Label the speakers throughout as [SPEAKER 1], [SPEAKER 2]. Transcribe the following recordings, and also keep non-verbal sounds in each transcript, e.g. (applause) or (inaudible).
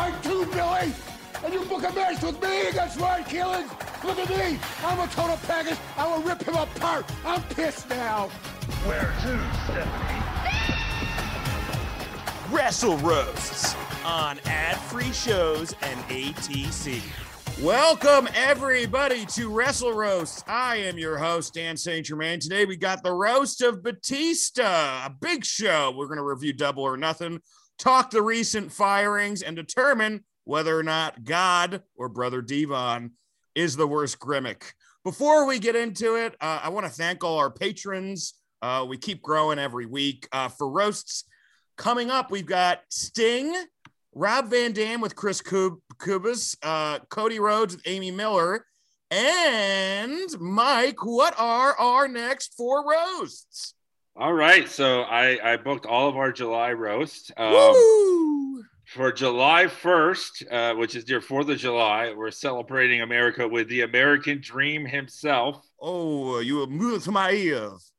[SPEAKER 1] Are too tight too, Billy! And you book a match with me against Ryan Keelan! Look at me! I'm a total package! I will rip him apart! I'm pissed now!
[SPEAKER 2] Where to, Stephanie?
[SPEAKER 3] Wrestle Roasts on ad-free shows and ATC. Welcome everybody to Wrestle Roasts. I am your host Dan St. Germain. Today we got the roast of Batista, a big show. We're going to review Double or Nothing, talk the recent firings, and determine whether or not God or Brother Devon is the worst Grimmick. Before we get into it, uh, I want to thank all our patrons. Uh, we keep growing every week. Uh, for roasts coming up, we've got Sting, Rob Van Dam with Chris Kub- Kubas, uh, Cody Rhodes with Amy Miller, and Mike. What are our next four roasts?
[SPEAKER 4] All right, so I, I booked all of our July roast. Um, for July 1st, uh, which is your 4th of July, we're celebrating America with the American Dream himself,
[SPEAKER 3] Oh, you were moved to my ears.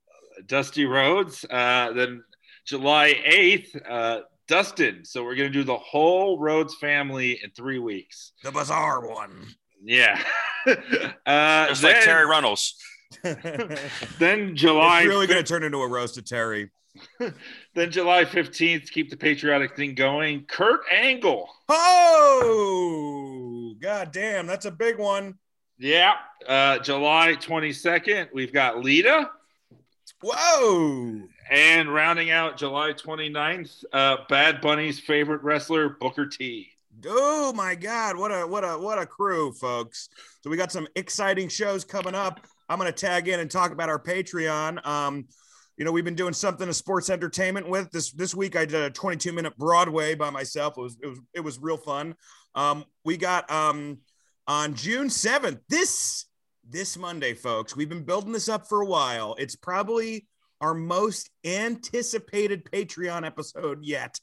[SPEAKER 4] Dusty Rhodes. Uh, then July 8th, uh, Dustin. So we're going to do the whole Rhodes family in three weeks.
[SPEAKER 3] The bizarre one.
[SPEAKER 4] Yeah. (laughs) uh,
[SPEAKER 5] Just
[SPEAKER 4] then,
[SPEAKER 5] like Terri Runnels. (laughs)
[SPEAKER 4] Then July,
[SPEAKER 3] it's really going to turn into a roast of Terri. (laughs)
[SPEAKER 4] then July 15th, keep the patriotic thing going. Kurt Angle.
[SPEAKER 3] Oh, god damn, that's a big one.
[SPEAKER 4] Yeah. Uh, July 22nd, we've got Lita.
[SPEAKER 3] Whoa.
[SPEAKER 4] And rounding out July 29th, uh, Bad Bunny's favorite wrestler, Booker T.
[SPEAKER 3] Oh my God! What a what a what a crew, folks! So we got some exciting shows coming up. I'm gonna tag in and talk about our Patreon. Um, you know, we've been doing something of sports entertainment with this this week. I did a 22 minute Broadway by myself. It was it was it was real fun. Um, we got um on June 7th this this Monday, folks. We've been building this up for a while. It's probably our most anticipated Patreon episode yet.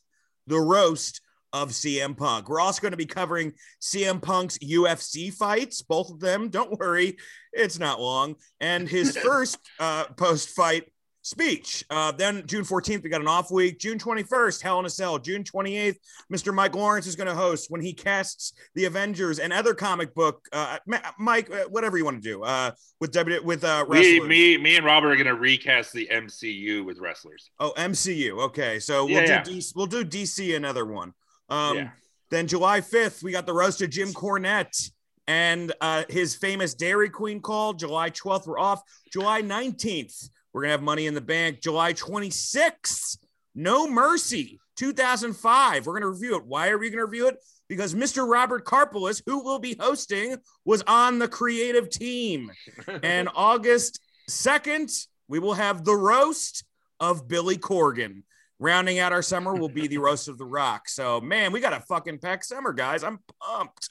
[SPEAKER 3] The roast of CM Punk. We're also going to be covering CM Punk's UFC fights, both of them. Don't worry, it's not long. And his (laughs) first uh, post fight speech. Uh, then June 14th, we got an off week. June 21st, Hell in a Cell. June 28th, Mr. Mike Lawrence is going to host when he casts the Avengers and other comic book. Uh, Mike, uh, whatever you want to do uh, with W with uh, wrestlers.
[SPEAKER 4] me, me and Robert are going to recast the MCU with wrestlers.
[SPEAKER 3] Oh, MCU. Okay, so we'll
[SPEAKER 4] Yeah,
[SPEAKER 3] do
[SPEAKER 4] yeah.
[SPEAKER 3] We'll do DC another one. Um,
[SPEAKER 4] Yeah.
[SPEAKER 3] Then July 5th, we got the roast of Jim Cornette and uh, his famous Dairy Queen call. July 12th, we're off. July 19th, we're gonna have Money in the Bank. July 26th, No Mercy, 2005. We're gonna review it. Why are we gonna review it? Because Mr. Robert Karpeles, who will be hosting, was on the creative team. (laughs) and August 2nd, we will have the roast of Billy Corgan. Rounding out our summer will be the roast of the rock. So, man, we got a fucking packed summer, guys. I'm pumped.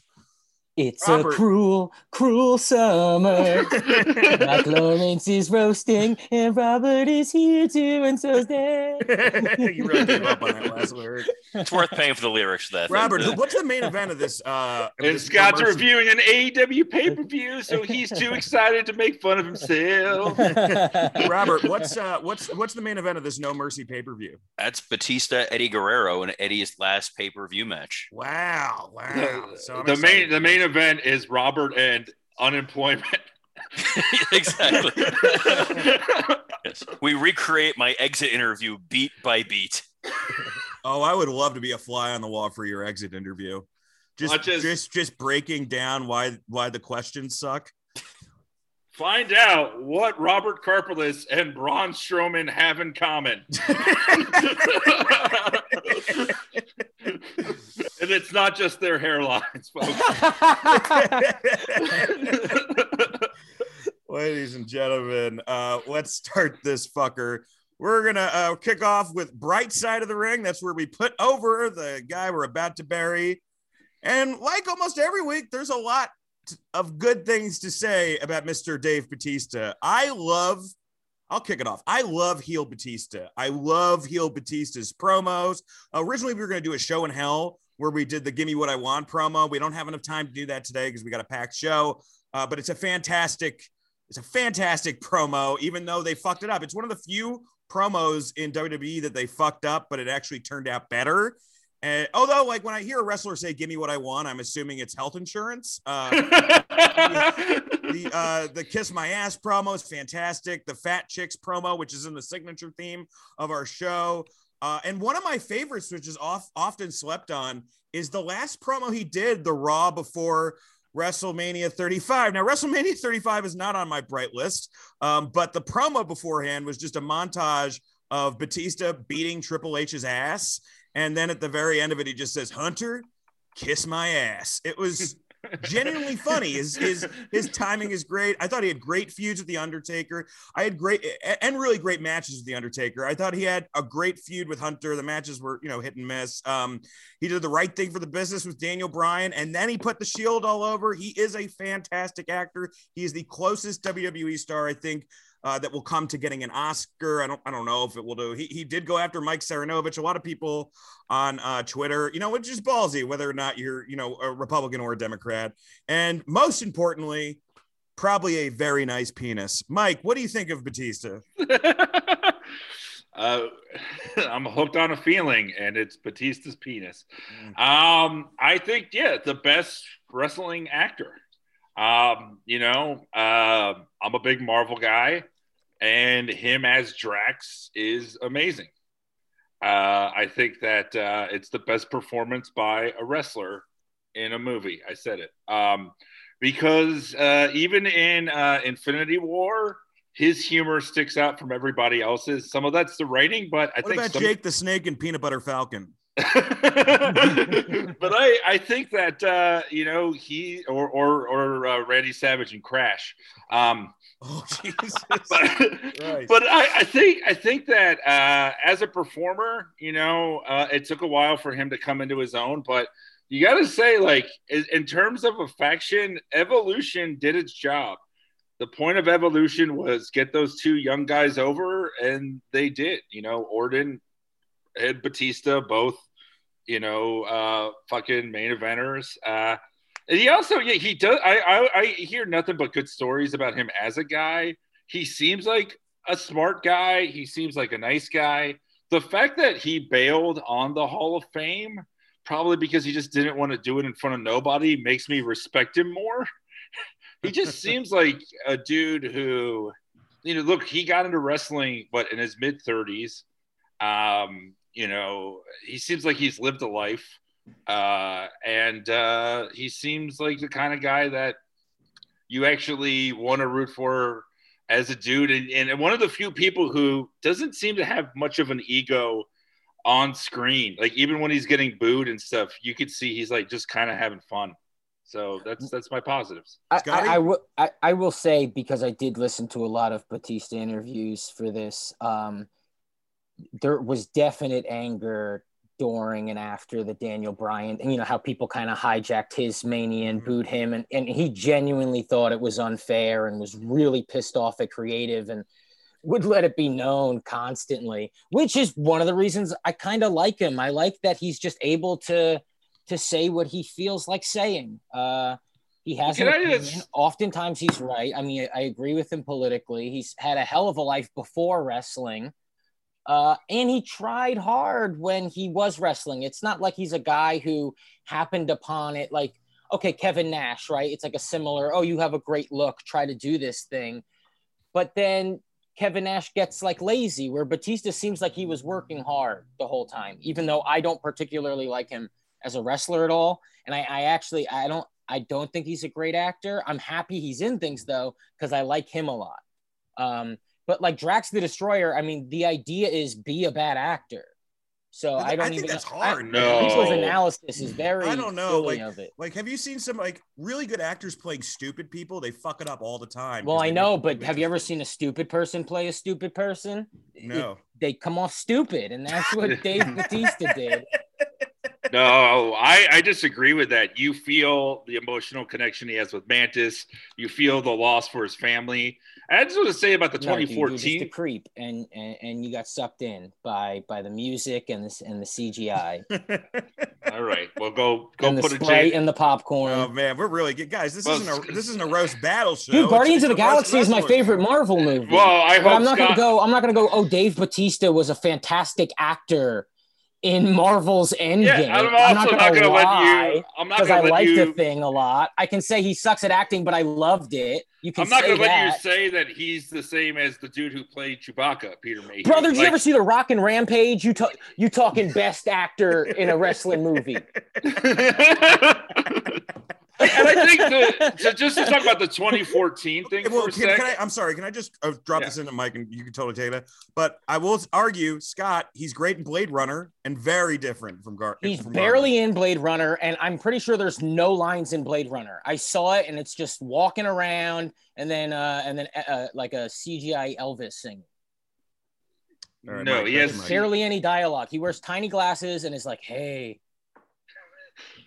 [SPEAKER 6] It's
[SPEAKER 3] Robert.
[SPEAKER 6] a cruel, cruel summer. (laughs) Mike Lawrence is roasting, and Robert is here too, and so's (laughs) Dad.
[SPEAKER 3] you really gave up on that last word.
[SPEAKER 5] It's worth paying for the lyrics. That
[SPEAKER 3] Robert, who- what's the main event of this? Uh,
[SPEAKER 4] And
[SPEAKER 3] this
[SPEAKER 4] Scott's
[SPEAKER 3] Mercy?
[SPEAKER 4] reviewing an AEW pay per view, so he's too (laughs) excited to make fun of himself.
[SPEAKER 3] Robert, what's uh, what's what's the main event of this No Mercy pay per view?
[SPEAKER 5] That's Batista Eddie Guerrero and Eddie's last pay per view match.
[SPEAKER 3] Wow, wow. So I'm
[SPEAKER 4] the main the main event is Robert and unemployment. (laughs)
[SPEAKER 5] exactly. yes. We recreate my exit interview beat by beat.
[SPEAKER 3] Oh, I would love to be a fly on the wall for your exit interview. Just,
[SPEAKER 4] Watch as-
[SPEAKER 3] just, just breaking down why why the questions suck.
[SPEAKER 4] Find out what Robert Karpeles and Braun Strowman have in common. (laughs) (laughs) and it's not just their hairlines, folks. (laughs) (laughs)
[SPEAKER 3] Ladies and gentlemen, uh, let's start this fucker. we're gonna uh, kick off with bright side of the ring. That's where we put over the guy we're about to bury. And like almost every week, there's a lot t- of good things to say about Mr. Dave Batista. I love. I'll kick it off. I love heel Batista. I love heel Batista's promos. originally, we were going to do a show in hell where we did the "Give Me What I Want" promo. We don't have enough time to do that today because we got a packed show. Uh, but it's a fantastic, it's a fantastic promo. Even though they fucked it up, it's one of the few promos in WWE that they fucked up, but it actually turned out better. And although, like when I hear a wrestler say "Give me what I want," I'm assuming it's health insurance. Uh, (laughs) the uh, the kiss my ass promo is fantastic. The fat chicks promo, which is in the signature theme of our show, uh, and one of my favorites, which is off, often slept on, is the last promo he did, the Raw before WrestleMania 35. Now, WrestleMania 35 is not on my bright list, um, but the promo beforehand was just a montage of Batista beating Triple H's ass. And then at the very end of it, he just says, Hunter, kiss my ass. It was (laughs) genuinely funny. His his his timing is great. I thought he had great feuds with the Undertaker. I had great and really great matches with the Undertaker. I thought he had a great feud with Hunter. The matches were you know hit and miss. Um, he did the right thing for the business with Daniel Bryan, and then he put the Shield all over. He is a fantastic actor. He is the closest WWE star I think uh, that will come to getting an Oscar. I don't I don't know if it will do. He, he did go after Mike Cernovich. A lot of people on uh, Twitter, you know, which is ballsy, whether or not you're you know a Republican or a Democrat. And most importantly, probably a very nice penis. Mike, what do you think of Batista? (laughs)
[SPEAKER 4] uh, I'm hooked on a feeling, and it's Batista's penis. Mm. Um, I think yeah, the best wrestling actor. Um, you know, uh, I'm a big Marvel guy, and him as Drax is amazing. Uh, I think that uh, it's the best performance by a wrestler in a movie. I said it um, because uh, even in uh, Infinity War, his humor sticks out from everybody else's. Some of that's the writing, but I
[SPEAKER 3] what
[SPEAKER 4] think
[SPEAKER 3] about
[SPEAKER 4] some...
[SPEAKER 3] Jake the Snake and Peanut Butter Falcon? (laughs)
[SPEAKER 4] but I, I think that uh, you know he or or or uh, Randy Savage and Crash. Um,
[SPEAKER 3] oh (laughs) Jesus!
[SPEAKER 4] But, but I, I, think I think that uh, as a performer, you know, uh, it took a while for him to come into his own. But you got to say, like in terms of affection, Evolution did its job. The point of Evolution was get those two young guys over, and they did. You know, Orton and Batista both you know, uh, fucking main eventers. Uh, and he also, yeah, he does. I, I, I hear nothing but good stories about him as a guy. He seems like a smart guy. He seems like a nice guy. The fact that he bailed on the Hall of Fame, probably because he just didn't want to do it in front of nobody, makes me respect him more. (laughs) he just (laughs) seems like a dude who, you know, look, he got into wrestling, but in his mid 30s. Um, you know, he seems like he's lived a life, uh, and uh, he seems like the kind of guy that you actually want to root for as a dude, and, and one of the few people who doesn't seem to have much of an ego on screen. Like even when he's getting booed and stuff, you could see he's like just kind of having fun. So that's that's my positives.
[SPEAKER 6] I, I, I, will I, I will say because I did listen to a lot of Batista interviews for this. Um, there was definite anger during and after the Daniel Bryan, and you know how people kind of hijacked his mania and mm-hmm. booed him, and, and he genuinely thought it was unfair and was really pissed off at creative and would let it be known constantly, which is one of the reasons I kind of like him. I like that he's just able to to say what he feels like saying. Uh, he has an opinion. Just... Oftentimes he's right. I mean, I agree with him politically. He's had a hell of a life before wrestling. Uh, and he tried hard when he was wrestling. It's not like he's a guy who happened upon it like, okay, Kevin Nash, right? It's like a similar, oh, you have a great look, try to do this thing. But then Kevin Nash gets like lazy, where Batista seems like he was working hard the whole time, even though I don't particularly like him as a wrestler at all. And I, I actually, I don't, I don't think he's a great actor. I'm happy he's in things though, because I like him a lot. Um, but like Drax the Destroyer, I mean, the idea is be a bad actor. So I, don't
[SPEAKER 3] I
[SPEAKER 6] even.
[SPEAKER 3] that's hard.
[SPEAKER 6] I,
[SPEAKER 4] no,
[SPEAKER 6] people's analysis is very.
[SPEAKER 3] I don't know. Like,
[SPEAKER 6] of it.
[SPEAKER 3] like, have you seen some like really good actors playing stupid people? They fuck it up all the time.
[SPEAKER 6] Well, I know, but have you ever seen a stupid person play a stupid person?
[SPEAKER 3] No.
[SPEAKER 6] they come off stupid, and that's what (laughs) Dave Batista did. (laughs)
[SPEAKER 4] No, I, I disagree with that. You feel the emotional connection he has with Mantis. You feel the loss for his family. I just want to say about the
[SPEAKER 6] No, dude,
[SPEAKER 4] 2014.
[SPEAKER 6] you're just a creep, and, and and you got sucked in by by the music and this and the CGI (laughs)
[SPEAKER 4] All right, well, go go
[SPEAKER 6] and
[SPEAKER 4] put a
[SPEAKER 6] Sprite
[SPEAKER 4] J.
[SPEAKER 6] and the popcorn.
[SPEAKER 3] Oh man, we're really good, guys. This
[SPEAKER 4] Well,
[SPEAKER 3] isn't a this isn't a roast battle show.
[SPEAKER 6] Dude,
[SPEAKER 3] It's-
[SPEAKER 6] Guardians of the Galaxy is my favorite Marvel movie.
[SPEAKER 4] Well, I
[SPEAKER 6] but
[SPEAKER 4] hope
[SPEAKER 6] I'm not
[SPEAKER 4] Scott,
[SPEAKER 6] gonna go. I'm not gonna go. Oh, Dave Batista was a fantastic actor in Marvel's Endgame.
[SPEAKER 4] Yeah, I'm
[SPEAKER 6] I'm not
[SPEAKER 4] not
[SPEAKER 6] gonna,
[SPEAKER 4] going to let
[SPEAKER 6] lie
[SPEAKER 4] you. I'm not
[SPEAKER 6] because
[SPEAKER 4] going
[SPEAKER 6] I
[SPEAKER 4] to let
[SPEAKER 6] liked
[SPEAKER 4] you.
[SPEAKER 6] the thing a lot. I can say he sucks at acting, but I loved it. You can
[SPEAKER 4] I'm not
[SPEAKER 6] say
[SPEAKER 4] going to let
[SPEAKER 6] that.
[SPEAKER 4] you say that he's the same as the dude who played Chewbacca, Peter Mayhew.
[SPEAKER 6] Brother, did you ever see the Rockin' Rampage? You talk, you talking best actor in a wrestling movie? (laughs) (laughs)
[SPEAKER 4] and I think the, so just to talk about the 2014 thing
[SPEAKER 3] Okay, well,
[SPEAKER 4] for a
[SPEAKER 3] can,
[SPEAKER 4] sec.
[SPEAKER 3] can I, I'm sorry. Can I just uh, drop
[SPEAKER 4] Yeah.
[SPEAKER 3] this into Mike and you can totally take that? But I will argue, Scott, he's great in Blade Runner and very different from Gar.
[SPEAKER 6] He's
[SPEAKER 3] from
[SPEAKER 6] barely in Blade Runner, and I'm pretty sure there's no lines in Blade Runner. I saw it, and it's just walking around, and then uh, and then uh, like a CGI Elvis singing.
[SPEAKER 3] All right,
[SPEAKER 4] No,
[SPEAKER 3] Mike,
[SPEAKER 4] he has-
[SPEAKER 6] Barely any dialogue. He wears tiny glasses and is like, "Hey,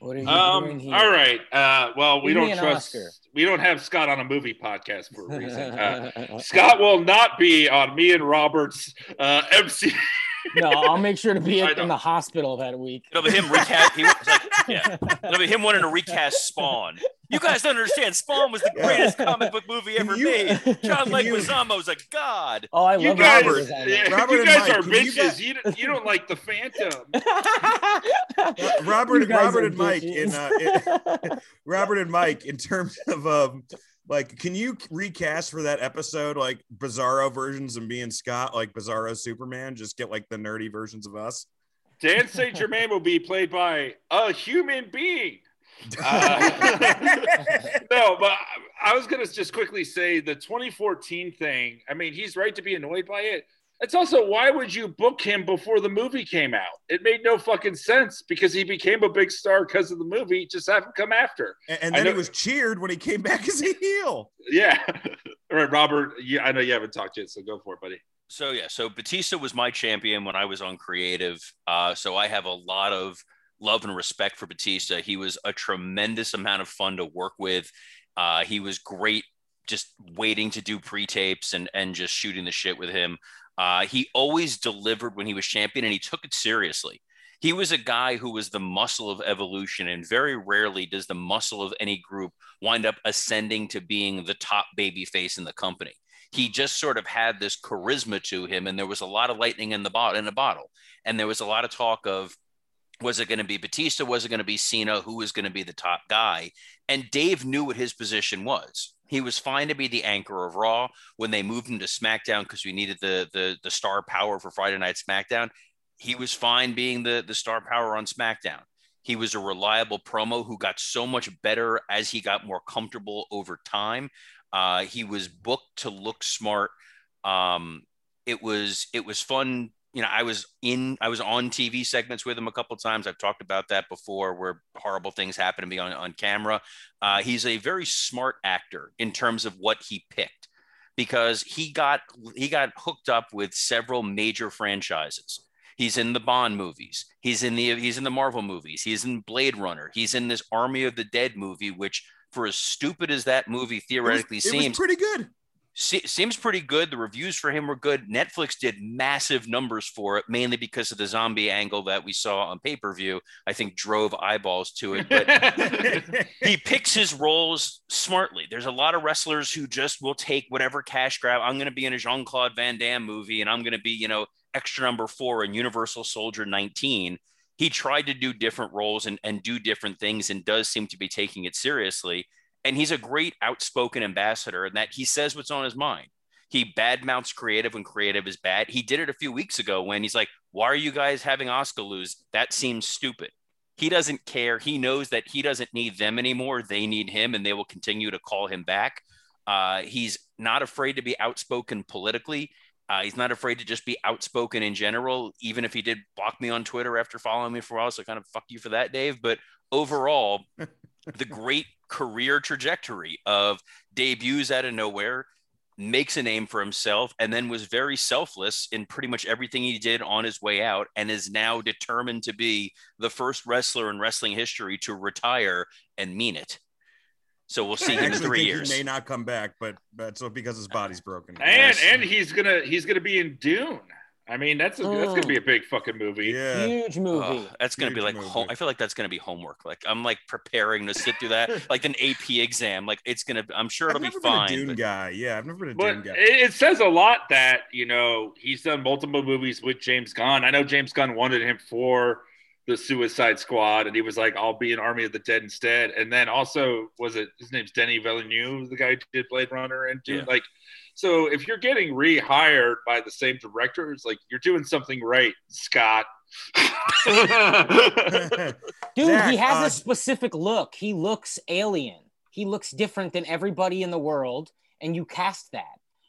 [SPEAKER 6] what are you doing
[SPEAKER 4] Um,
[SPEAKER 6] here?"
[SPEAKER 4] all right. Uh, well, we
[SPEAKER 6] Give
[SPEAKER 4] don't trust.
[SPEAKER 6] Oscar.
[SPEAKER 4] We don't have Scott on a movie podcast for a reason. Uh, (laughs) Scott will not be on me and Robert's uh, MC.
[SPEAKER 6] No, I'll make sure to be in the hospital that week.
[SPEAKER 5] It'll be him recast. He was like, (laughs) yeah, it'll be him wanting to recast Spawn. You guys don't understand. Spawn was the
[SPEAKER 3] Yeah.
[SPEAKER 5] greatest comic book movie ever
[SPEAKER 3] you-
[SPEAKER 5] made. John
[SPEAKER 3] can (laughs) you-
[SPEAKER 5] Leguizamo's a god.
[SPEAKER 6] Oh, I
[SPEAKER 4] You
[SPEAKER 6] love
[SPEAKER 4] guys,
[SPEAKER 6] Robert.
[SPEAKER 3] Robert.
[SPEAKER 4] yeah,
[SPEAKER 3] Robert
[SPEAKER 4] you guys
[SPEAKER 3] Mike,
[SPEAKER 4] are
[SPEAKER 3] can you
[SPEAKER 4] bitches.
[SPEAKER 3] guys-
[SPEAKER 4] You, don't, you don't like the Phantom. (laughs)
[SPEAKER 3] Robert, Robert
[SPEAKER 6] are
[SPEAKER 3] and Mike in, uh, in Robert and Mike in terms of um, like, can you recast for that episode like Bizarro versions of me and being Scott like Bizarro Superman? Just get like the nerdy versions of us.
[SPEAKER 4] Dan St. Germain will be played by a human being. (laughs) Uh, (laughs) no, but I was going to just quickly say the 2014 thing. I mean, he's right to be annoyed by it. It's also why would you book him before the movie came out? It made no fucking sense because he became a big star because of the movie. Just have him come after.
[SPEAKER 3] and, and
[SPEAKER 4] I
[SPEAKER 3] then he was cheered when he came back as a heel.
[SPEAKER 4] Yeah. (laughs) All right, Robert. You, I know you haven't talked yet, so go for it, buddy.
[SPEAKER 5] So yeah, so Batista was my champion when I was on creative. Uh, so I have a lot of love and respect for Batista. He was a tremendous amount of fun to work with. Uh, he was great just waiting to do pre-tapes and and just shooting the shit with him. Uh, he always delivered when he was champion and he took it seriously. He was a guy who was the muscle of evolution, and very rarely does the muscle of any group wind up ascending to being the top baby face in the company he just sort of had this charisma to him and there was a lot of lightning in the bottle in a bottle and there was a lot of talk of was it going to be Batista? Was it going to be Cena? Who was going to be the top guy? And Dave knew what his position was. He was fine to be the anchor of Raw. When they moved him to SmackDown because we needed the the the star power for Friday night SmackDown he was fine being the the star power on SmackDown. He was a reliable promo who got so much better as he got more comfortable over time. Uh, he was booked to look smart. Um, it was it was fun. You know, I was in I was on TV segments with him a couple times. I've talked about that before, where horrible things happen to me on on camera. Uh, he's a very smart actor in terms of what he picked because he got he got hooked up with several major franchises. He's in the Bond movies. He's in the he's in the Marvel movies. He's in Blade Runner. He's in this Army of the Dead movie, which for as stupid as that movie
[SPEAKER 3] It was,
[SPEAKER 5] theoretically
[SPEAKER 3] it
[SPEAKER 5] seems,
[SPEAKER 3] was pretty good.
[SPEAKER 5] Se- seems pretty good. The reviews for him were good. Netflix did massive numbers for it, mainly because of the zombie angle that we saw on pay per view. I think drove eyeballs to it. But (laughs) he picks his roles smartly. There's a lot of wrestlers who just will take whatever cash grab. I'm going to be in a Jean Claude Van Damme movie, and I'm going to be, you know, extra number four in Universal Soldier 19. He tried to do different roles and, and do different things and does seem to be taking it seriously. And he's a great outspoken ambassador in that he says what's on his mind. He badmouths creative when creative is bad. He did it a few weeks ago when he's like, Why are you guys having Oscar lose? That seems stupid. He doesn't care. He knows that he doesn't need them anymore. They need him, and they will continue to call him back. Uh, he's not afraid to be outspoken politically. Uh, he's not afraid to just be outspoken in general, even if he did block me on Twitter after following me for a while. So kind of fuck you for that, Dave. But overall, (laughs) the great career trajectory of debuts out of nowhere, makes a name for himself, and then was very selfless in pretty much everything he did on his way out, and is now determined to be the first wrestler in wrestling history to retire and mean it. So we'll see
[SPEAKER 3] I
[SPEAKER 5] him in three years.
[SPEAKER 3] He may not come back, but but so because his body's broken.
[SPEAKER 4] And
[SPEAKER 3] Yes.
[SPEAKER 4] and he's gonna he's gonna be in Dune. I mean, that's a, that's gonna be oh. a big fucking movie.
[SPEAKER 3] yeah,
[SPEAKER 6] Huge movie.
[SPEAKER 5] Oh, that's gonna be like home. I feel like that's gonna be homework. Like I'm like preparing to sit through that, (laughs) like an AP exam. Like it's gonna. I'm sure
[SPEAKER 3] I've
[SPEAKER 5] it'll be
[SPEAKER 3] never been
[SPEAKER 5] fine.
[SPEAKER 3] a Dune
[SPEAKER 5] but-
[SPEAKER 3] guy. Yeah, I've never been a
[SPEAKER 4] But
[SPEAKER 3] Dune guy.
[SPEAKER 4] it, it says a lot that you know he's done multiple movies with James Gunn. I know James Gunn wanted him for the Suicide Squad, and he was like, "I'll be an Army of the Dead instead." And then also, was it his name's Denis Villeneuve, the guy who did Blade Runner, and Dune?
[SPEAKER 5] Yeah.
[SPEAKER 4] Like, so if you're getting rehired by the same directors, like you're doing something right, Scott. (laughs)
[SPEAKER 6] Dude,
[SPEAKER 3] Zach,
[SPEAKER 6] he has
[SPEAKER 3] uh,
[SPEAKER 6] a specific look. He looks alien. He looks different than everybody in the world, and you cast that.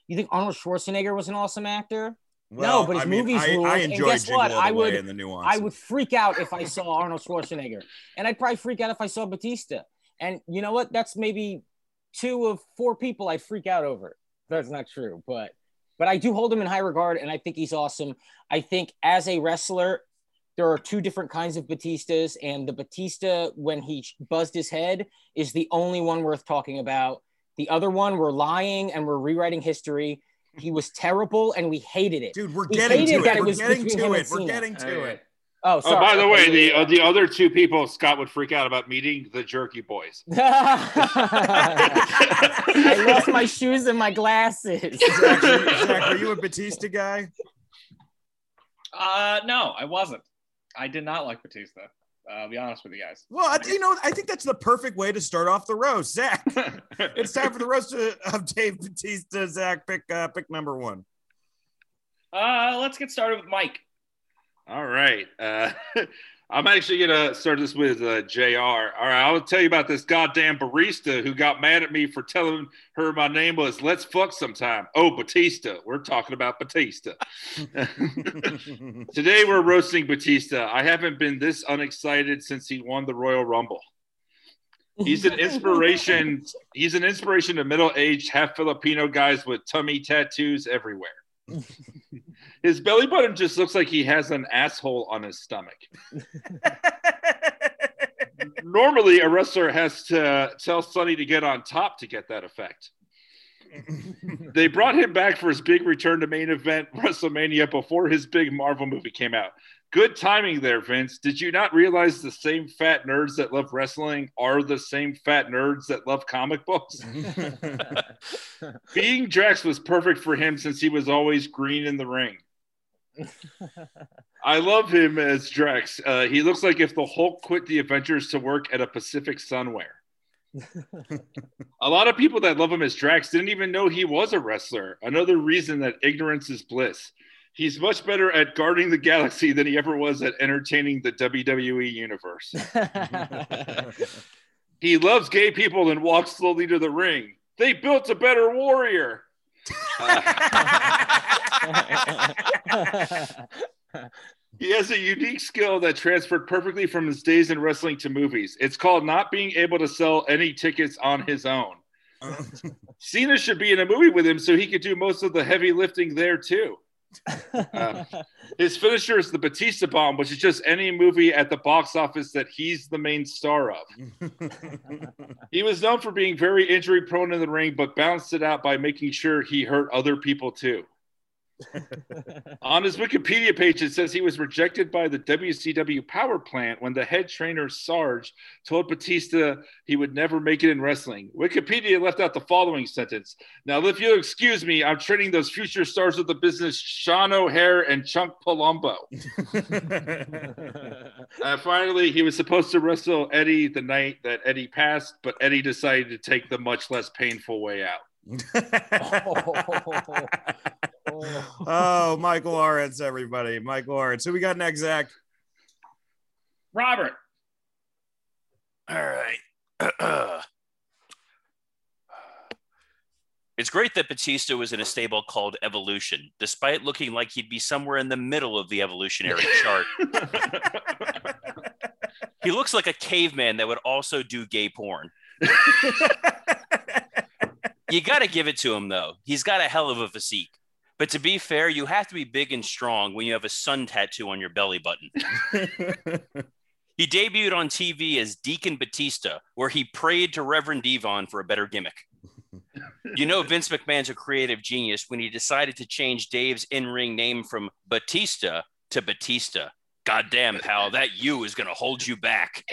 [SPEAKER 6] You think Arnold Schwarzenegger was an awesome actor?
[SPEAKER 3] Well,
[SPEAKER 6] but his
[SPEAKER 3] I mean,
[SPEAKER 6] movies
[SPEAKER 3] I,
[SPEAKER 6] ruled,
[SPEAKER 3] I
[SPEAKER 6] and
[SPEAKER 3] enjoy
[SPEAKER 6] guess what? I would-
[SPEAKER 3] and the nuance.
[SPEAKER 6] I would freak out if I saw Arnold Schwarzenegger, and I'd probably freak out if I saw Batista. And you know what? That's maybe two of four people I'd freak out over. That's not true, but but I do hold him in high regard, and I think he's awesome. I think as a wrestler, there are two different kinds of Batistas, and the Batista when he buzzed his head is the only one worth talking about. The other one, we're lying and we're rewriting history. He was terrible, and we hated it.
[SPEAKER 3] Dude, we're
[SPEAKER 6] We
[SPEAKER 3] getting to
[SPEAKER 6] that
[SPEAKER 3] it.
[SPEAKER 6] it
[SPEAKER 3] We're getting to it. We're getting to it.
[SPEAKER 6] Oh,
[SPEAKER 4] Oh, by the way, the uh, the other two people Scott would freak out about meeting the Jerky Boys. (laughs)
[SPEAKER 6] I lost my shoes and my glasses.
[SPEAKER 3] Zach, are- Zach, are you a Batista guy?
[SPEAKER 7] Uh, no, I wasn't. I did not like Batista. Uh, I'll be honest with you guys.
[SPEAKER 3] Well, I, you know, I think that's the perfect way to start off the roast. Zach, (laughs) it's time for the roast of, of Dave Batista. Zach, pick uh, pick number one.
[SPEAKER 7] Uh, let's get started with Mike.
[SPEAKER 4] All right. Uh, (laughs) I'm actually going to start this with uh, JR. All right. I'll tell you about this goddamn barista who got mad at me for telling her my name was Let's Fuck Sometime. Oh, Batista. We're talking about Batista. (laughs) Today we're roasting Batista. I haven't been this unexcited since he won the Royal Rumble. He's an inspiration. He's an inspiration to middle-aged, half Filipino guys with tummy tattoos everywhere. (laughs) His belly button just looks like he has an asshole on his stomach. (laughs) Normally, a wrestler has to tell Sonny to get on top to get that effect. (laughs) they brought him back for his big return to main event WrestleMania before his big Marvel movie came out. Good timing there, Vince. Did you not realize the same fat nerds that love wrestling are the same fat nerds that love comic books? (laughs) (laughs) Being Drax was perfect for him since he was always green in the ring. I love him as Drax. Uh, he looks like if the Hulk quit the Avengers to work at a Pacific Sunwear. (laughs) a lot of people that love him as Drax didn't even know he was a wrestler. Another reason that ignorance is bliss. He's much better at guarding the galaxy than he ever was at entertaining the WWE universe. (laughs) He loves gay people and walks slowly to the ring. They built a better warrior. He has a unique skill that transferred perfectly from his days in wrestling to movies. It's called not being able to sell any tickets on his own. (laughs) Cena should be in a movie with him so he could do most of the heavy lifting there too. Uh, (laughs) his finisher is the Batista bomb, which is just any movie at the box office that he's the main star of. (laughs) He was known for being very injury prone in the ring, but balanced it out by making sure he hurt other people too. (laughs) On his Wikipedia page, it says he was rejected by the WCW power plant when the head trainer Sarge told Batista he would never make it in wrestling. Wikipedia left out the following sentence. Now, if you'll excuse me, I'm training those future stars of the business, Sean O'Haire and Chuck Palumbo. (laughs) Uh, finally, he was supposed to wrestle Eddie the night that Eddie passed, but Eddie decided to take the much less painful way out.
[SPEAKER 3] oh, (laughs) Oh. Oh, Michael Lawrence, everybody. Michael Lawrence. Who we got next, Zach?
[SPEAKER 7] Robert.
[SPEAKER 5] All right. (clears throat) it's great that Batista was in a stable called Evolution, despite looking like he'd be somewhere in the middle of the evolutionary chart. (laughs) he looks like a caveman that would also do gay porn. (laughs) you got to give it to him though. He's got a hell of a physique. But to be fair, you have to be big and strong when you have a sun tattoo on your belly button. (laughs) he debuted on TV as Deacon Batista, where he prayed to Reverend Devon for a better gimmick. You know, Vince McMahon's a creative genius when he decided to change Dave's in ring name from Bautista to Batista. Goddamn, pal, that you is going to hold you back.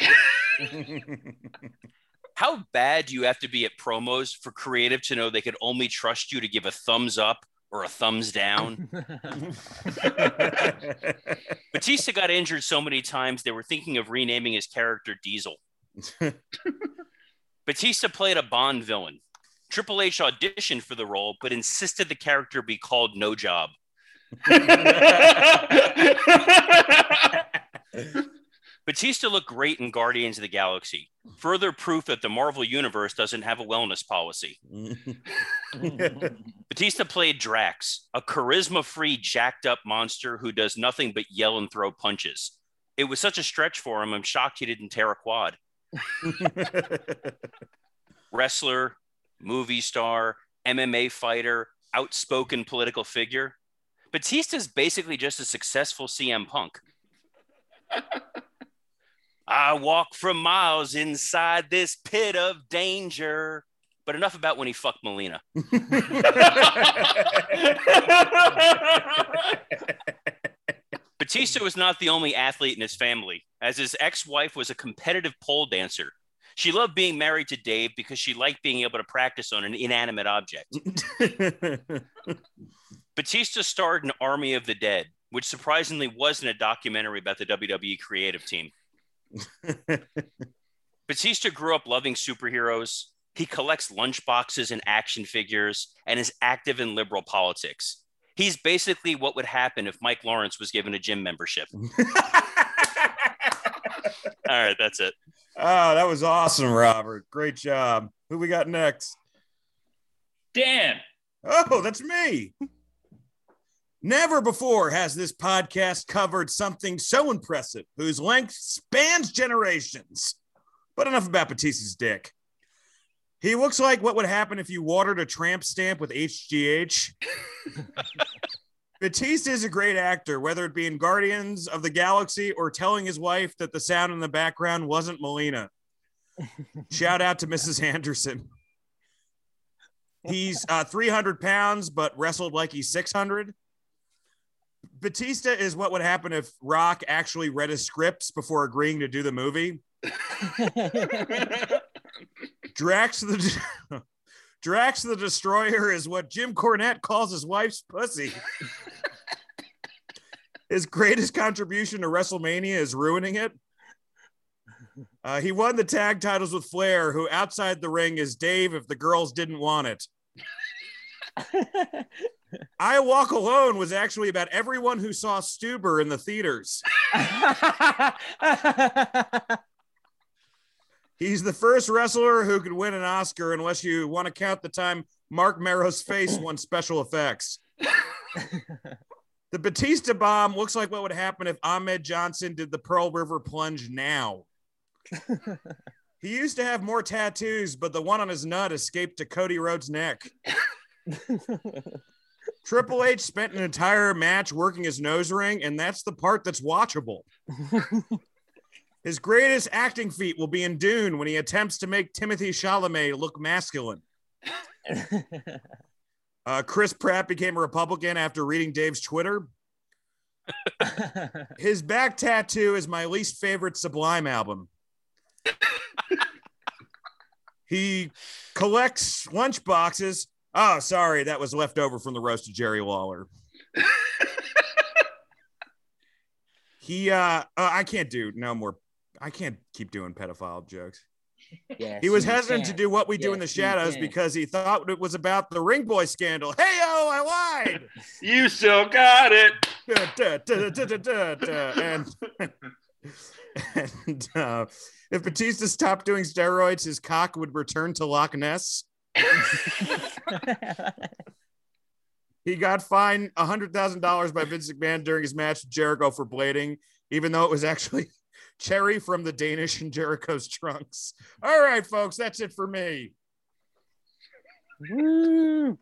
[SPEAKER 5] How bad do you have to be at promos for creative to know they could only trust you to give a thumbs up or a thumbs down? (laughs) (laughs) Batista got injured so many times they were thinking of renaming his character Diesel. (laughs) Batista played a Bond villain. Triple H auditioned for the role, but insisted the character be called No Job. Batista looked great in Guardians of the Galaxy. Further proof that the Marvel Universe doesn't have a wellness policy. (laughs) Batista played Drax, a charisma free, jacked up monster who does nothing but yell and throw punches. It was such a stretch for him, I'm shocked he didn't tear a quad. (laughs) Wrestler, movie star, MMA fighter, outspoken political figure. Batista's basically just a successful CM Punk. (laughs) I walk for miles inside this pit of danger. But enough about when he fucked Melina. (laughs) Batista was not the only athlete in his family, as his ex wife was a competitive pole dancer. She loved being married to Dave because she liked being able to practice on an inanimate object. (laughs) Batista starred in Army of the Dead, which surprisingly wasn't a documentary about the WWE creative team. Batista grew up loving superheroes. He collects lunchboxes and action figures and is active in liberal politics. He's basically what would happen if Mike Lawrence was given a gym membership. (laughs) All right, that's it.
[SPEAKER 3] Oh, that was awesome, Robert. Great job. Who we got next?
[SPEAKER 7] Dan.
[SPEAKER 3] Oh, that's me. Never before has this podcast covered something so impressive whose length spans generations. But enough about Batista's dick. He looks like what would happen if you watered a tramp stamp with HGH. (laughs) Batista is a great actor, whether it be in Guardians of the Galaxy or telling his wife that the sound in the background wasn't Melina. Shout out to Mrs. Anderson. He's uh, 300 pounds, but wrestled like he's 600. Batista is what would happen if Rock actually read his scripts before agreeing to do the movie. (laughs) Drax the (laughs) Drax the Destroyer is what Jim Cornette calls his wife's pussy. his greatest contribution to WrestleMania is ruining it. Uh, he won the tag titles with Flair, who outside the ring is Dave if the girls didn't want it. (laughs) I Walk Alone was actually about everyone who saw Stuber in the theaters. (laughs) He's the first wrestler who could win an Oscar unless you want to count the time Mark Mero's face won special effects. (laughs) the Batista bomb looks like what would happen if Ahmed Johnson did the Pearl River plunge now. (laughs) he used to have more tattoos, but the one on his nut escaped to Cody Rhodes' neck. Triple H spent an entire match working his nose ring, and that's the part that's watchable. (laughs) his greatest acting feat will be in Dune when he attempts to make Timothy Chalamet look masculine. (laughs) Uh, Chris Pratt became a Republican after reading Dave's Twitter. (laughs) His back tattoo is my least favorite Sublime album. he collects lunch boxes Oh, sorry, that was left over from the roast of Jerry Lawler. (laughs) he, uh, uh, I can't do no more. I can't keep doing pedophile jokes.
[SPEAKER 6] Yes,
[SPEAKER 3] He was
[SPEAKER 6] you
[SPEAKER 3] hesitant to do what we do in the shadows because he thought it was about the Ring Boy scandal. Hey, oh, I lied. (laughs)
[SPEAKER 4] You still got it. (laughs)
[SPEAKER 3] Da, da, da. and and uh, if Batista stopped doing steroids, his cock would return to Loch Ness. He got fined $100,000 by Vince McMahon during his match with Jericho for blading, even though it was actually (laughs) Cherry from the Danish in Jericho's trunks. All right, folks, that's it for me.
[SPEAKER 6] Woo!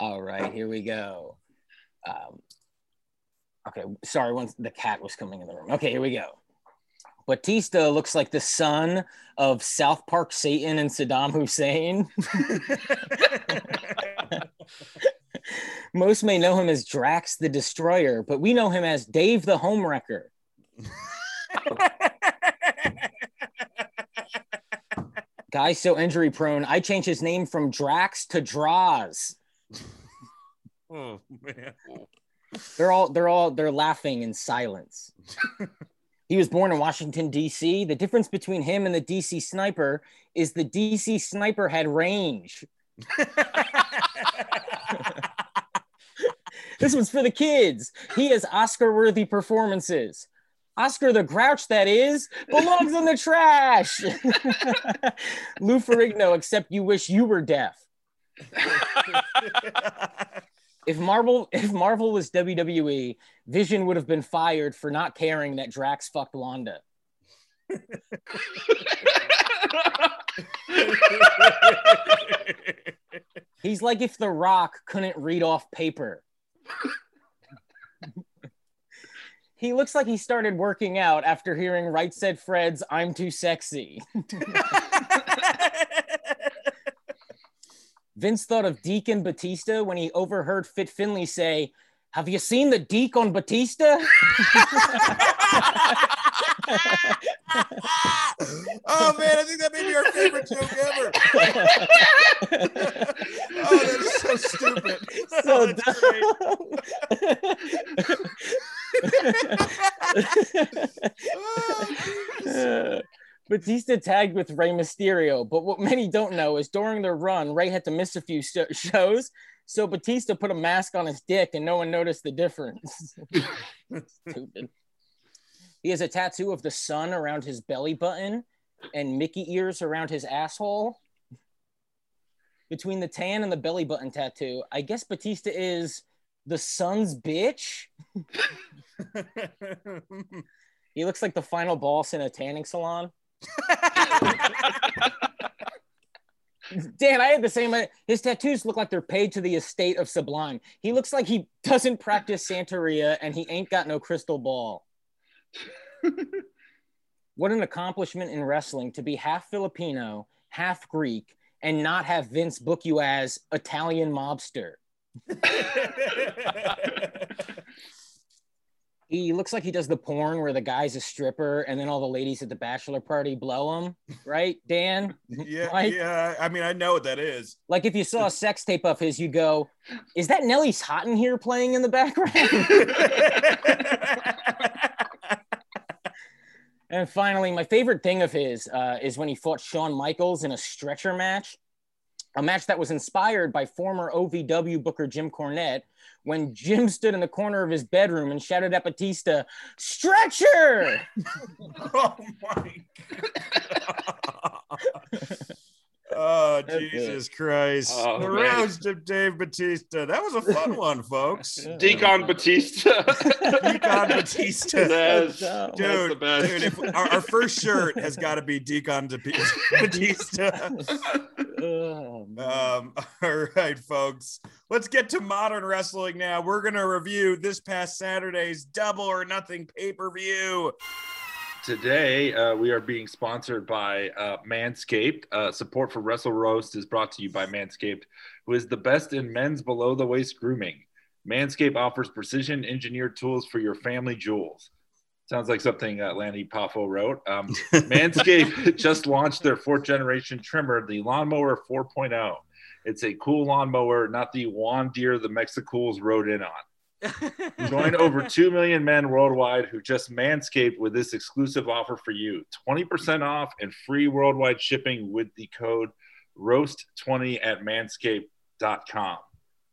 [SPEAKER 6] All right, here we go. Um, okay, sorry, once the cat was coming in the room. Okay, here we go. Batista looks like the son of South Park Satan and Saddam Hussein. (laughs) Most may know him as Drax the Destroyer, but we know him as Dave the Homewrecker. (laughs) Guy's so injury prone, I changed his name from Drax to Draws.
[SPEAKER 3] oh man.
[SPEAKER 6] They're all they're all they're laughing in silence. (laughs) he was born in Washington D.C. The difference between him and the D.C. sniper is the D.C. sniper had range. (laughs) this one's for the kids. He has Oscar-worthy performances. Oscar the Grouch, that is, belongs in the trash. (laughs) Lou Ferrigno, except you wish you were deaf. (laughs) if Marvel if Marvel was WWE, Vision would have been fired for not caring that Drax fucked Wanda. He's like if The Rock couldn't read off paper. he looks like he started working out after hearing Right Said Fred's I'm Too Sexy. (laughs) Vince thought of Deacon Batista when he overheard Fit Finlay say, Have you seen the Deke on Batista? (laughs)
[SPEAKER 3] oh man, I think that may be our favorite joke ever. oh, that is so stupid. (laughs)
[SPEAKER 6] So dumb. (laughs) Batista tagged with Rey Mysterio, but what many don't know is during their run, Rey had to miss a few sh- shows, so Batista put a mask on his dick and no one noticed the difference. (laughs) Stupid. He has a tattoo of the sun around his belly button and Mickey ears around his asshole. Between the tan and the belly button tattoo, I guess Batista is the sun's bitch. (laughs) he looks like the final boss in a tanning salon. Dan, I had the same. Uh, his tattoos look like they're paid to the estate of Sublime. He looks like he doesn't practice Santeria and he ain't got no crystal ball. (laughs) what an accomplishment in wrestling to be half Filipino, half Greek, and not have Vince book you as Italian mobster. (laughs) he looks like he does the porn where the guy's a stripper and then all the ladies at the bachelor party blow him, right, Dan? (laughs)
[SPEAKER 3] Yeah, (laughs) Mike? yeah. I mean, I know what that is.
[SPEAKER 6] Like if you saw a sex tape of his, you go, "Is that Nelly's Hot in here playing in the background?" and finally, my favorite thing of his uh, is when he fought Shawn Michaels in a stretcher match a match that was inspired by former OVW booker Jim Cornette when Jim stood in the corner of his bedroom and shouted at Batista, Stretcher! (laughs)
[SPEAKER 3] oh my (laughs) God. Oh, (laughs) Jesus Christ. Oh, the roast of Dave Batista. That was a fun (laughs) one, folks.
[SPEAKER 4] Deacon Batista. (laughs)
[SPEAKER 3] Deacon Batista.
[SPEAKER 4] That's,
[SPEAKER 3] dude,
[SPEAKER 4] that's
[SPEAKER 3] dude if, our, our, first shirt has got to be Deacon Batista.
[SPEAKER 6] Oh,
[SPEAKER 3] um, all right, folks. Let's get to modern wrestling now. We're going to review this past Saturday's Double or Nothing pay per view.
[SPEAKER 4] Today, uh, we are being sponsored by uh, Manscaped. Uh, support for Wrestle Roast is brought to you by Manscaped, who is the best in men's below the waist grooming. Manscaped offers precision engineered tools for your family jewels. Sounds like something uh, Lanny Poffo wrote. Um, (laughs) Manscaped just launched their fourth generation trimmer, the Lawnmower 4.0. It's a cool lawnmower, not the Juan Deere the Mexicools rode in on. (laughs) Join over 2 million men worldwide who just manscaped with this exclusive offer for you 20% off and free worldwide shipping with the code roast20 at manscaped.com.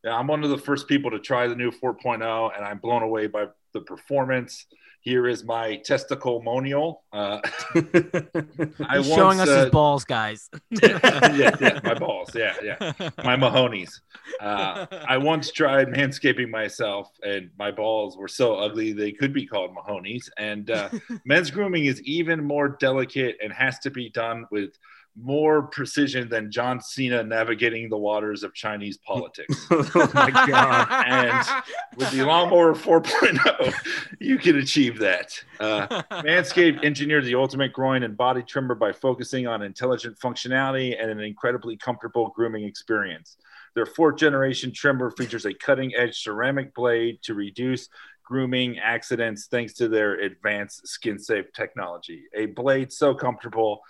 [SPEAKER 4] Yeah, I'm one of the first people to try the new 4.0, and I'm blown away by the performance. Here is my testicle monial. Uh, (laughs)
[SPEAKER 8] I He's showing us uh, his balls, guys. (laughs)
[SPEAKER 4] yeah, yeah, my balls. Yeah, yeah, my Mahonies. Uh, I once tried manscaping myself, and my balls were so ugly they could be called Mahonies. And uh, (laughs) men's grooming is even more delicate and has to be done with more precision than John Cena navigating the waters of Chinese (laughs) politics.
[SPEAKER 3] oh my god!
[SPEAKER 4] and with the lawnmower 4.0, you can achieve that. Uh, Manscaped engineered the ultimate groin and body trimmer by focusing on intelligent functionality and an incredibly comfortable grooming experience. Their fourth generation trimmer features a cutting edge ceramic blade to reduce grooming accidents thanks to their advanced skin safe technology. A blade so comfortable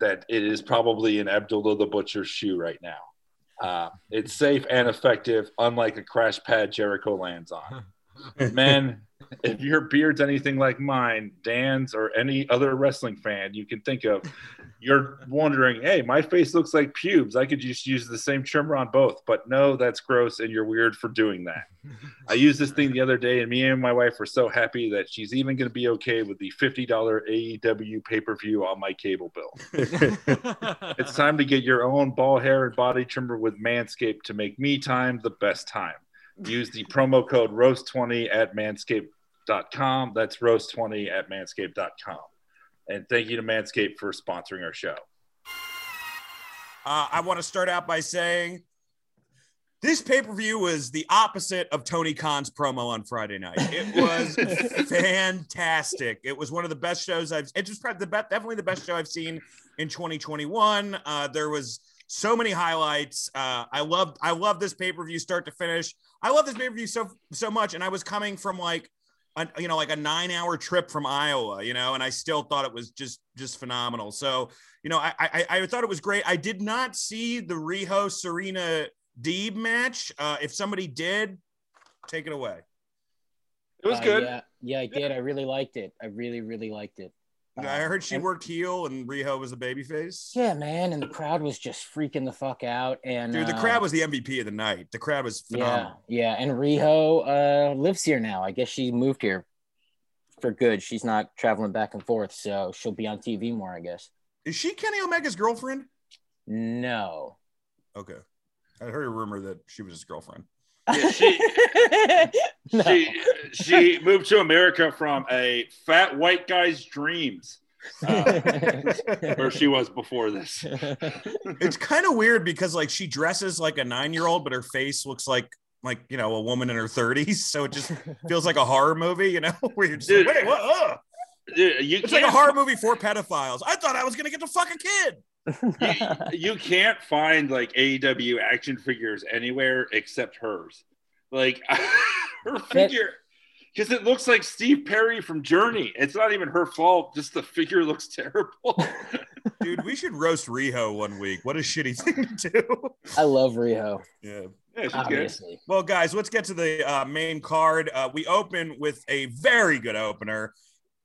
[SPEAKER 4] that it is probably in Abdullah the Butcher's shoe right now. Uh, it's safe and effective, unlike a crash pad Jericho lands on. (laughs) Men, if your beard's anything like mine, Dan's, or any other wrestling fan you can think of, you're wondering, hey, my face looks like pubes. I could just use the same trimmer on both. But no, that's gross, and you're weird for doing that. (laughs) I used this thing the other day, and me and my wife were so happy that she's even going to be okay with the $50 AEW pay per view on my cable bill. (laughs) it's time to get your own ball hair and body trimmer with Manscaped to make me time the best time. Use the promo code ROAST20 at manscaped.com. That's ROAST20 at manscaped.com. And thank you to Manscaped for sponsoring our show.
[SPEAKER 3] Uh, I want to start out by saying this pay per view was the opposite of Tony Khan's promo on Friday night. It was (laughs) fantastic. It was one of the best shows I've. It was probably the best, definitely the best show I've seen in 2021. Uh, there was so many highlights. Uh, I loved. I love this pay per view start to finish. I love this pay per view so so much, and I was coming from like a, you know like a nine hour trip from Iowa, you know, and I still thought it was just just phenomenal. So you know, I I, I thought it was great. I did not see the Riho Serena Deeb match. Uh, if somebody did, take it away.
[SPEAKER 4] It was
[SPEAKER 6] Uh,
[SPEAKER 4] good.
[SPEAKER 6] yeah, yeah, I did. I really liked it. I really, really liked it.
[SPEAKER 3] I heard she
[SPEAKER 6] and-
[SPEAKER 3] worked heel and Riho was a babyface.
[SPEAKER 6] Yeah, man, and the crowd was just freaking the fuck out. And
[SPEAKER 3] Dude, the
[SPEAKER 6] uh,
[SPEAKER 3] crowd was the MVP of the night. The crowd was
[SPEAKER 6] yeah, yeah. And Riho uh, lives here now. I guess she moved here for good. She's not traveling back and forth, so she'll be on TV more. I guess.
[SPEAKER 3] Is she Kenny Omega's girlfriend?
[SPEAKER 6] No.
[SPEAKER 3] Okay. I heard a rumor that she was his girlfriend.
[SPEAKER 4] Yeah, she, (laughs)
[SPEAKER 6] No.
[SPEAKER 4] she, she moved to America from a fat white guy's dreams, uh, where she was before this. (laughs)
[SPEAKER 3] It's kind of weird because like she dresses like a nine year old, but her face looks like like you know a woman in her 30s. So it just feels like a horror movie, you know, (laughs) where you're just
[SPEAKER 4] Dude.
[SPEAKER 3] like, wait, what? Ugh.
[SPEAKER 4] Dude, you
[SPEAKER 3] It's like a horror movie for pedophiles. I thought I was gonna get to fuck a kid.
[SPEAKER 4] You, (laughs) you can't find like AEW action figures anywhere except hers. Like (laughs) her figure, because it looks like Steve Perry from Journey. It's not even her fault. Just the figure looks terrible. (laughs)
[SPEAKER 3] Dude, we should roast Riho one week. What a shitty thing to do.
[SPEAKER 6] I love Riho.
[SPEAKER 3] Yeah.
[SPEAKER 4] Yeah, she's good.
[SPEAKER 6] Obviously.
[SPEAKER 3] Well, guys, let's get to the uh, main card. Uh, we open with a very good opener.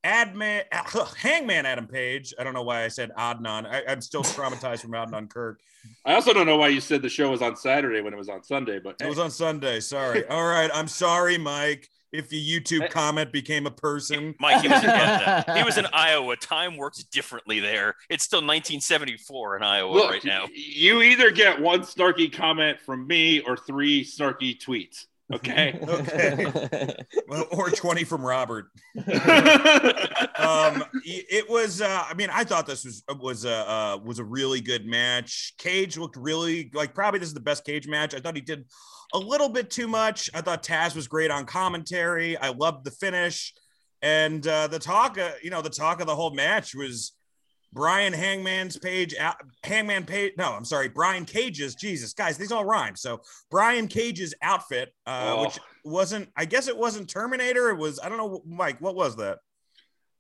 [SPEAKER 3] Adman, uh, (laughs) Hangman Adam Page. I don't know why I said Adnan. I, I'm still (laughs) traumatized from Adnan Kirk.
[SPEAKER 4] I also don't know why you said the show was on Saturday when it was on Sunday, but
[SPEAKER 3] It was on Sunday. Sorry. (laughs) All right. I'm sorry, Mike. If the YouTube comment became a person,
[SPEAKER 5] Mike, he was, in, yeah, he was in Iowa. Time works differently there. It's still 1974 in Iowa
[SPEAKER 4] Look,
[SPEAKER 5] right now.
[SPEAKER 4] you either get one snarky comment from me or three snarky tweets. Okay. (laughs)
[SPEAKER 3] okay, Well, or 20 from Robert. (laughs) um it was uh i mean i thought this was was a uh was a really good match. Cage looked really like probably this is the best cage match. I thought he did a little bit too much. I thought taz was great on commentary. I loved the finish. And uh the talk uh, you know the talk of the whole match was brian hangman's page hangman page no i'm sorry brian cage's jesus guys these all rhyme so brian cage's outfit uh
[SPEAKER 4] Oh.
[SPEAKER 3] which wasn't i guess it wasn't terminator it was i don't know mike what was that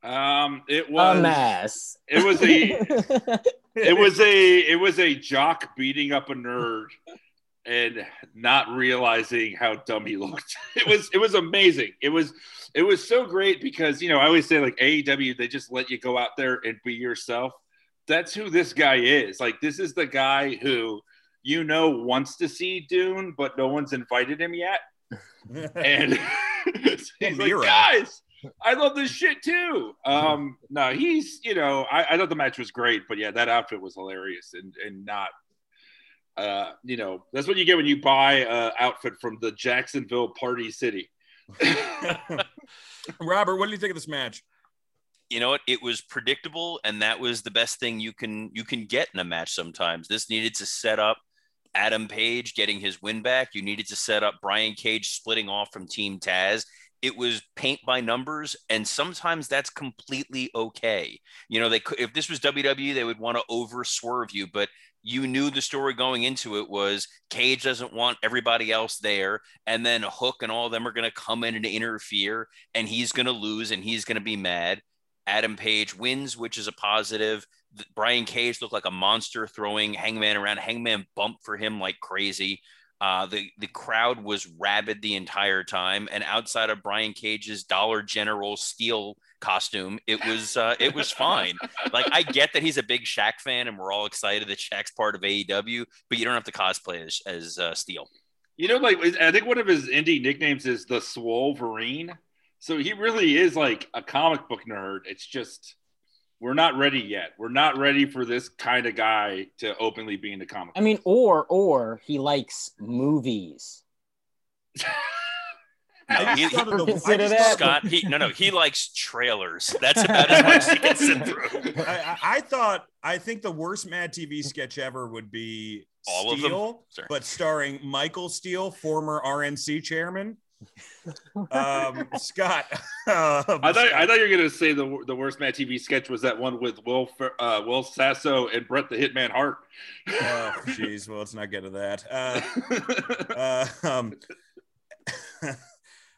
[SPEAKER 4] Um, it was A
[SPEAKER 6] mess.
[SPEAKER 4] It was a (laughs) it was a it was a jock beating up a nerd (laughs) and not realizing how dumb he looked. (laughs) It was it was amazing. It was it was so great because you know I always say like AEW they just let you go out there and be yourself. That's who this guy is. Like this is the guy who you know wants to see Dune, but no one's invited him yet. (laughs) And (laughs) he's like, guys, I love this shit too. Um, no, he's you know, I, I thought the match was great, but yeah, that outfit was hilarious and and not uh, you know, that's what you get when you buy a outfit from the Jacksonville Party City. (laughs)
[SPEAKER 3] Robert, what do you think of this match?
[SPEAKER 5] you know what? It was predictable, and that was the best thing you can you can get in a match. Sometimes this needed to set up Adam Page getting his win back. You needed to set up Brian Cage splitting off from Team Taz. It was paint by numbers, and sometimes that's completely okay. You know, they could if this was WWE, they would want to over swerve you, but you knew the story going into it was Cage doesn't want everybody else there, and then Hook and all of them are going to come in and interfere, and he's going to lose, and he's going to be mad. Adam Page wins, which is a positive. Brian Cage looked like a monster throwing Hangman around. Hangman bumped for him like crazy. Uh, the the crowd was rabid the entire time, and outside of Brian Cage's Dollar General steel costume, it was uh, it was fine. like I get that he's a big Shaq fan, and we're all excited that Shaq's part of AEW, but you don't have to cosplay as, as uh, Steel.
[SPEAKER 4] You know, like I think one of his indie nicknames is the Swolverine. So he really is like a comic book nerd. It's just we're not ready yet. We're not ready for this kind of guy to openly be in the comic.
[SPEAKER 6] I mean, or or he likes movies.
[SPEAKER 5] No, he, he, (laughs) consider that? Scott, he, no, no, he likes trailers. That's about as much as he can sit through. (laughs)
[SPEAKER 3] I, I, thought, I think the worst Mad TV sketch ever would be All Steel, but starring Michael Steele, former RNC chairman um, (laughs) Scott. (laughs)
[SPEAKER 4] Um, I thought I thought you were going to say the the worst Mad TV sketch was that one with Will uh, Will Sasso and Brett the Hitman Hart.
[SPEAKER 3] oh, (laughs) jeez. Well, let's not get to that. Uh, uh, um,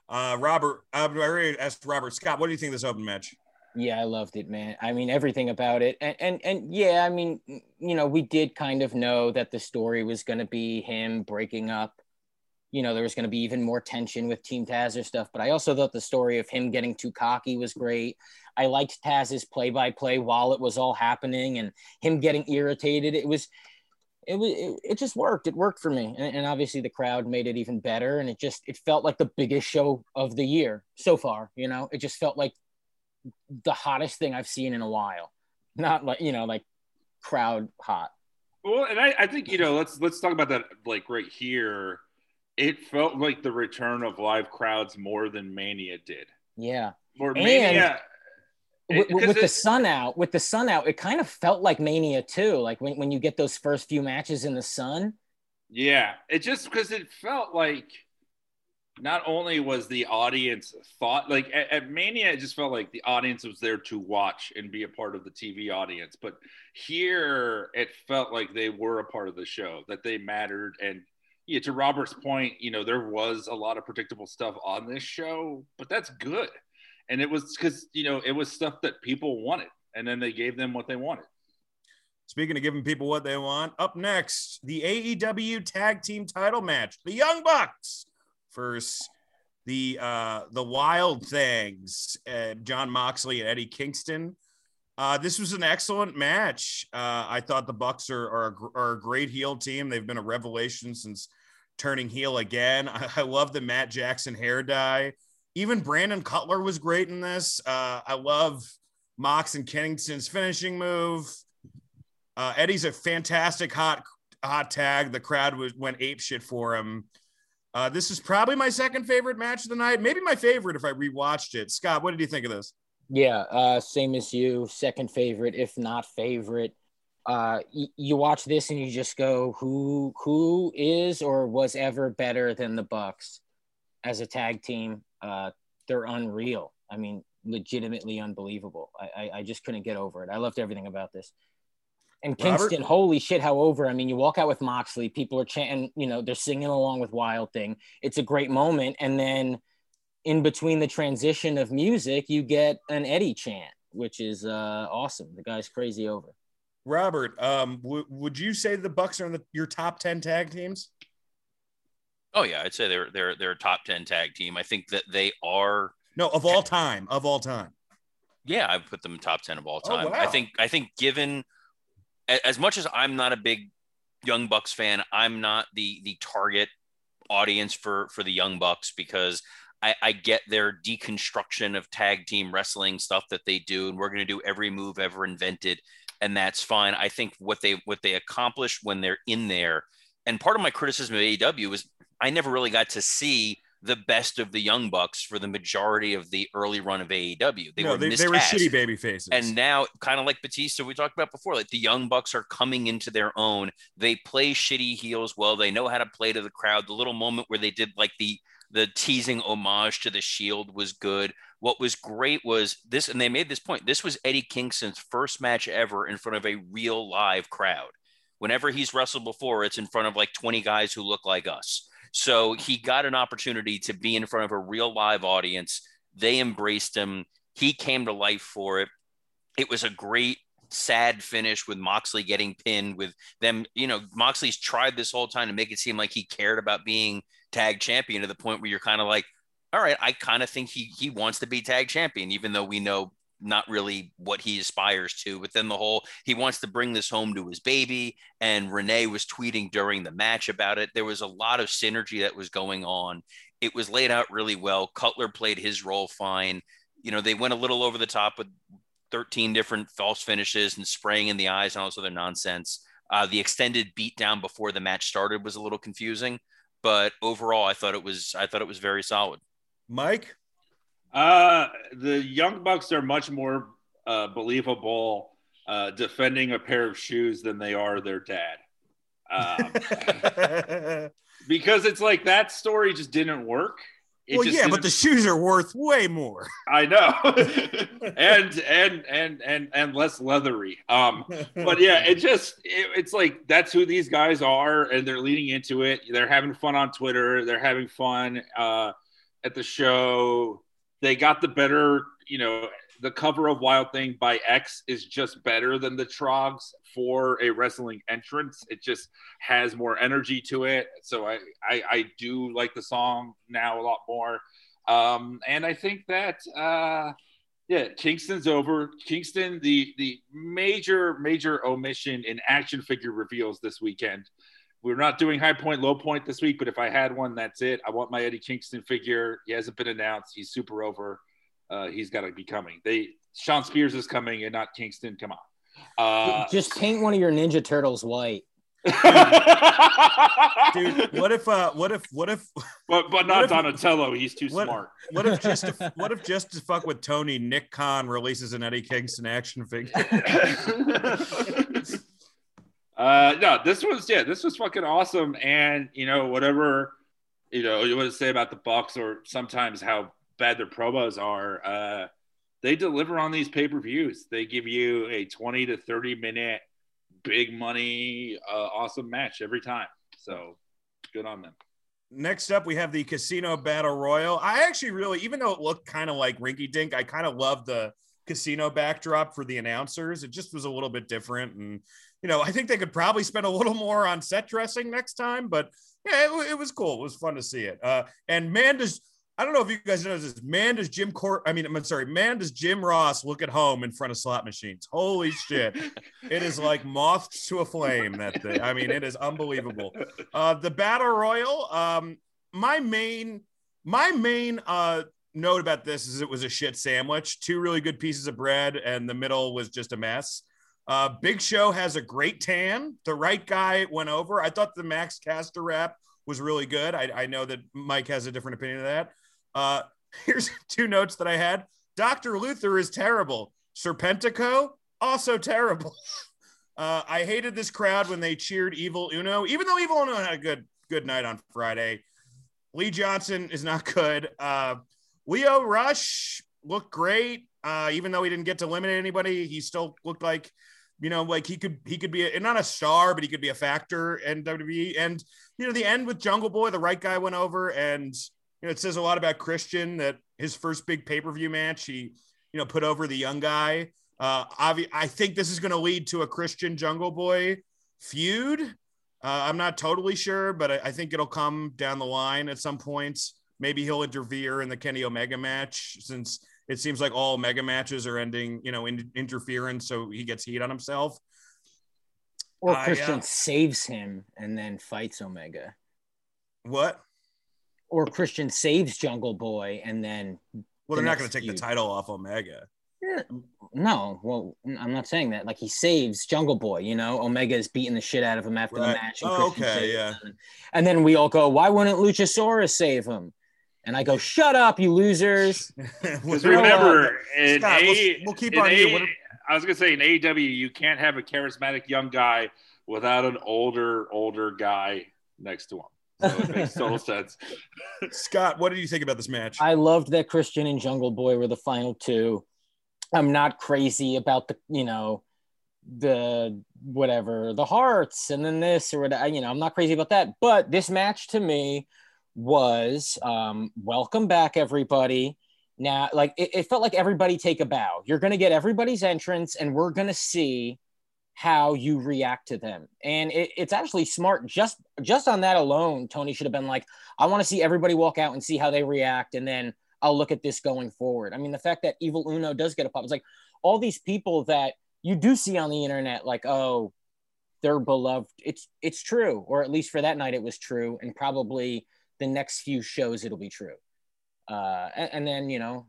[SPEAKER 3] uh, Robert, I already asked Robert Scott. What do you think of this open match?
[SPEAKER 6] Yeah, I loved it, man. I mean, everything about it, and and and yeah, I mean, you know, we did kind of know that the story was going to be him breaking up you know, there was going to be even more tension with Team Taz or stuff. But I also thought the story of him getting too cocky was great. I liked Taz's play by play while it was all happening and him getting irritated. It was, it was, it, it just worked. It worked for me. And, and, obviously the crowd made it even better. And it just, it felt like the biggest show of the year so far. You know, it just felt like the hottest thing I've seen in a while. Not like, you know, like crowd hot.
[SPEAKER 4] Well, and I, I think, you know, let's, let's talk about that like right here it felt like the return of live crowds more than Mania did.
[SPEAKER 6] Yeah.
[SPEAKER 4] Or Mania.
[SPEAKER 6] with, with the sun out, with the sun out, it kind of felt like Mania too. Like when, when you get those first few matches in the sun.
[SPEAKER 4] Yeah. It just because it felt like not only was the audience thought like at, at, Mania, it just felt like the audience was there to watch and be a part of the TV audience. But here, it felt like they were a part of the show, that they mattered, and yeah, to Robert's point, you know, there was a lot of predictable stuff on this show, but that's good. And it was because, you know, it was stuff that people wanted, and then they gave them what they wanted.
[SPEAKER 3] Speaking of giving people what they want, up next, the AEW tag team title match, the Young Bucks versus the uh the Wild Things, uh, Jon Moxley and Eddie Kingston. Uh, this was an excellent match. Uh, I thought the Bucks are, are, are a great heel team. They've been a revelation since turning heel again. (laughs) I, I love the Matt Jackson hair dye. Even Brandon Cutler was great in this. Uh, I love Mox and Kingston's finishing move. Uh, Eddie's a fantastic hot hot tag. The crowd was, went ape shit for him. Uh, this is probably my second favorite match of the night. Maybe my favorite if I rewatched it. Scott, what did you think of this?
[SPEAKER 6] Yeah, uh, same as you. Second favorite, if not favorite. Uh, y- you watch this and you just go, who who is or was ever better than the Bucks as a tag team? Uh, they're unreal. I mean, legitimately unbelievable. I, I, I just couldn't get over it. I loved everything about this. And Kingston, Robert? holy shit, how over. I mean, you walk out with Moxley, people are chanting, you know, they're singing along with Wild Thing. It's a great moment. And then in between the transition of music, you get an Eddie chant, which is uh, awesome. The guy's crazy over.
[SPEAKER 3] Robert, um, w- would you say the Bucks are in the, your top ten tag teams?
[SPEAKER 5] Oh yeah, I'd say they're they're they're a top ten tag team. I think that they are.
[SPEAKER 3] No, of all time, of all time.
[SPEAKER 5] Yeah, I put them top ten of all oh, time. Oh, wow. I think I think given as much as I'm not a big Young Bucks fan, I'm not the the target audience for for the Young Bucks because I, I get their deconstruction of tag team wrestling stuff that they do, and we're going to do every move ever invented, and that's fine. I think what they what they accomplish when they're in there, and part of my criticism of AEW was I never really got to see the best of the young bucks for the majority of the early run of AEW.
[SPEAKER 3] They no, were they, they, were shitty baby faces.
[SPEAKER 5] And now, kind of like Batista, we talked about before, like the young bucks are coming into their own. They play shitty heels well. They know how to play to the crowd. The little moment where they did like the the teasing homage to the Shield was good. What was great was this, and they made this point. This was Eddie Kingston's first match ever in front of a real live crowd. Whenever he's wrestled before, it's in front of like 20 guys who look like us. So he got an opportunity to be in front of a real live audience. They embraced him. He came to life for it. It was a great sad finish with Moxley getting pinned with them. You know, Moxley's tried this whole time to make it seem like he cared about being tag champion to the point where you're kind of like, all right, I kind of think he he wants to be tag champion, even though we know not really what he aspires to. But then the whole he wants to bring this home to his baby, and Renee was tweeting during the match about it. There was a lot of synergy that was going on. It was laid out really well. Cutler played his role fine. You know, they went a little over the top with 13 different false finishes and spraying in the eyes and all this other nonsense. Uh, the extended beatdown before the match started was a little confusing, but overall, I thought it was I thought it was very solid.
[SPEAKER 3] Mike,
[SPEAKER 4] uh, the Young Bucks are much more uh, believable uh, defending a pair of shoes than they are their dad. Um, (laughs) because it's like that story just didn't work.
[SPEAKER 3] It well, yeah, but the shoes are worth way more. (laughs)
[SPEAKER 4] I know, (laughs) and and and and and less leathery. Um, but yeah, it just it, it's like that's who these guys are, and they're leaning into it. They're having fun on Twitter. They're having fun uh, at the show. They got the better, you know, the cover of Wild Thing by X is just better than the Troggs for a wrestling entrance. It just has more energy to it. So I, I, I do like the song now a lot more. Um, and I think that, uh, yeah, Kingston's over. Kingston, the the major major omission in action figure reveals this weekend. We're not doing high point, low point this week, but if I had one, that's it. I want my Eddie Kingston figure. He hasn't been announced. He's super over. Uh, he's got to be coming. They Shawn Spears is coming and not Kingston. Come on.
[SPEAKER 6] Uh, Just paint one of your Ninja Turtles white. (laughs)
[SPEAKER 3] Dude, what if uh what if what if
[SPEAKER 4] but but not Donatello, he's too
[SPEAKER 3] what,
[SPEAKER 4] smart.
[SPEAKER 3] What if just to, (laughs) what if just to fuck with Tony, Nick Khan releases an Eddie Kingston action figure? (laughs)
[SPEAKER 4] Uh, no, this was yeah, this was fucking awesome. And you know, whatever you know you want to say about the Bucks or sometimes how bad their promos are, uh, they deliver on these pay per views. They give you a twenty to thirty minute big money, uh, awesome match every time. So good on them.
[SPEAKER 3] Next up, we have the Casino Battle Royal. I actually really, even though it looked kind of like Rinky Dink, I kind of love the casino backdrop for the announcers. It just was a little bit different. And you know, I think they could probably spend a little more on set dressing next time, but yeah, it, it was cool. It was fun to see it. Uh, and man, does I don't know if you guys know this. Man, does Jim Court? I mean, I'm sorry. Man, does Jim Ross look at home in front of slot machines? Holy shit! it is like (laughs) moths to a flame. That thing. I mean, it is unbelievable. Uh, the battle royal. Um, my main, my main uh, note about this is it was a shit sandwich. Two really good pieces of bread, and the middle was just a mess. Uh, Big Show has a great tan. The right guy went over. I thought the Max Caster rap was really good. I, I know that Mike has a different opinion of that. Uh, (laughs) here's two notes that I had. Dr. Luther is terrible. Serpentico, also terrible. (laughs) Uh, I hated this crowd when they cheered Evil Uno, even though Evil Uno had a good good night on Friday. Lee Johnson is not (laughs) good. Uh, Lio Rush looked great. Uh, even though he didn't get to eliminate anybody, he still looked like you know, like he could he could be a, not a star, but he could be a factor in WWE. And you know, the end with Jungle Boy, the right guy went over, and you know, it says a lot about Christian that his first big pay per view match, he you know put over the young guy. Uh, obvi- I think this is going to lead to a Christian Jungle Boy feud. Uh, I'm not totally sure, but I, I think it'll come down the line at some points. Maybe he'll interfere in the Kenny Omega match since it seems like all Omega matches are ending, you know, in interference, so he gets heat on himself.
[SPEAKER 6] Or Christian uh, saves him and then fights Omega.
[SPEAKER 3] What?
[SPEAKER 6] Or Christian saves Jungle Boy and then.
[SPEAKER 3] Well, they're not going to take the title off Omega.
[SPEAKER 6] Yeah, no, well, I'm not saying that. Like he saves Jungle Boy, you know, Omega is beating the shit out of him after right. the match.
[SPEAKER 3] oh, okay, yeah.
[SPEAKER 6] Him. And then we all go, why wouldn't Luchasaurus save him? And I go, shut up, you losers. (laughs)
[SPEAKER 4] Because remember, in
[SPEAKER 3] Scott, we'll- we'll keep
[SPEAKER 4] in
[SPEAKER 3] on you.
[SPEAKER 4] A-
[SPEAKER 3] What are-
[SPEAKER 4] I was gonna say in AEW, you can't have a charismatic young guy without an older, older guy next to him. So it makes total sense. (laughs)
[SPEAKER 3] Scott, what did you think about this match?
[SPEAKER 6] I loved that Christian and Jungle Boy were the final two. I'm not crazy about the, you know, the whatever, the hearts and then this or whatever. You know, I'm not crazy about that. But this match to me was um, welcome back, everybody. Now, like it, it felt like everybody take a bow. You're going to get everybody's entrance, and we're going to see how you react to them. And it, it's actually smart. Just just on that alone, Tony should have been like, I want to see everybody walk out and see how they react, and then I'll look at this going forward. I mean, the fact that Evil Uno does get a pop, it's like all these people that you do see on the internet, like, oh, they're beloved. It's it's true, or at least for that night, it was true, and probably the next few shows it'll be true. Uh, and, and then you know,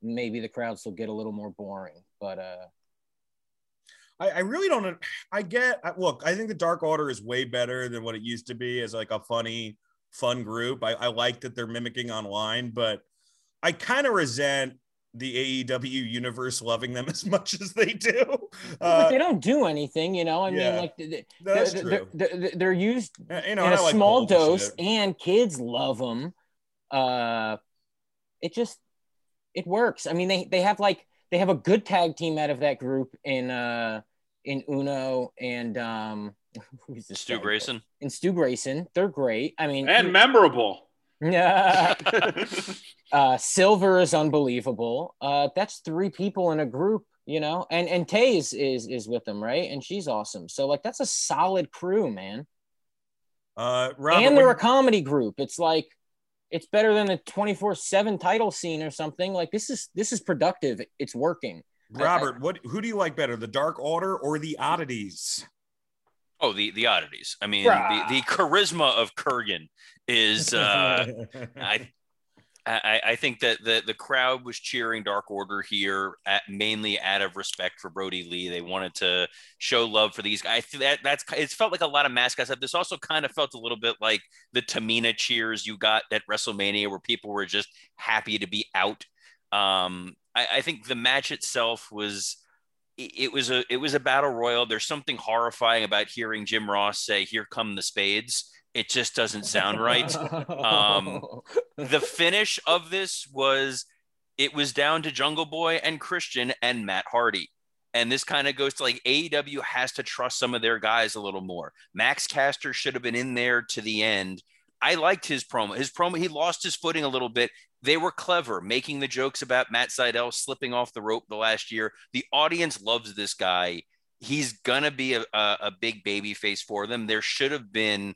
[SPEAKER 6] maybe the crowds will get a little more boring, but uh,
[SPEAKER 3] I, I really don't. I get. Look, I think the Dark Order is way better than what it used to be as like a funny, fun group. I, I like that they're mimicking online, but I kind of resent the AEW universe loving them (laughs) as much as they do.
[SPEAKER 6] but
[SPEAKER 3] Uh,
[SPEAKER 6] they don't do anything, you know. I
[SPEAKER 3] yeah.
[SPEAKER 6] mean, like th- th-
[SPEAKER 3] that's
[SPEAKER 6] they're,
[SPEAKER 3] true.
[SPEAKER 6] They're, they're, used
[SPEAKER 3] you know,
[SPEAKER 6] in a
[SPEAKER 3] like
[SPEAKER 6] small dose,
[SPEAKER 3] shit.
[SPEAKER 6] and kids love them. Uh, it just it works. I mean, they they have like they have a good tag team out of that group in uh in Uno and um who's this
[SPEAKER 5] Stu
[SPEAKER 6] guy?
[SPEAKER 5] Grayson.
[SPEAKER 6] and Stu Grayson. They're great. I mean,
[SPEAKER 4] And memorable.
[SPEAKER 6] yeah. (laughs) uh, Silver is unbelievable. Uh, that's three people in a group, you know, and and Tay is, is is with them, right? And she's awesome. So like that's a solid crew, man.
[SPEAKER 3] Uh, Robert,
[SPEAKER 6] and they're a comedy group. It's like it's better than the twenty four seven title scene or something. Like this is this is productive. It's working. I- I-
[SPEAKER 3] Robert, what? Who do you like better, the Dark Order or the Oddities?
[SPEAKER 5] Oh, the the oddities. I mean,
[SPEAKER 6] Bruh.
[SPEAKER 5] the, the charisma of Kurrgan is. Uh, (laughs) I, I I think that the the crowd was cheering Dark Order here at, mainly out of respect for Brodie Lee. They wanted to show love for these guys. That that's it felt like a lot of mascots. This also kind of felt a little bit like the Tamina cheers you got at WrestleMania, where people were just happy to be out. Um, I, I think the match itself was it it was a it was a battle royal. There's something horrifying about hearing Jim Ross say, "Here come the spades." It just doesn't sound right. Um, (laughs) the finish of this was it was down to Jungle Boy and Christian and Matt Hardy. And this kind of goes to like AEW has to trust some of their guys a little more. Max Caster should have been in there to the end. I liked his promo. His promo, he lost his footing a little bit. They were clever, making the jokes about Matt Sydal slipping off the rope the last year. The audience loves this guy. He's gonna be a, a, a big baby face for them. There should have been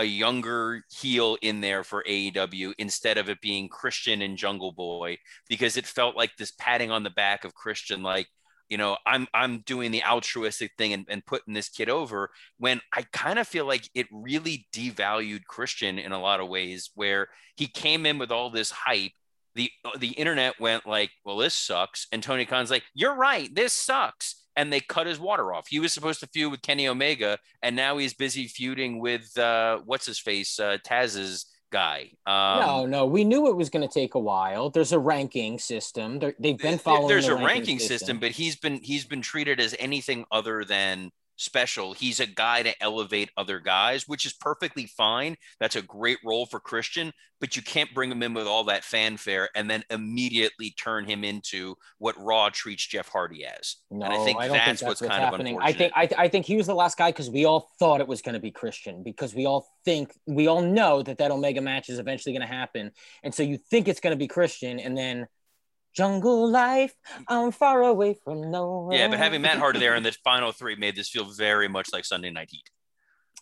[SPEAKER 5] a younger heel in there for AEW instead of it being Christian and Jungle Boy because it felt like this patting on the back of Christian, like, you know, I'm I'm doing the altruistic thing and, and putting this kid over when I kind of feel like it really devalued Christian in a lot of ways where he came in with all this hype. The the internet went like, well, this sucks. And Tony Khan's like, you're right, this sucks and they cut his water off. He was supposed to feud with Kenny Omega, and now he's busy feuding with uh, what's his face, uh, Taz's guy. Um,
[SPEAKER 6] no, no, we knew it was going to take a while. There's a ranking system. They're, they've been following.
[SPEAKER 5] There's
[SPEAKER 6] the
[SPEAKER 5] a ranking system, but he's been he's been treated as anything other than special. He's a guy to elevate other guys, which is perfectly fine. That's a great role for Christian, but you can't bring him in with all that fanfare and then immediately turn him into what Raw treats Jeff Hardy as.
[SPEAKER 6] No,
[SPEAKER 5] and I think
[SPEAKER 6] I
[SPEAKER 5] that's,
[SPEAKER 6] think that's
[SPEAKER 5] what's,
[SPEAKER 6] what's
[SPEAKER 5] kind
[SPEAKER 6] happening.
[SPEAKER 5] of
[SPEAKER 6] I think I, I think he was the last guy because we all thought it was going to be Christian because we all think we all know that that Omega match is eventually going to happen, and so you think it's going to be Christian, and then Jungle Life, I'm far away from nowhere.
[SPEAKER 5] Yeah, but having Matt Hardy there in the final three made this feel very much like Sunday Night Heat.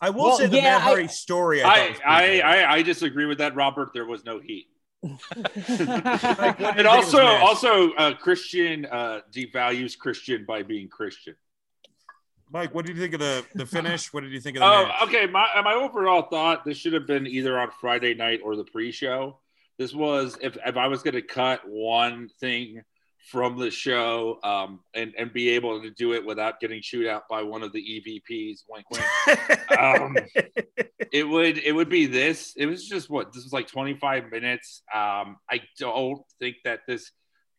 [SPEAKER 3] I will
[SPEAKER 6] Well,
[SPEAKER 3] say the
[SPEAKER 6] yeah,
[SPEAKER 3] Matt
[SPEAKER 6] I-
[SPEAKER 3] Hardy story. I,
[SPEAKER 4] I,
[SPEAKER 3] thought was pretty
[SPEAKER 4] I. I, I disagree with that, Robert. There was no heat. (laughs)
[SPEAKER 3] Like, what do you think
[SPEAKER 4] And also, also, uh, Christian uh, devalues Christian by being Christian.
[SPEAKER 3] Mike, what did you think of the the finish? What did you think of the
[SPEAKER 4] Oh,
[SPEAKER 3] match?
[SPEAKER 4] okay. My my overall thought this should have been either on Friday night or the pre-show. This was if if I was going to cut one thing from the show um, and and be able to do it without getting chewed out by one of the EVPs. Wink, wink. um, (laughs) it would it would be this. It was just what this was like 25 minutes. Um, I don't think that this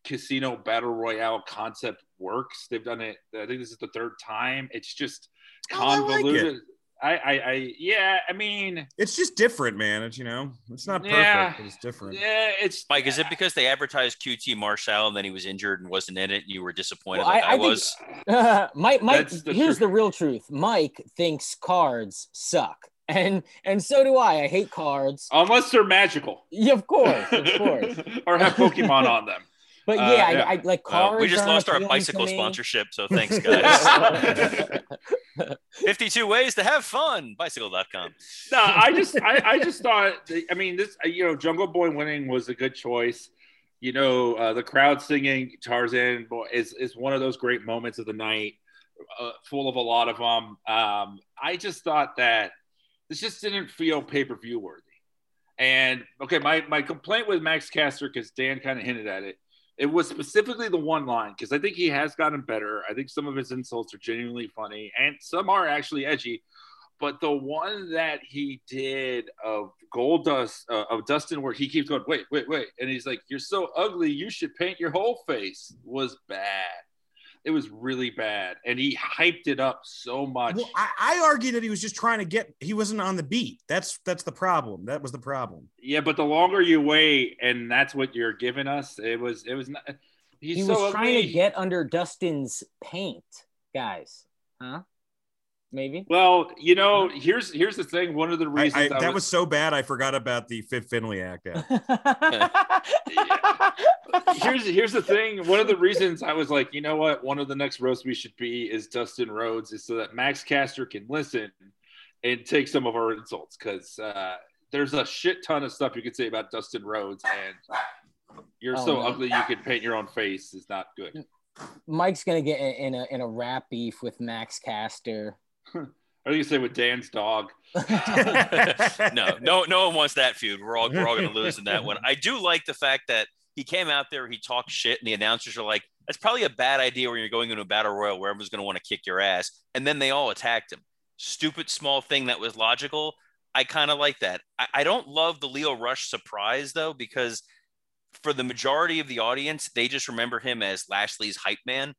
[SPEAKER 4] casino battle royale concept works. They've done it. I think this is the third time. It's just convoluted. Oh, I I, I, I, yeah, I mean,
[SPEAKER 3] it's just different, man. It's you know, it's not perfect, yeah, but it's different.
[SPEAKER 4] Yeah, it's
[SPEAKER 5] Mike. Is it because they advertised QT Marshall and then he was injured and wasn't in it, and you were disappointed? Well, like I, I, I was.
[SPEAKER 6] uh, (laughs) Mike, Mike. The here's truth. the real truth. Mike thinks cards suck, (laughs) and and so do I. I hate cards
[SPEAKER 4] unless they're magical.
[SPEAKER 6] Yeah, of course, of (laughs) course,
[SPEAKER 4] or have Pokemon on them.
[SPEAKER 6] But yeah, uh, yeah. I, I, like cars.
[SPEAKER 5] Well, we just lost our bicycle sponsorship, so thanks, guys. 52 ways to have fun, bicycle.com.
[SPEAKER 4] No, I just, I, I just thought, I mean, this, you know, Jungle Boy winning was a good choice. You know, uh, the crowd singing Tarzan is, is one of those great moments of the night, uh, full of a lot of them. Um, I just thought that this just didn't feel pay per view worthy. And okay, my, my complaint with Max Caster, because Dan kind of hinted at it, it was specifically the one line because I think he has gotten better. I think some of his insults are genuinely funny and some are actually edgy. But the one that he did of Goldust uh, of Dustin, where he keeps going, wait, wait, wait, and he's like, "You're so ugly, you should paint your whole face," was bad. It was really bad, and he hyped it up so much.
[SPEAKER 3] Well, I, I argue that he was just trying to get. He wasn't on the beat. That's that's the problem. That was the problem.
[SPEAKER 4] Yeah, but the longer you wait, and that's what you're giving us, it was it was not.
[SPEAKER 6] he so was ugly. trying to get under Dustin's paint, guys. Huh? Maybe.
[SPEAKER 4] Well, you know, here's here's the thing. One of the reasons
[SPEAKER 3] I, I, that was, was, so bad, I forgot about the Fit Finlay Act. (laughs)
[SPEAKER 4] here's here's the thing. One of the reasons I was like, you know what, one of the next roasts we should be is Dustin Rhodes, is so that Max Caster can listen and take some of our insults because uh, there's a shit ton of stuff you could say about Dustin Rhodes, and you're oh, so no. ugly you could paint your own face is not good.
[SPEAKER 6] Mike's gonna get in a in a rap beef with Max Caster (laughs)
[SPEAKER 4] I think you say with Dan's dog. (laughs)
[SPEAKER 5] no, no, no one wants that feud. We're all we're all gonna lose in that one. I do like the fact that he came out there, he talked shit, and the announcers are like, "That's probably a bad idea when you're going into a battle royal where everyone's gonna want to kick your ass." And then they all attacked him. Stupid small thing that was logical. I kind of like that. I, I don't love the Lio Rush surprise though, because for the majority of the audience, they just remember him as Lashley's hype man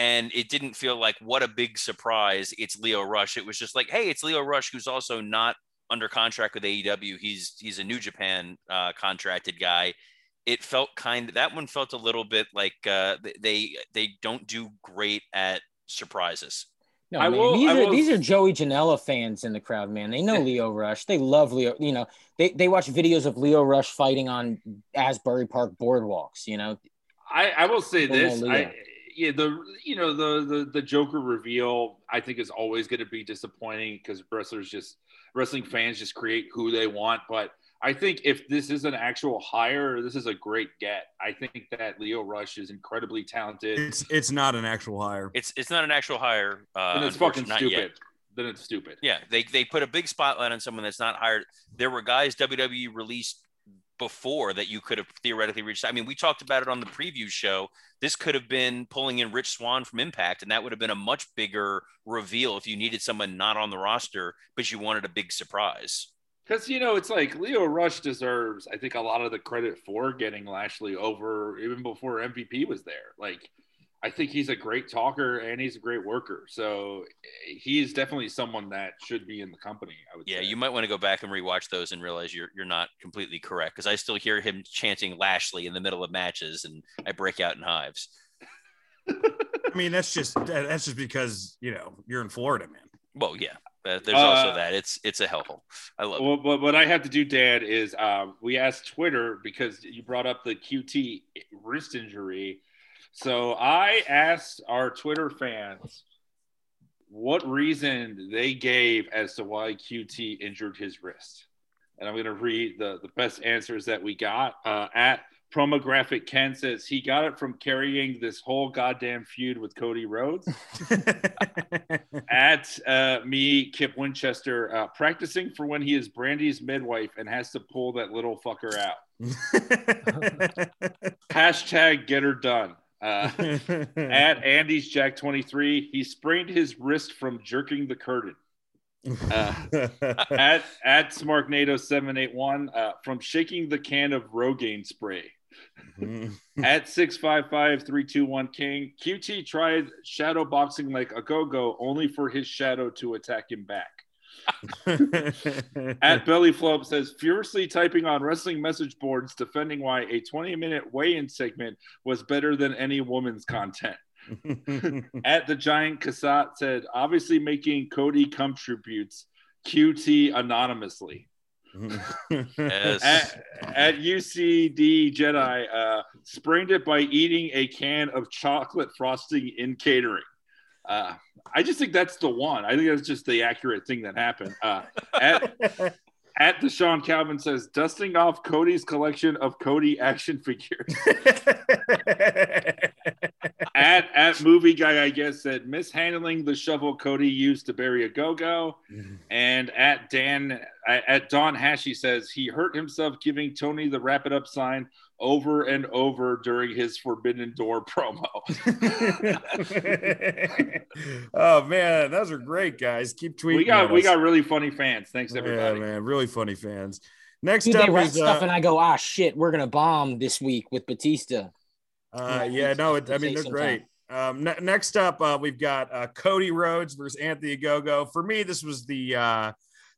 [SPEAKER 5] and it didn't feel like what a big surprise it's Lio Rush. It was just like, hey, it's Lio Rush who's also not under contract with AEW. He's he's a New Japan uh, contracted guy. It felt kind of that one felt a little bit like uh, they they don't do great at surprises.
[SPEAKER 6] No, man, will, these are these are Joey Janela fans in the crowd, man. They know Lio Rush. They love Lio. You know, they they watch videos of Lio Rush fighting on Asbury Park boardwalks. You know,
[SPEAKER 4] I I will say this. I yeah, the you know the the the Joker reveal I think is always going to be disappointing because wrestlers just wrestling fans just create who they want. But I think if this is an actual hire, this is a great get. I think that Lio Rush is incredibly talented.
[SPEAKER 3] It's it's not an actual hire.
[SPEAKER 5] It's it's not an actual hire.
[SPEAKER 4] Uh, and it's fucking stupid. Yet. Then it's stupid.
[SPEAKER 5] Yeah, they they put a big spotlight on someone that's not hired. There were guys WWE released before that you could have theoretically reached. I mean, we talked about it on the preview show. This could have been pulling in Rich Swann from Impact, and that would have been a much bigger reveal if you needed someone not on the roster, but you wanted a big surprise.
[SPEAKER 4] Because you know, it's like Lio Rush deserves, I think, a lot of the credit for getting Lashley over even before MVP was there. Like I think he's a great talker and he's a great worker. So he's definitely someone that should be in the company. I would.
[SPEAKER 5] Yeah,
[SPEAKER 4] say.
[SPEAKER 5] you might want to go back and rewatch those and realize you're you're not completely correct because I still hear him chanting Lashley in the middle of matches and I break out in hives.
[SPEAKER 3] I mean, that's just that's just because you know you're in Florida, man.
[SPEAKER 5] Well, yeah. there's uh, also that it's it's a hellhole. I love.
[SPEAKER 4] Well, but what I have to do, Dad, is uh, we asked Twitter because you brought up the QT wrist injury so I asked our Twitter fans what reason they gave as to why QT injured his wrist. And I'm going to read the, the best answers that we got. Uh, at Promographic Ken says he got it from carrying this whole goddamn feud with Cody Rhodes. (laughs) at uh, me, Kip Winchester, uh, practicing for when he is Brandi's midwife and has to pull that little fucker out. (laughs) Hashtag get her done. Uh, (laughs) at Andy's Jack 23, he sprained his wrist from jerking the curtain. Uh, (laughs) at at Smarknado781 uh, from shaking the can of Rogaine spray. at 655 King, QT tried shadow boxing like Ogogo only for his shadow to attack him back. (laughs) at Belly Flop says furiously typing on wrestling message boards defending why a 20 minute weigh in segment was better than any woman's content. (laughs) At the Giant Cassat said, obviously making Cody come tributes, QT anonymously. yes. at, at, UCD Jedi, uh, sprained it by eating a can of chocolate frosting in catering. Uh, I just think that's the one. I think that's just the accurate thing that happened. Uh, (laughs) at, at the Sean Calvin says, dusting off Cody's collection of Cody action figures. (laughs) at at movie guy, I guess said mishandling the shovel Cody used to bury Ogogo, and at Dan at Don Hashy says he hurt himself giving Tony the wrap it up sign over and over during his Forbidden Door (laughs) promo. (laughs)
[SPEAKER 3] oh man, those are great guys. Keep tweeting.
[SPEAKER 4] We got we got really funny fans. Thanks everybody.
[SPEAKER 3] Yeah, man, really funny fans. Next
[SPEAKER 6] Dude,
[SPEAKER 3] up
[SPEAKER 6] they write
[SPEAKER 3] is
[SPEAKER 6] stuff
[SPEAKER 3] uh,
[SPEAKER 6] and I go, ah shit, we're gonna bomb this week with Batista.
[SPEAKER 3] uh, yeah, no, it, I mean they're great. Um, ne- next up, uh, we've got uh, Cody Rhodes versus Anthony Ogogo. For me, this was the uh,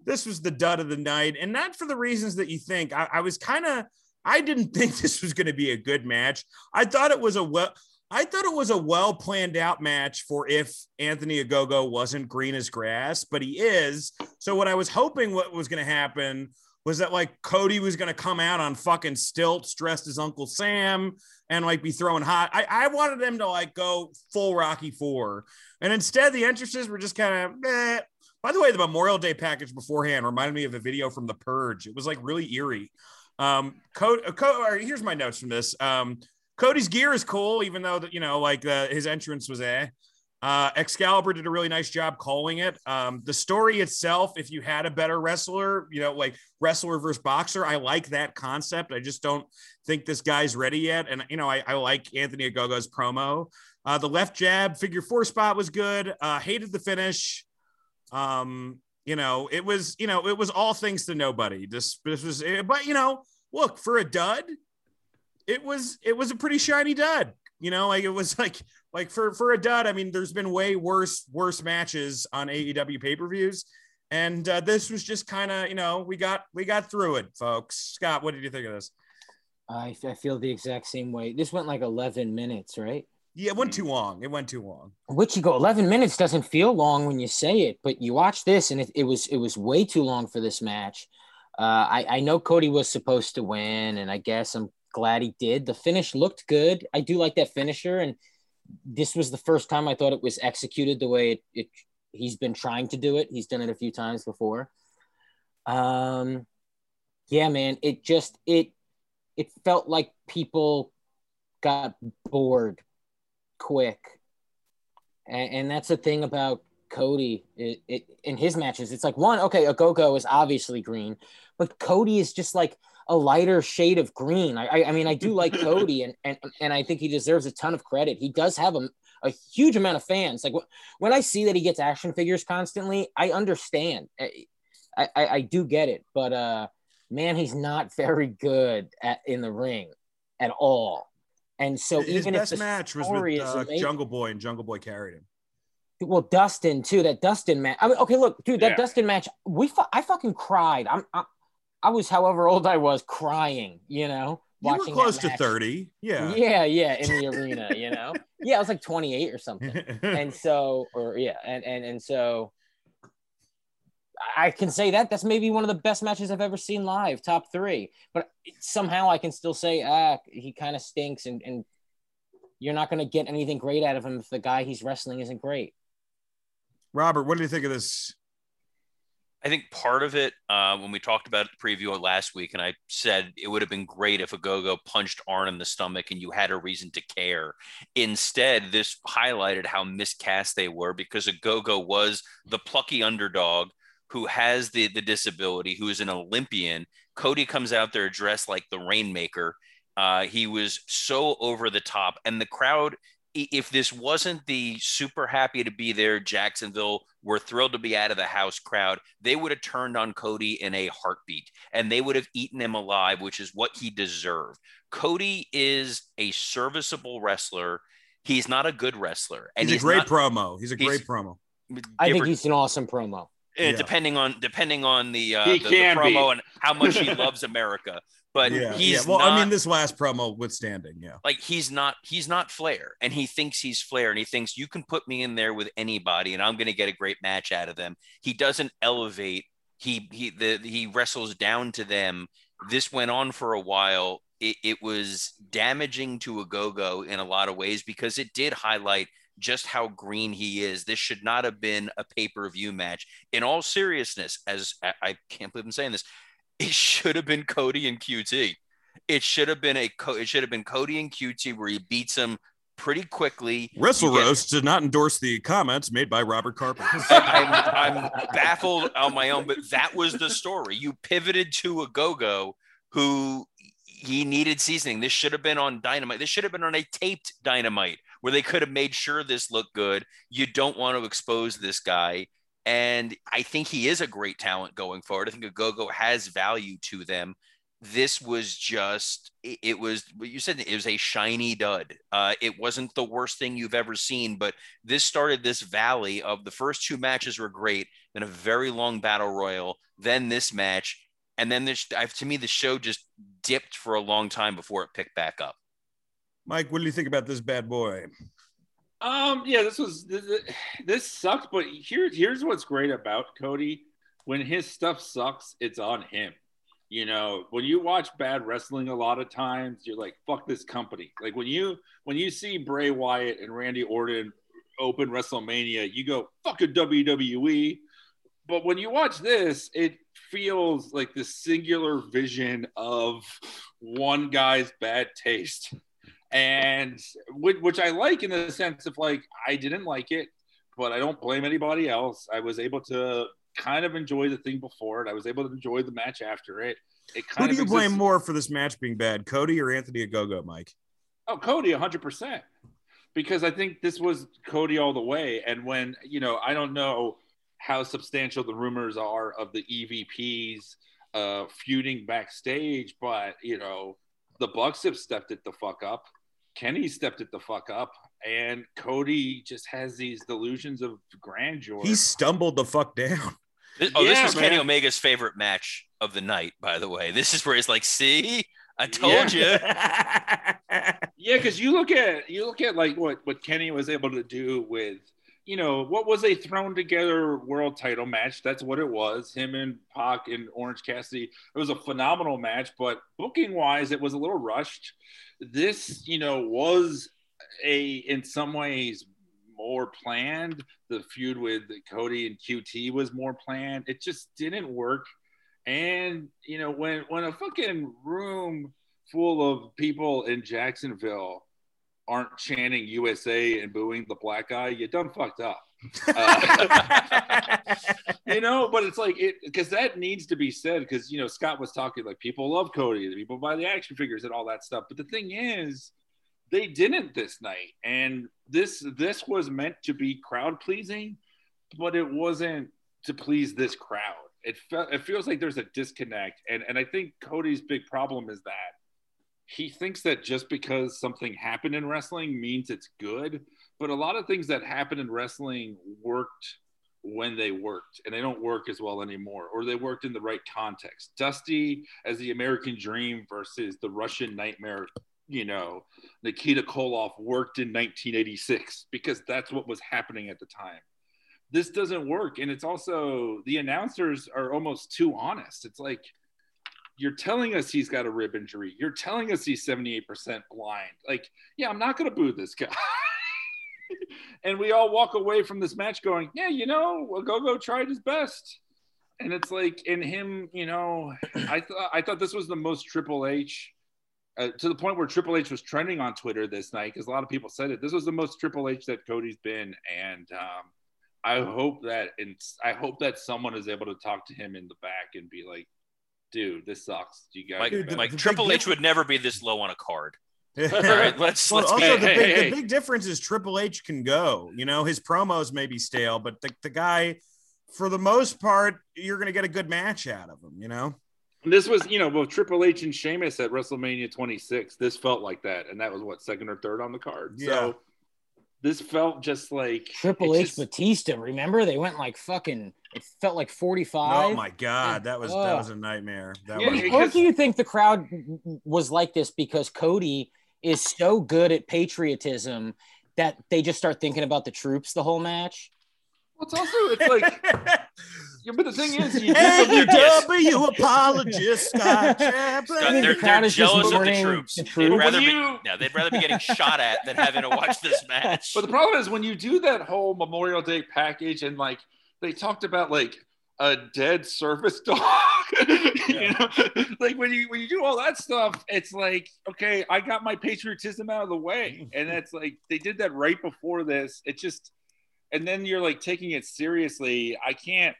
[SPEAKER 3] this was the dud of the night, and not for the reasons that you think. I, I was kind of I didn't (laughs) think this was going to be a good match. I thought it was a well. I thought it was a well planned out match for if Anthony Ogogo wasn't green as grass, but he is. So what I was hoping what was going to happen was that like Cody was going to come out on fucking stilts dressed as Uncle Sam and like be throwing hot. I, I wanted them to like go full Rocky Four, and instead the entrances were just kind of. Eh. By the way, the Memorial Day package beforehand reminded me of a video from The Purge. It was like really eerie. Um, Cody, Co- here's my notes from this. Um, Cody's gear is cool, even though you know, like uh, his entrance was eh. Uh, Excalibur did a really nice job calling it. Um, the story itself, if you had a better wrestler, you know, like wrestler versus boxer, I like that concept. I just don't think this guy's ready yet. And, you know, I, I like Anthony Ogogo's promo. Uh, the left jab figure four spot was good. Uh, hated the finish. Um, you know, it was, you know, it was all things to nobody. This, this was, but, you know, look, for a dud, it was, it was a pretty shiny dud. You know, like it was (laughs) like like for for a dud. I mean, there's been way worse worse matches on AEW pay per views, and uh, this was just kind of you know we got we got through it, folks. Scott, what did you think of this?
[SPEAKER 6] I, I feel the exact same way. This went like 11 minutes, right?
[SPEAKER 3] Yeah, it went too long. It went too long.
[SPEAKER 6] Which you go 11 minutes doesn't feel long when you say it, but you watch this and it, it was it was way too long for this match. Uh, I I know Cody was supposed to win, and I guess I'm glad he did. The finish looked good. I do like that finisher, and this was the first time I thought it was executed the way it, it he's been trying to do it. He's done it a few times before. Um, yeah, man, it just it it felt like people got bored quick, and, and that's the thing about Cody. It, it in his matches, it's like one okay, Ogogo is obviously green, but Cody is just like a lighter shade of green. I, I, I mean, I do like (laughs) Cody, and, and and I think he deserves a ton of credit. He does have a, a huge amount of fans. Like when I see that he gets action figures constantly, I understand. I, I, I do get it, but uh, man, he's not (laughs) very good at in the ring at all. And so
[SPEAKER 3] His
[SPEAKER 6] even
[SPEAKER 3] best
[SPEAKER 6] if the
[SPEAKER 3] match was with uh, Jungle Boy, and Jungle Boy carried him.
[SPEAKER 6] Well, Dustin too. That Dustin match. I mean, okay, look, dude, that
[SPEAKER 4] Yeah.
[SPEAKER 6] Dustin match. We, fu- I fucking cried. I'm, I, I was, however old I was, crying. You know,
[SPEAKER 3] You were close to thirty. Yeah.
[SPEAKER 6] Yeah, yeah, in the arena. You know, (laughs) yeah, I was like 28 or something. (laughs) And so, or yeah, and and and so. I can say that that's maybe one of the best matches I've ever seen live, top three. But somehow I can still say, ah, he kind of stinks, and and you're not going to get anything great out of him if the guy he's wrestling isn't great.
[SPEAKER 3] Robert, what do you think of this?
[SPEAKER 5] I think part of it, uh, when we talked about the preview last week, and I said it would have been great if Ogogo punched Arn in the stomach and you had a reason to care. Instead, this highlighted how miscast they were because Ogogo was the plucky underdog who has the the disability, who is an Olympian. Cody comes out there dressed like the Rainmaker. Uh, he was so over the top, and the crowd. I- If this wasn't the super happy to be there Jacksonville were thrilled to be out of the house crowd. They would have turned on Cody in a heartbeat and they would have eaten him alive, which is what he deserved. Cody is a serviceable wrestler. He's not a good wrestler.
[SPEAKER 3] And he's, he's a great not, promo. He's a great he's, promo.
[SPEAKER 6] I think he's an awesome promo.
[SPEAKER 5] Yeah. Depending on depending on the uh, the, the, promo be. and how much he loves America, but yeah, he's
[SPEAKER 3] yeah. well.
[SPEAKER 5] Not,
[SPEAKER 3] I mean, this last promo withstanding, yeah.
[SPEAKER 5] Like he's not he's not Flair, and he thinks he's Flair, and he thinks you can put me in there with anybody, and I'm going to get a great match out of them. He doesn't elevate. He he the he wrestles down to them. This went on for a while. It, it was damaging to Ogogo in a lot of ways because it did highlight just how green he is. This should not have been a pay per view match. In all seriousness, as I, I can't believe I'm saying this, it should have been Cody and QT. It should have been a it should have been Cody and QT where he beats him pretty quickly.
[SPEAKER 3] Wrestle Roast did not endorse the comments made by Robert Carpenter. (laughs)
[SPEAKER 5] I'm, I'm, baffled on my own, but that was the story. You pivoted to Ogogo who he needed seasoning. This should have been on Dynamite. This should have been on a taped Dynamite where they could have made sure this looked good. You don't want to expose this guy. And I think he is a great talent going forward. I think Ogogo has value to them. This was just, it was, you said it was a shiny dud. Uh, it wasn't the worst thing you've ever seen, but this started this valley of the first two matches were great, then a very long battle royal, then this match. And then this, to me, the show just dipped for a long time before it picked back up.
[SPEAKER 3] Mike, what do you think about this bad boy?
[SPEAKER 4] Um, yeah, this was this, this sucked, but here's here's what's great about Cody. When his stuff sucks, it's on him. You know, when you watch bad wrestling a lot of times, you're like, fuck this company. Like when you when you see Bray Wyatt and Randy Orton open WrestleMania, you go, fuck a WWE. But when you watch this, it feels like the singular vision of one guy's bad taste and which I like in the sense of like I didn't like it, but I don't blame anybody else. I was able to kind of enjoy the thing before it. I was able to enjoy the match after it. It
[SPEAKER 3] kind Who do you blame more for this match being bad, Cody or Anthony Ogogo, Mike?
[SPEAKER 4] Oh, Cody, hundred percent. Because I think this was Cody all the way. And when you know, I don't know how substantial the rumors are of the EVPs uh, feuding backstage, but you know, the Bucks have stepped it the fuck up. Kenny stepped it the fuck up, and Cody just has these delusions of grandeur.
[SPEAKER 3] He stumbled the fuck down.
[SPEAKER 5] Oh, this, oh, yeah, this was man. Kenny Omega's favorite match of the night, by the way. This is where he's like, "See, I told (laughs)
[SPEAKER 4] yeah. you." yeah, because you look at you look at like what what Kenny was able to do with, you know, what was a thrown together world title match. That's what it was. Him and Pac and Orange Cassidy. It was a phenomenal match, but booking wise, it was a little rushed this, you know, was a in some ways more planned. The feud with Cody and QT was more planned. It just didn't work. And you know, when when a fucking room full of people in Jacksonville aren't chanting USA and booing the black guy, you done fucked up. Uh, (laughs) you know, but it's like it because that needs to be said because you know Scott was talking like people love Cody, people buy the action figures and all that stuff. But the thing is, they didn't this night, and this this was meant to be crowd pleasing, but it wasn't to please this crowd. It felt it feels like there's a disconnect, and and I think Cody's big problem is that he thinks that just because something happened in wrestling means it's good but a lot of things that happened in wrestling worked when they worked and they don't work as well anymore or they worked in the right context. Dusty as the american dream versus the russian nightmare you know nikita koloff worked in 1986 because that's what was happening at the time. This doesn't work and it's also the announcers are almost too honest. It's like you're telling us he's got a rib injury you're telling us he's 78% blind like yeah i'm not going to boo this guy (laughs) and we all walk away from this match going, yeah, you know, Ogogo tried his best. And it's like in him, you know, I thought I thought this was the most Triple H uh, to the point where Triple H was trending on Twitter this night because a lot of people said it. This was the most Triple H that Cody's been, and um, I hope that and I hope that someone is able to talk to him in the back and be like, "Dude, this sucks." You guys,
[SPEAKER 5] like, like Triple H would never be this low on a card. (laughs) All right, let's
[SPEAKER 3] Well,
[SPEAKER 5] let's
[SPEAKER 3] also
[SPEAKER 4] Hey,
[SPEAKER 3] the,
[SPEAKER 4] hey,
[SPEAKER 3] big,
[SPEAKER 4] hey, hey.
[SPEAKER 3] the big difference is Triple H can go. You know, his promos may be stale, but the, the guy, for the most part, you're going to get a good match out of him. You know,
[SPEAKER 4] This was, you know, both Triple H and Sheamus at WrestleMania 26. This felt like that, and that was what second or third on the card.
[SPEAKER 3] Yeah.
[SPEAKER 4] So this felt just like
[SPEAKER 6] Triple H
[SPEAKER 4] just-
[SPEAKER 6] Batista. Remember they went like fucking. It felt like forty five.
[SPEAKER 3] oh my god, that was that was a nightmare. That
[SPEAKER 4] Yeah,
[SPEAKER 3] was,
[SPEAKER 4] it-
[SPEAKER 6] Or
[SPEAKER 4] because-
[SPEAKER 6] do you think the crowd was like this because Cody is so good at patriotism that they just start thinking about the troops the whole match?
[SPEAKER 4] Well, it's also it's like, (laughs) yeah, but the thing is, you do something-
[SPEAKER 3] AEW apologist Scott (laughs) Chaplin.
[SPEAKER 5] Scott, they're, they're jealous of the troops.
[SPEAKER 6] the
[SPEAKER 5] They'd rather
[SPEAKER 4] When
[SPEAKER 5] be,
[SPEAKER 4] you-
[SPEAKER 5] no, they'd rather be getting shot at than having to watch this (laughs) match.
[SPEAKER 4] But the problem is when you do that whole Memorial Day package and like they talked about like a dead service (laughs) dog. (laughs) you know, like when you when you do all that stuff, it's like, okay, I got my patriotism out of the way. And that's like they did that right before this. It just and then you're like taking it seriously. I can't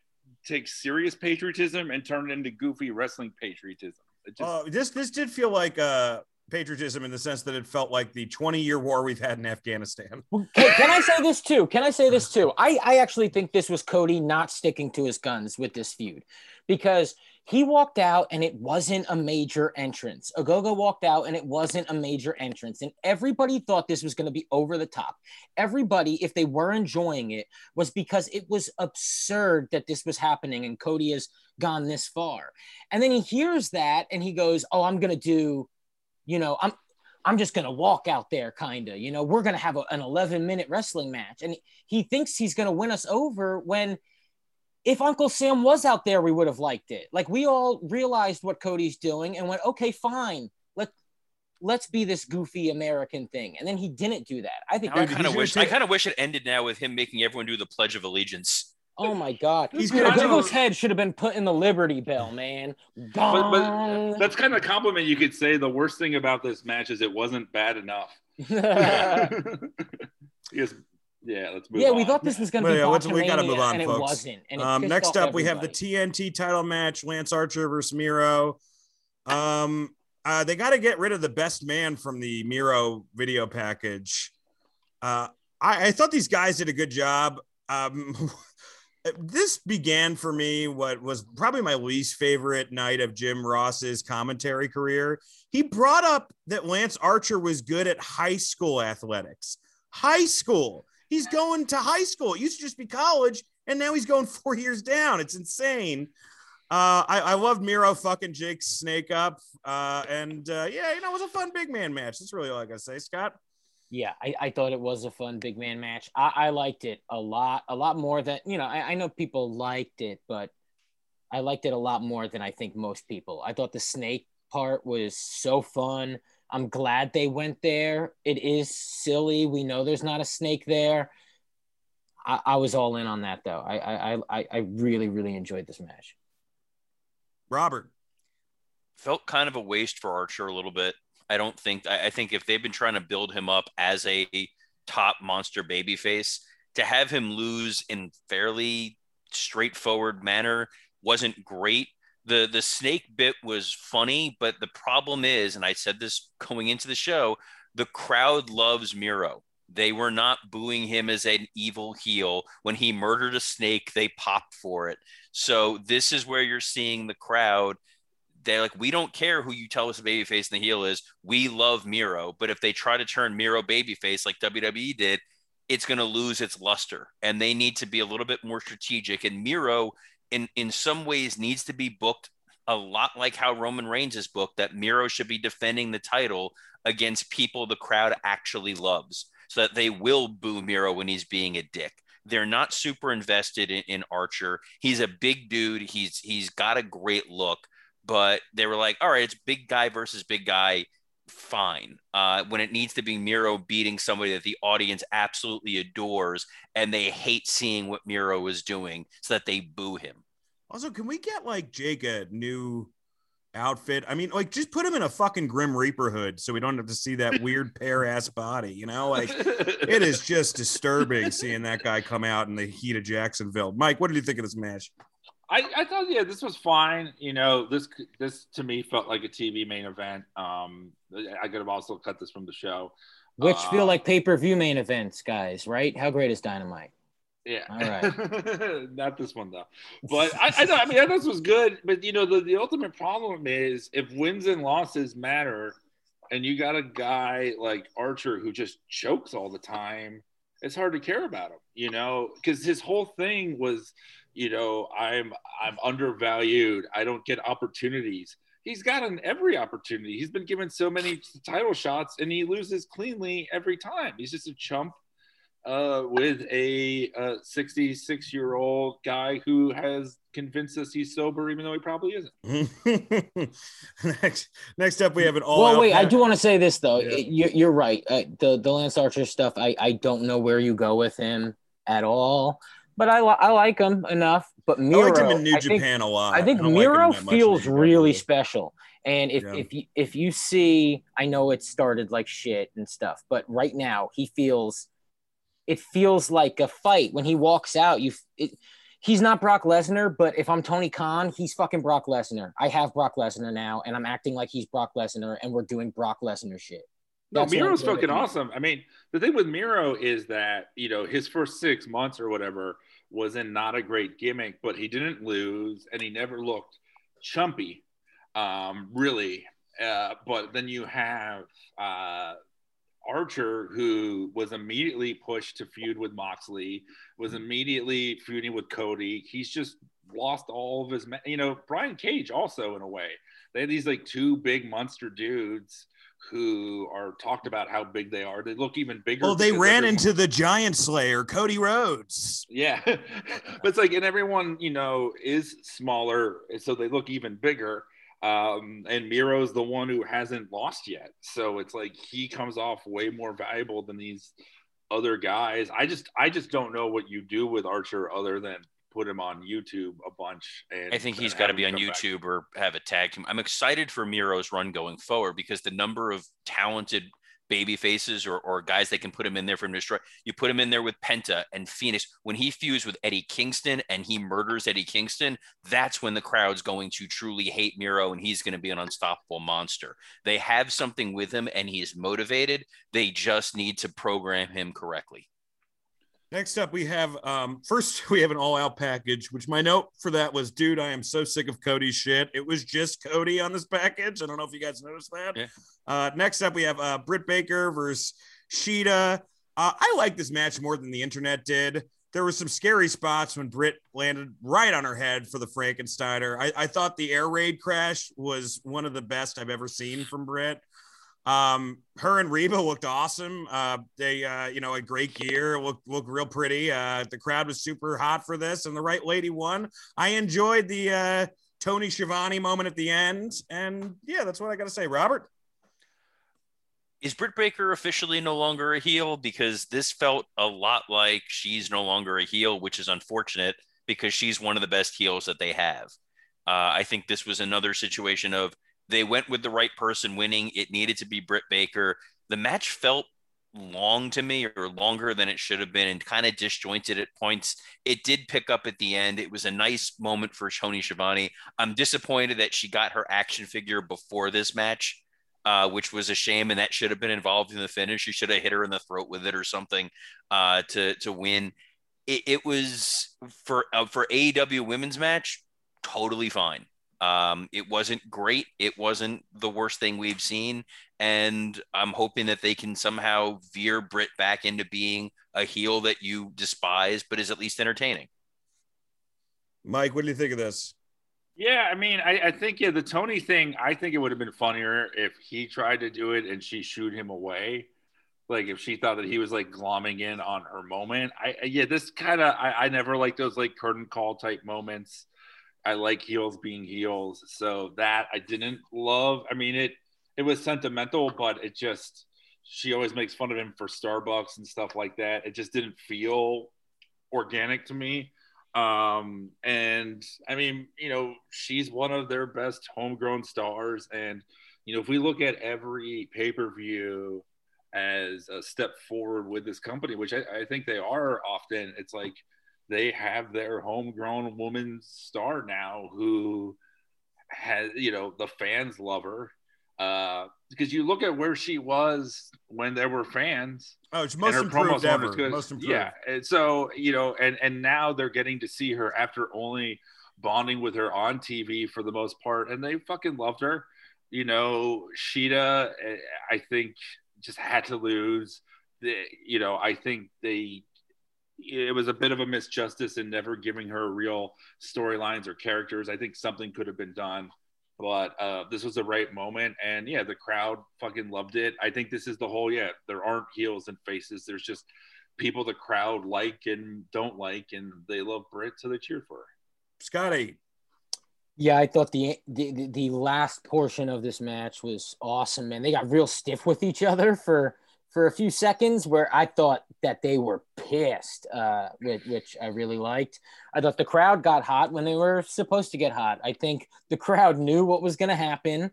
[SPEAKER 4] take serious patriotism and turn it into goofy wrestling patriotism. It just
[SPEAKER 3] Uh, this this did feel like uh, patriotism in the sense that it felt like the 20 year war we've had in Afghanistan. (laughs)
[SPEAKER 6] Can, can I say this too? Can I say this too? I, I actually think this was Cody not sticking to his guns with this feud because he walked out and it wasn't a major entrance. Ogogo walked out and it wasn't a major entrance. And everybody thought this was going to be over the top. Everybody, if they were enjoying it, was because it was absurd that this was happening and Cody has gone this far. And then he hears that and he goes, Oh, I'm going to do, you know, I'm, I'm just going to walk out there, kind of. You know, we're going to have a, an 11 minute wrestling match. And he, he thinks he's going to win us over when if Uncle Sam was out there, we would have liked it. Like we all realized what Cody's doing and went, okay, fine. Let, let's be this goofy American thing. And then he didn't do that. I think,
[SPEAKER 5] I kind of wish
[SPEAKER 3] gonna
[SPEAKER 5] I kind of wish it ended now with him making everyone do the Pledge of Allegiance.
[SPEAKER 6] Oh my God.
[SPEAKER 3] He's
[SPEAKER 6] Dude,
[SPEAKER 3] gonna
[SPEAKER 6] head should have been put in the Liberty Bell, man.
[SPEAKER 4] but, but that's kind of a compliment you could say. The worst thing about this match is it wasn't bad enough. (laughs) (laughs) yes. Yeah, let's move
[SPEAKER 6] yeah,
[SPEAKER 4] on.
[SPEAKER 6] we thought this was going to
[SPEAKER 3] Well,
[SPEAKER 6] be
[SPEAKER 3] yeah, what's- we gotta move on,
[SPEAKER 6] and
[SPEAKER 3] folks.
[SPEAKER 6] it wasn't. And it
[SPEAKER 3] Um, next
[SPEAKER 6] off
[SPEAKER 3] up, we have the. TNT title match: Lance Archer versus Miro. Um, uh, they got to get rid of the best man from the Miro video package. Uh, I, I thought these guys did a good job. Um, (laughs) this began for me what was probably my least favorite night of Jim Ross's commentary career. He brought up that Lance Archer was good at high school athletics. High school. He's going to high school. It used to just be college, and now he's going (laughs) four years down. It's insane. Uh, I, I loved Miro fucking Jake Snake up. Uh, and uh, yeah, you know, it was a fun big man match. That's really all I gotta say, Scott.
[SPEAKER 6] Yeah, I, I thought it was a fun big man match. I, I liked it a lot, a lot more than you know. I, I know people liked it, but I liked it a lot more than I think most people. I thought the snake part was so fun. I'm glad they went there. It is silly. We know there's not a snake there. I, I was all in on that though. I, I I I really really enjoyed this match.
[SPEAKER 3] Robert.
[SPEAKER 5] Felt kind of a waste for Archer a little bit. I don't think I, think if they've been trying to build him up as a top monster babyface, to have him lose in fairly straightforward manner wasn't great. The the snake bit was funny, but the problem is, and I said this going into the show, the crowd loves Miro. They were not booing him as an evil heel. When he murdered a snake, they popped for it. So this is where you're seeing the crowd. They're like, we don't care who you tell us the babyface and the heel is. We love Miro. But if they try to turn Miro babyface like WWE did, it's going to lose its luster. And they need to be a little bit more strategic. And Miro, in in some ways, needs to be booked a lot like how Roman Reigns is booked. That Miro should be defending the title against people the crowd actually loves, so that they will boo Miro when he's being a dick. They're not super invested in, in Archer. He's a big dude. He's he's got a great look, but they were like, all right, it's big guy versus big guy. Fine. Uh, when it needs to be Miro beating somebody that the audience absolutely adores and they hate seeing what Miro is doing, so that they boo him.
[SPEAKER 3] Also, can we get like Jake a new outfit? I mean, like just put him in a fucking Grim Reaper hood so we don't have to see that weird (laughs) pear ass body, you know? Like (laughs) it is just disturbing seeing that guy come out in the heat of Jacksonville. Mike, what did you think of this match?
[SPEAKER 4] I, I thought yeah this was fine. You know this this to me felt like a tv main event. Um i could have also cut this from the show.
[SPEAKER 6] Which uh, feel like pay-per-view main events guys right? How great is dynamite?
[SPEAKER 4] Yeah. All right. (laughs) Not this one though. But i i, know, I mean i thought this was good but you know the, the ultimate problem is if wins and losses matter and you got a guy like archer who just chokes all the time it's hard to care about him you know? Because his whole thing was you know i'm i'm undervalued. I don't get opportunities. He's gotten every opportunity. He's been given so many title shots and he loses cleanly every time. He's just a chump uh, with a 66 year old guy who has convinced us he's sober even though he probably
[SPEAKER 3] isn't. (laughs) Next next up we have an all
[SPEAKER 6] well wait i do want to say this though. Yeah. you, are right. Uh, the the lance archer stuff i i don't know where you go with him at all but I, I like him enough. But Miro, I liked him in
[SPEAKER 3] New I Japan think, a lot.
[SPEAKER 6] I think I Miro like feels really special. And if, yeah. if you if you see, I know it started like shit and stuff, but right now he feels, it feels like a fight when he walks out. You, it, he's not Brock Lesnar, but if I'm Tony Khan, he's fucking Brock Lesnar. I have Brock Lesnar now, and I'm acting like he's Brock Lesnar, and we're doing Brock Lesnar shit.
[SPEAKER 4] No, Miro's fucking awesome. I mean, the thing with Miro is that you know his first six months or whatever was in not a great gimmick, but he didn't lose and he never looked chumpy, um, really. Uh, but then you have uh, Archer, who was immediately pushed to feud with Moxley, was immediately feuding with Cody. He's just lost all of his, you know, Brian Cage also in a way. They had these like two big monster dudes who are talked about how big they are. They look even bigger.
[SPEAKER 3] Well, they ran everyone... into the giant slayer, Cody Rhodes.
[SPEAKER 4] Yeah. (laughs) but it's like, and everyone, you know, is smaller. So they look even bigger. Um, and Miro's the one who hasn't lost yet. So it's like he comes off way more valuable than these other guys. I just, I just don't know what you do with Archer other than put him on YouTube a bunch. And
[SPEAKER 5] I think he's got to be on YouTube back. or have a tag team. I'm excited for Miro's run going forward because the number of talented baby faces or, or guys that can put him in there from destroy. You put him in there with Penta and Fenix. When he fused with Eddie Kingston and he murders Eddie Kingston, that's when the crowd's going to truly hate Miro and he's going to be an unstoppable monster. They have something with him and he is motivated. They just need to program him correctly.
[SPEAKER 3] Next up, we have um, (laughs) first we have an all out package, which my note for that was, dude, I am so sick of Cody's shit. It was just Cody on this package. I don't know if you guys noticed that. Yeah. Uh, next up, we have uh, Britt Baker versus Shida. Uh, I like this match more than the internet did. There were some scary spots when Britt landed right on her head for the Frankensteiner. I, I thought the air raid crash was one of the best I've ever seen from Britt. Um, her and Reba looked awesome. Uh, they, uh, you know, a great gear, look, look real pretty. Uh, the crowd was super hot for this, and the right lady won. I enjoyed the uh, Tony Schiavone moment at the end, and yeah, that's what I got to say. Robert,
[SPEAKER 5] is Britt Baker officially no longer a heel? Because this felt a lot like she's no longer a heel, which is unfortunate because she's one of the best heels that they have. Uh, I think this was another situation of they went with the right person winning. It needed to be Britt Baker. The match felt long to me or longer than it should have been and kind of disjointed at points. It did pick up at the end. It was a nice moment for Tony Schiavone. I'm disappointed that she got her action figure before this match, uh, which was a shame, and that should have been involved in the finish. She should have hit her in the throat with it or something uh, to to win. It, it was for uh, for AEW women's match, totally fine. Um, it wasn't great. It wasn't the worst thing we've seen. And I'm hoping that they can somehow veer Britt back into being a heel that you despise, but is at least entertaining.
[SPEAKER 3] Mike, what do you think of this?
[SPEAKER 4] Yeah, I mean, I, I think yeah, the Tony thing. I think it would have been funnier if he tried to do it and she shooed him away. Like if she thought that he was like glomming in on her moment. I yeah, this kind of I, I never like those like curtain call type moments I like heels being heels. So that I didn't love. I mean, it it was sentimental, but it just she always makes fun of him for Starbucks and stuff like that. It just didn't feel organic to me. Um, and I mean, you know, she's one of their best homegrown stars. And, you know, if we look at every pay per view as a step forward with this company, which I, I think they are often, it's like they have their homegrown woman star now who has you know the fans love her uh, because you look at where she was when there were fans.
[SPEAKER 3] Oh, it's most improved ever. Most improved.
[SPEAKER 4] Yeah, and so you know, and and now they're getting to see her after only bonding with her on TV for the most part, and they fucking loved her. You know, Shida, eh, I think, just had to lose. The, you know, I think they it was a bit of a misjustice in never giving her real storylines or characters. I think something could have been done but uh, this was the right moment. And yeah the crowd fucking loved it. I think this is the whole yeah there aren't heels and faces. There's just people the crowd like and don't like and they love Britt, so they cheered for her.
[SPEAKER 3] Scotty.
[SPEAKER 6] Yeah i thought the, the the last portion of this match was awesome man. They got real stiff with each other for for a few seconds where I thought that they were pissed, uh, which, which, I really liked. I thought the crowd got hot when they were supposed to get hot. I think the crowd knew what was going to happen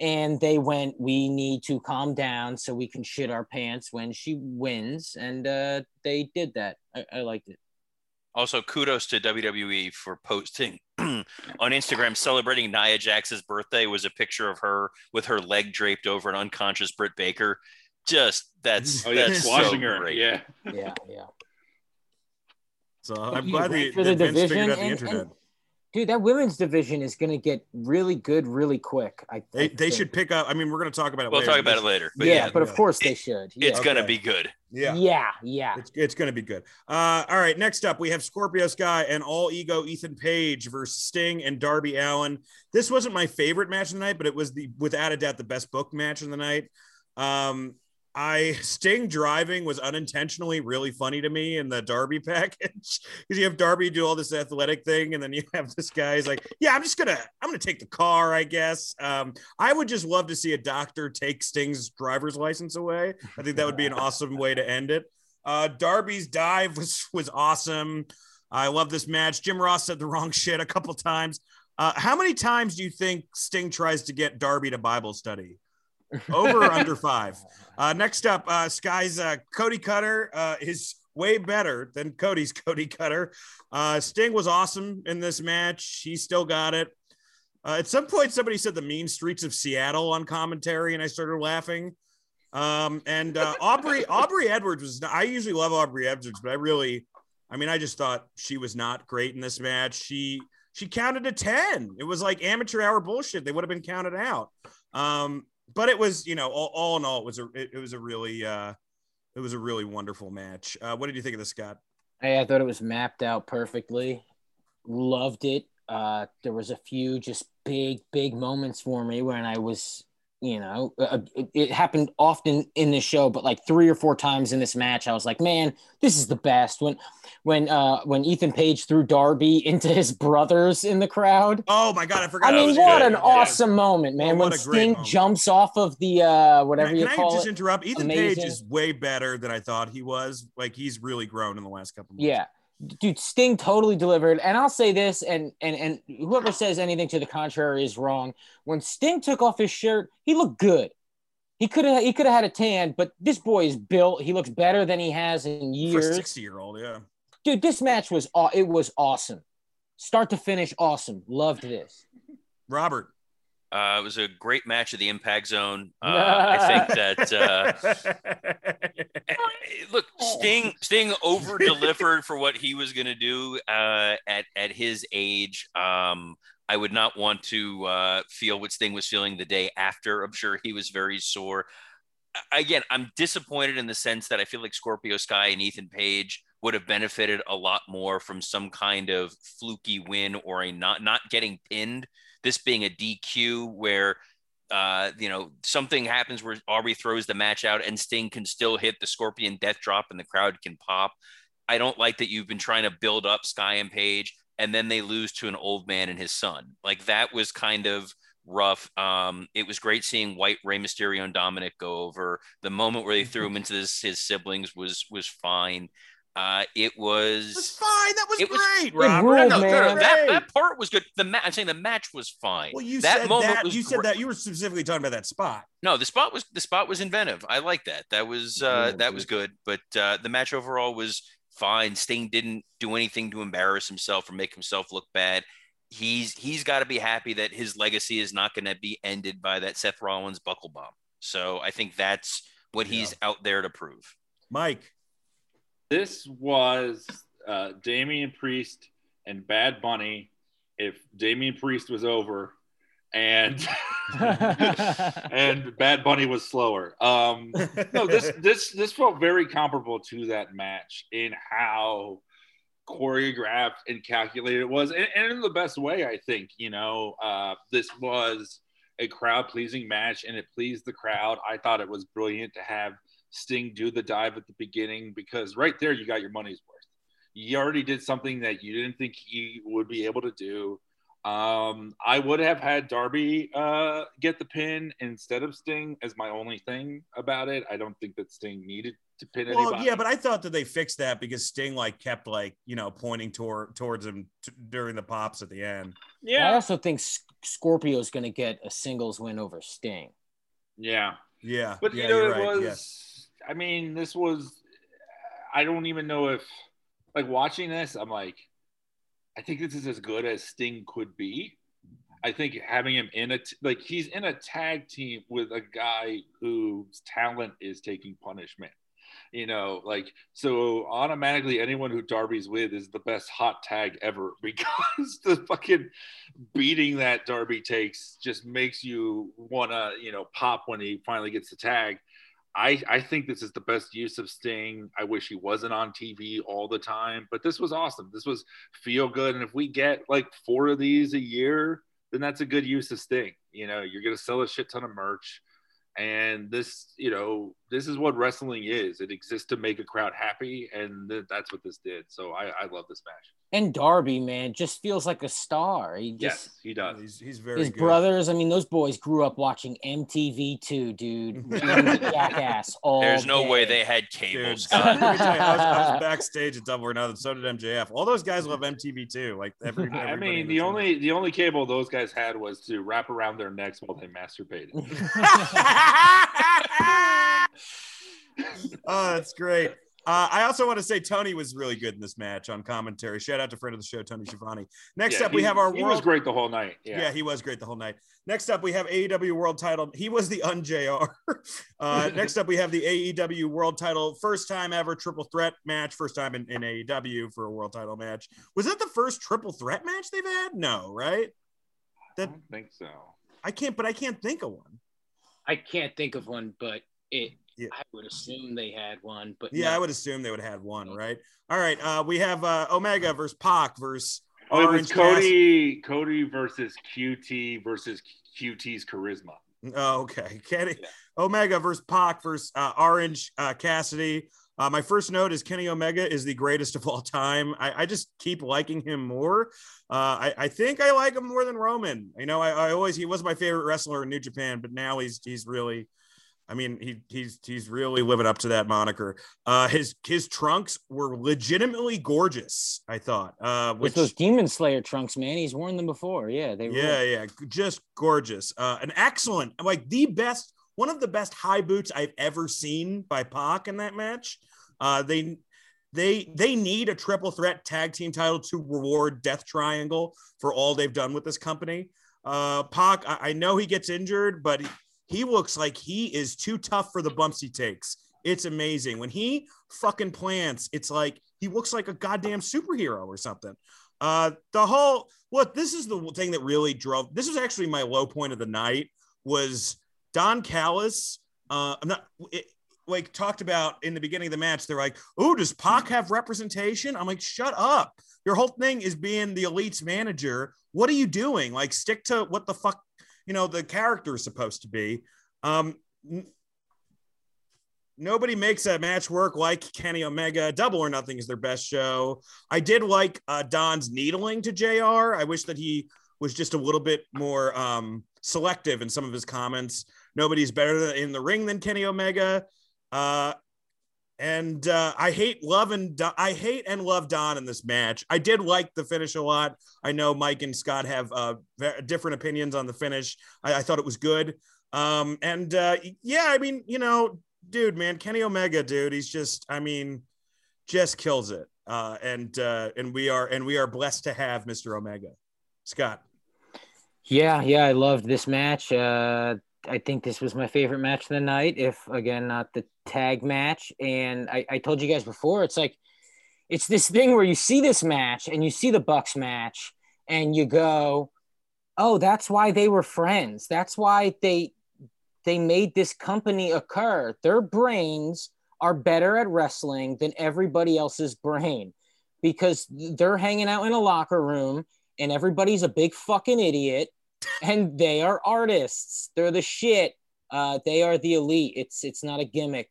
[SPEAKER 6] and they went, We need to calm down so we can shit our pants when she wins. And uh, they did that. I, I liked it.
[SPEAKER 5] Also, kudos to WWE for posting (clears throat) on Instagram celebrating Nia Jax's birthday was a picture of her with her leg draped over an unconscious Britt Baker just that's oh, yeah, that's squashing so her. Great.
[SPEAKER 6] Yeah, yeah, yeah.
[SPEAKER 3] So I'm glad the, for the, the division. And, the and,
[SPEAKER 6] dude, that women's division is going to get really good really quick. I
[SPEAKER 3] they, they should pick up. I mean, we're going to talk about it.
[SPEAKER 5] We'll
[SPEAKER 3] later.
[SPEAKER 5] talk about it later.
[SPEAKER 6] But yeah, yeah, but of course they should.
[SPEAKER 5] Yeah. It's okay. going to be good.
[SPEAKER 3] Yeah,
[SPEAKER 6] yeah, yeah.
[SPEAKER 3] It's, it's going to be good. Uh, all right. Next up, we have Scorpio Sky and All Ego Ethan Page versus Sting and Darby Allin. This wasn't my favorite match of the night, but it was the without a doubt the best book match of the night. Um, I Sting driving was unintentionally really funny to me in the Darby (laughs) package because you have Darby do all this athletic thing, and then you have this guy. He's like, "Yeah, I'm just gonna, I'm gonna take the car, I guess." Um, I would just love to see a doctor take Sting's driver's license away. I think that would be an awesome way to end it. Uh, Darby's dive was was awesome. I love this match. Jim Ross said the wrong shit a couple times. Uh, how many times do you think Sting tries to get Darby to Bible study? Over or (laughs) under five? Uh, next up, uh, Sky's uh, Cody Cutter uh, is way better than Cody's (laughs) Cody Cutter. Uh, Sting was awesome in this match. He still got it. Uh, at some point, somebody said the mean streets of Seattle on commentary, and I started laughing. Um, and uh, Aubrey (laughs) Aubrey Edwards was. I usually love Aubrey Edwards, but I really, I mean, I just thought she was not great in this match. She she counted to ten. It was like amateur hour bullshit. They would have been counted out. Um, but it was, you know, all, all in all, it was a it, it, was a really uh it was a really wonderful match. Uh, what did you think of this, Scott?
[SPEAKER 6] Hey, I thought it was mapped out perfectly. Loved it. Uh, there was a few just big, big moments for me when I was you know, uh, it, it, happened often in this show, but like three or four times in this match, I was like, man, this is the best. When, when, uh, when Ethan Page threw Darby (laughs) into his brothers in the crowd.
[SPEAKER 3] Oh my god, I forgot.
[SPEAKER 6] I mean, what good. an yeah. awesome moment, man! when Sting jumps off of the uh, whatever
[SPEAKER 3] can,
[SPEAKER 6] you
[SPEAKER 3] can
[SPEAKER 6] call
[SPEAKER 3] I just
[SPEAKER 6] it.
[SPEAKER 3] interrupt? Ethan Amazing. Page is way better than I thought he was. Like he's really grown in the last couple. Months.
[SPEAKER 6] Yeah, dude sting totally delivered. And i'll say this and and and whoever says anything to the contrary is wrong. When sting took off his shirt he looked good. He could have he could have had a tan but this boy is built. He looks better than he has in years
[SPEAKER 3] 60 year old yeah.
[SPEAKER 6] Dude this match was it was awesome. Start to finish awesome. Loved this.
[SPEAKER 3] Robert
[SPEAKER 5] uh, it was a great match of the Impact Zone. (laughs) Uh, I think that uh, (laughs) look, Sting Sting over delivered for what he was going to do uh, at at his age. Um, I would not want to uh, feel what Sting was feeling the day after. I'm sure he was very sore. Again, I'm disappointed in the sense that I feel like Scorpio Sky and Ethan Page would have benefited a lot more from some kind of fluky win or a not not getting pinned this being a DQ where uh, you know, something happens where Aubrey throws the match out and Sting can still hit the Scorpion Death Drop and the crowd can pop. I don't like that you've been trying to build up Sky and Page and then they lose to an old man and his son. Like that was kind of rough. Um, it was great seeing White Rey Mysterio and Dominic go over. The moment where they threw him into this, his siblings was was fine. Uh, it was.
[SPEAKER 3] It fine. That was
[SPEAKER 5] it
[SPEAKER 3] great,
[SPEAKER 5] was,
[SPEAKER 3] Robert.
[SPEAKER 5] no, no, no, that, that part was good. The ma- I'm saying the match was fine.
[SPEAKER 3] Well, you
[SPEAKER 5] that
[SPEAKER 3] said
[SPEAKER 5] moment
[SPEAKER 3] that.
[SPEAKER 5] Was
[SPEAKER 3] you said that. You were specifically talking about that spot.
[SPEAKER 5] No, the spot was the spot was inventive. I like that. That was uh, that was good. But uh, the match overall was fine. Sting didn't do anything to embarrass himself or make himself look bad. He's he's got to be happy that his legacy is not going to be ended by that Seth Rollins buckle bomb. So I think that's what yeah. he's out there to prove.
[SPEAKER 3] Mike,
[SPEAKER 4] this was uh, Damian Priest and Bad Bunny. If Damian Priest was over, and (laughs) and Bad Bunny was slower. Um, no, this (laughs) this this felt very comparable to that match in how choreographed and calculated it was, and, and in the best way. I think you know uh, this was a crowd pleasing match, and it pleased the crowd. I thought it was brilliant to have Sting do the dive at the beginning because right there you got your money's worth. You already did something that you didn't think he would be able to do um, I would have had Darby uh, get the pin instead of Sting as my only thing about it. I don't think that Sting needed to pin well, anybody.
[SPEAKER 3] yeah, but I thought that they fixed that because Sting like kept like you know pointing toward towards him t- during the pops at the end.
[SPEAKER 6] Yeah, I also think Scorpio is going to get a singles win over Sting.
[SPEAKER 4] Yeah,
[SPEAKER 3] yeah,
[SPEAKER 4] but
[SPEAKER 3] yeah,
[SPEAKER 4] you know it
[SPEAKER 3] right.
[SPEAKER 4] was.
[SPEAKER 3] Yes.
[SPEAKER 4] I mean, this was. I don't even know if, like, watching this, I'm like, I think this is as good as Sting could be. I think having him in a like he's in a tag team with a guy whose talent is taking punishment. You know, like so automatically anyone who Darby's with is the best hot tag ever (laughs) because the fucking beating that Darby takes just makes you wanna, you know, pop when he finally gets the tag. I, I think this is the best use of Sting. I wish he wasn't on TV all the time, but this was awesome. This was feel good. And if we get like four of these a year, then that's a good use of Sting. You know, you're going to sell a shit ton of merch. And this, you know, this is what wrestling is. It exists to make a crowd happy. And th- that's what this did. So I, I love this match
[SPEAKER 6] and Darby, man, just feels like a star. He just,
[SPEAKER 4] yes, he does.
[SPEAKER 3] He's, he's very
[SPEAKER 6] his
[SPEAKER 3] good.
[SPEAKER 6] brothers. I mean, those boys grew up watching MTV too, dude. (laughs) Jackass. All
[SPEAKER 5] There's no
[SPEAKER 6] day.
[SPEAKER 5] way they had cable.
[SPEAKER 3] Dude, let me you, I, was, I was (laughs) backstage at Double or Nothing. So did MJF. All those guys love MTV too. Like (laughs) every.
[SPEAKER 4] I mean, the only the only cable those guys had was to wrap around their necks while they masturbated.
[SPEAKER 3] oh, that's great. Uh, I also want to say Tony was really good in this match on commentary. Shout out to friend of the show, Tony Schiavone. Next
[SPEAKER 4] Yeah,
[SPEAKER 3] up, we
[SPEAKER 4] he-
[SPEAKER 3] have our
[SPEAKER 4] He
[SPEAKER 3] world.
[SPEAKER 4] was great the whole night.
[SPEAKER 3] Yeah.
[SPEAKER 4] Yeah.
[SPEAKER 3] he was great the whole night. Next up, we have AEW World Title. He was the un-JR. (laughs) Uh, (laughs) next up, we have the AEW World Title, first time ever triple threat match, first time in, in AEW for a World Title match. Was that the first triple threat match they've had? No, right?
[SPEAKER 4] I
[SPEAKER 3] That
[SPEAKER 4] don't think so.
[SPEAKER 3] I can't, but I can't think of one.
[SPEAKER 6] I can't think of one, but it.
[SPEAKER 3] Yeah.
[SPEAKER 6] I would assume they had one, but
[SPEAKER 3] Yeah,
[SPEAKER 6] no.
[SPEAKER 3] I would assume they would have had one, right? All right, uh, we have uh, Omega versus Pac versus
[SPEAKER 4] Oh, it
[SPEAKER 3] Orange
[SPEAKER 4] was Cody, Cody versus QT versus QT's charisma.
[SPEAKER 3] Oh, okay. (laughs) Kenny Omega versus Pac versus uh, Orange uh, Cassidy. Uh, my first note is Kenny Omega is the greatest of all time. I, I just keep liking him more. Uh, I, I think I like him more than Roman. You know, I, I always he was my favorite wrestler in New Japan, but now he's he's really. I mean, he he's he's really living up to that moniker. Uh, his his trunks were legitimately gorgeous. I thought, uh, which
[SPEAKER 6] those Demon Slayer trunks, man. He's worn them before. Yeah, they.
[SPEAKER 3] yeah,
[SPEAKER 6] were.
[SPEAKER 3] yeah, just gorgeous. Uh, an excellent, like the best, one of the best high boots I've ever seen by Pac in that match. Uh, they they they need a triple threat tag team title to reward Death Triangle for all they've done with this company. Uh, Pac, I, I know he gets injured, but he, he looks like he is too tough for the bumps he takes. It's amazing when he fucking plants. It's like he looks like a goddamn superhero or something. Uh, the whole what this is the thing that really drove. This was actually my low point of the night. Was Don Callis? Uh, I'm not. It, like talked about in the beginning of the match, they're like, "Oh, does Pac have representation?" I'm like, "Shut up! Your whole thing is being the elite's manager. What are you doing? Like, stick to what the fuck you know the character is supposed to be." Um, nobody makes that match work like Kenny Omega. Double or Nothing is their best show. I did like uh, Don's needling to Jr. I wish that he was just a little bit more um, selective in some of his comments. Nobody's better in the ring than Kenny Omega. Uh, and uh, I hate love and Don, I hate and love Don in this match. I did like the finish a lot. I know Mike and Scott have uh, different opinions on the finish. I, I thought it was good. Um, and uh, yeah, I mean, you know, dude, man, Kenny Omega, dude, he's just, I mean, just kills it. Uh, and uh, and we are and we are blessed to have Mr. Omega. Scott.
[SPEAKER 6] Yeah, yeah, I loved this match. Uh, I think this was my favorite match of the night. If again, not the tag match. And I, I told you guys before, it's like it's this thing where you see this match and you see the Bucks match, and you go, "Oh, that's why they were friends. That's why they they made this company occur. Their brains are better at wrestling than everybody else's brain because they're hanging out in a locker room and everybody's a big fucking idiot and they are artists. They're the shit. Uh, they are the elite. It's it's not a gimmick.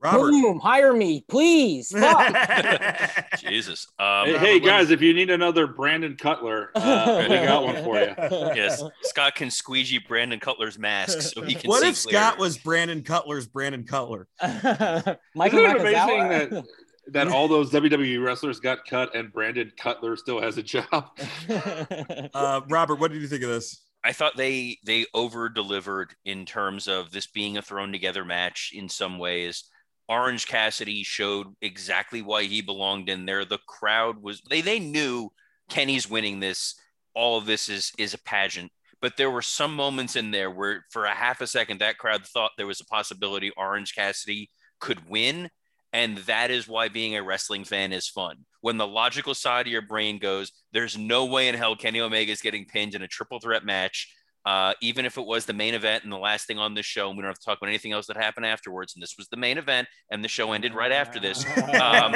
[SPEAKER 3] Robert.
[SPEAKER 6] Boom, hire me, please. (laughs)
[SPEAKER 5] Jesus. Um,
[SPEAKER 4] hey, hey, guys, if you need another Brandon Cutler, uh, (laughs) we got one for you.
[SPEAKER 5] yes, Scott can squeegee Brandon Cutler's mask so he can.
[SPEAKER 3] What
[SPEAKER 5] see
[SPEAKER 3] if
[SPEAKER 5] clear.
[SPEAKER 3] Scott was Brandon Cutler's Brandon Cutler? (laughs)
[SPEAKER 6] Michael
[SPEAKER 4] Isn't it amazing that that (laughs) all those WWE wrestlers got cut and Brandon Cutler still has a job? (laughs)
[SPEAKER 3] Uh, Robert, what did you think of this?
[SPEAKER 5] I thought they they over delivered in terms of this being a thrown together match in some ways. Orange Cassidy showed exactly why he belonged in there. The crowd was they they knew Kenny's winning this. All of this is is a pageant. But there were some moments in there where for a half a second that crowd thought there was a possibility Orange Cassidy could win. And that is why being a wrestling fan is fun. When the logical side of your brain goes, there's no way in hell Kenny Omega is getting pinned in a triple threat match. Uh, even if it was the main event and the last thing on the show, and we don't have to talk about anything else that happened afterwards. And this was the main event, and the show ended right after this. Um,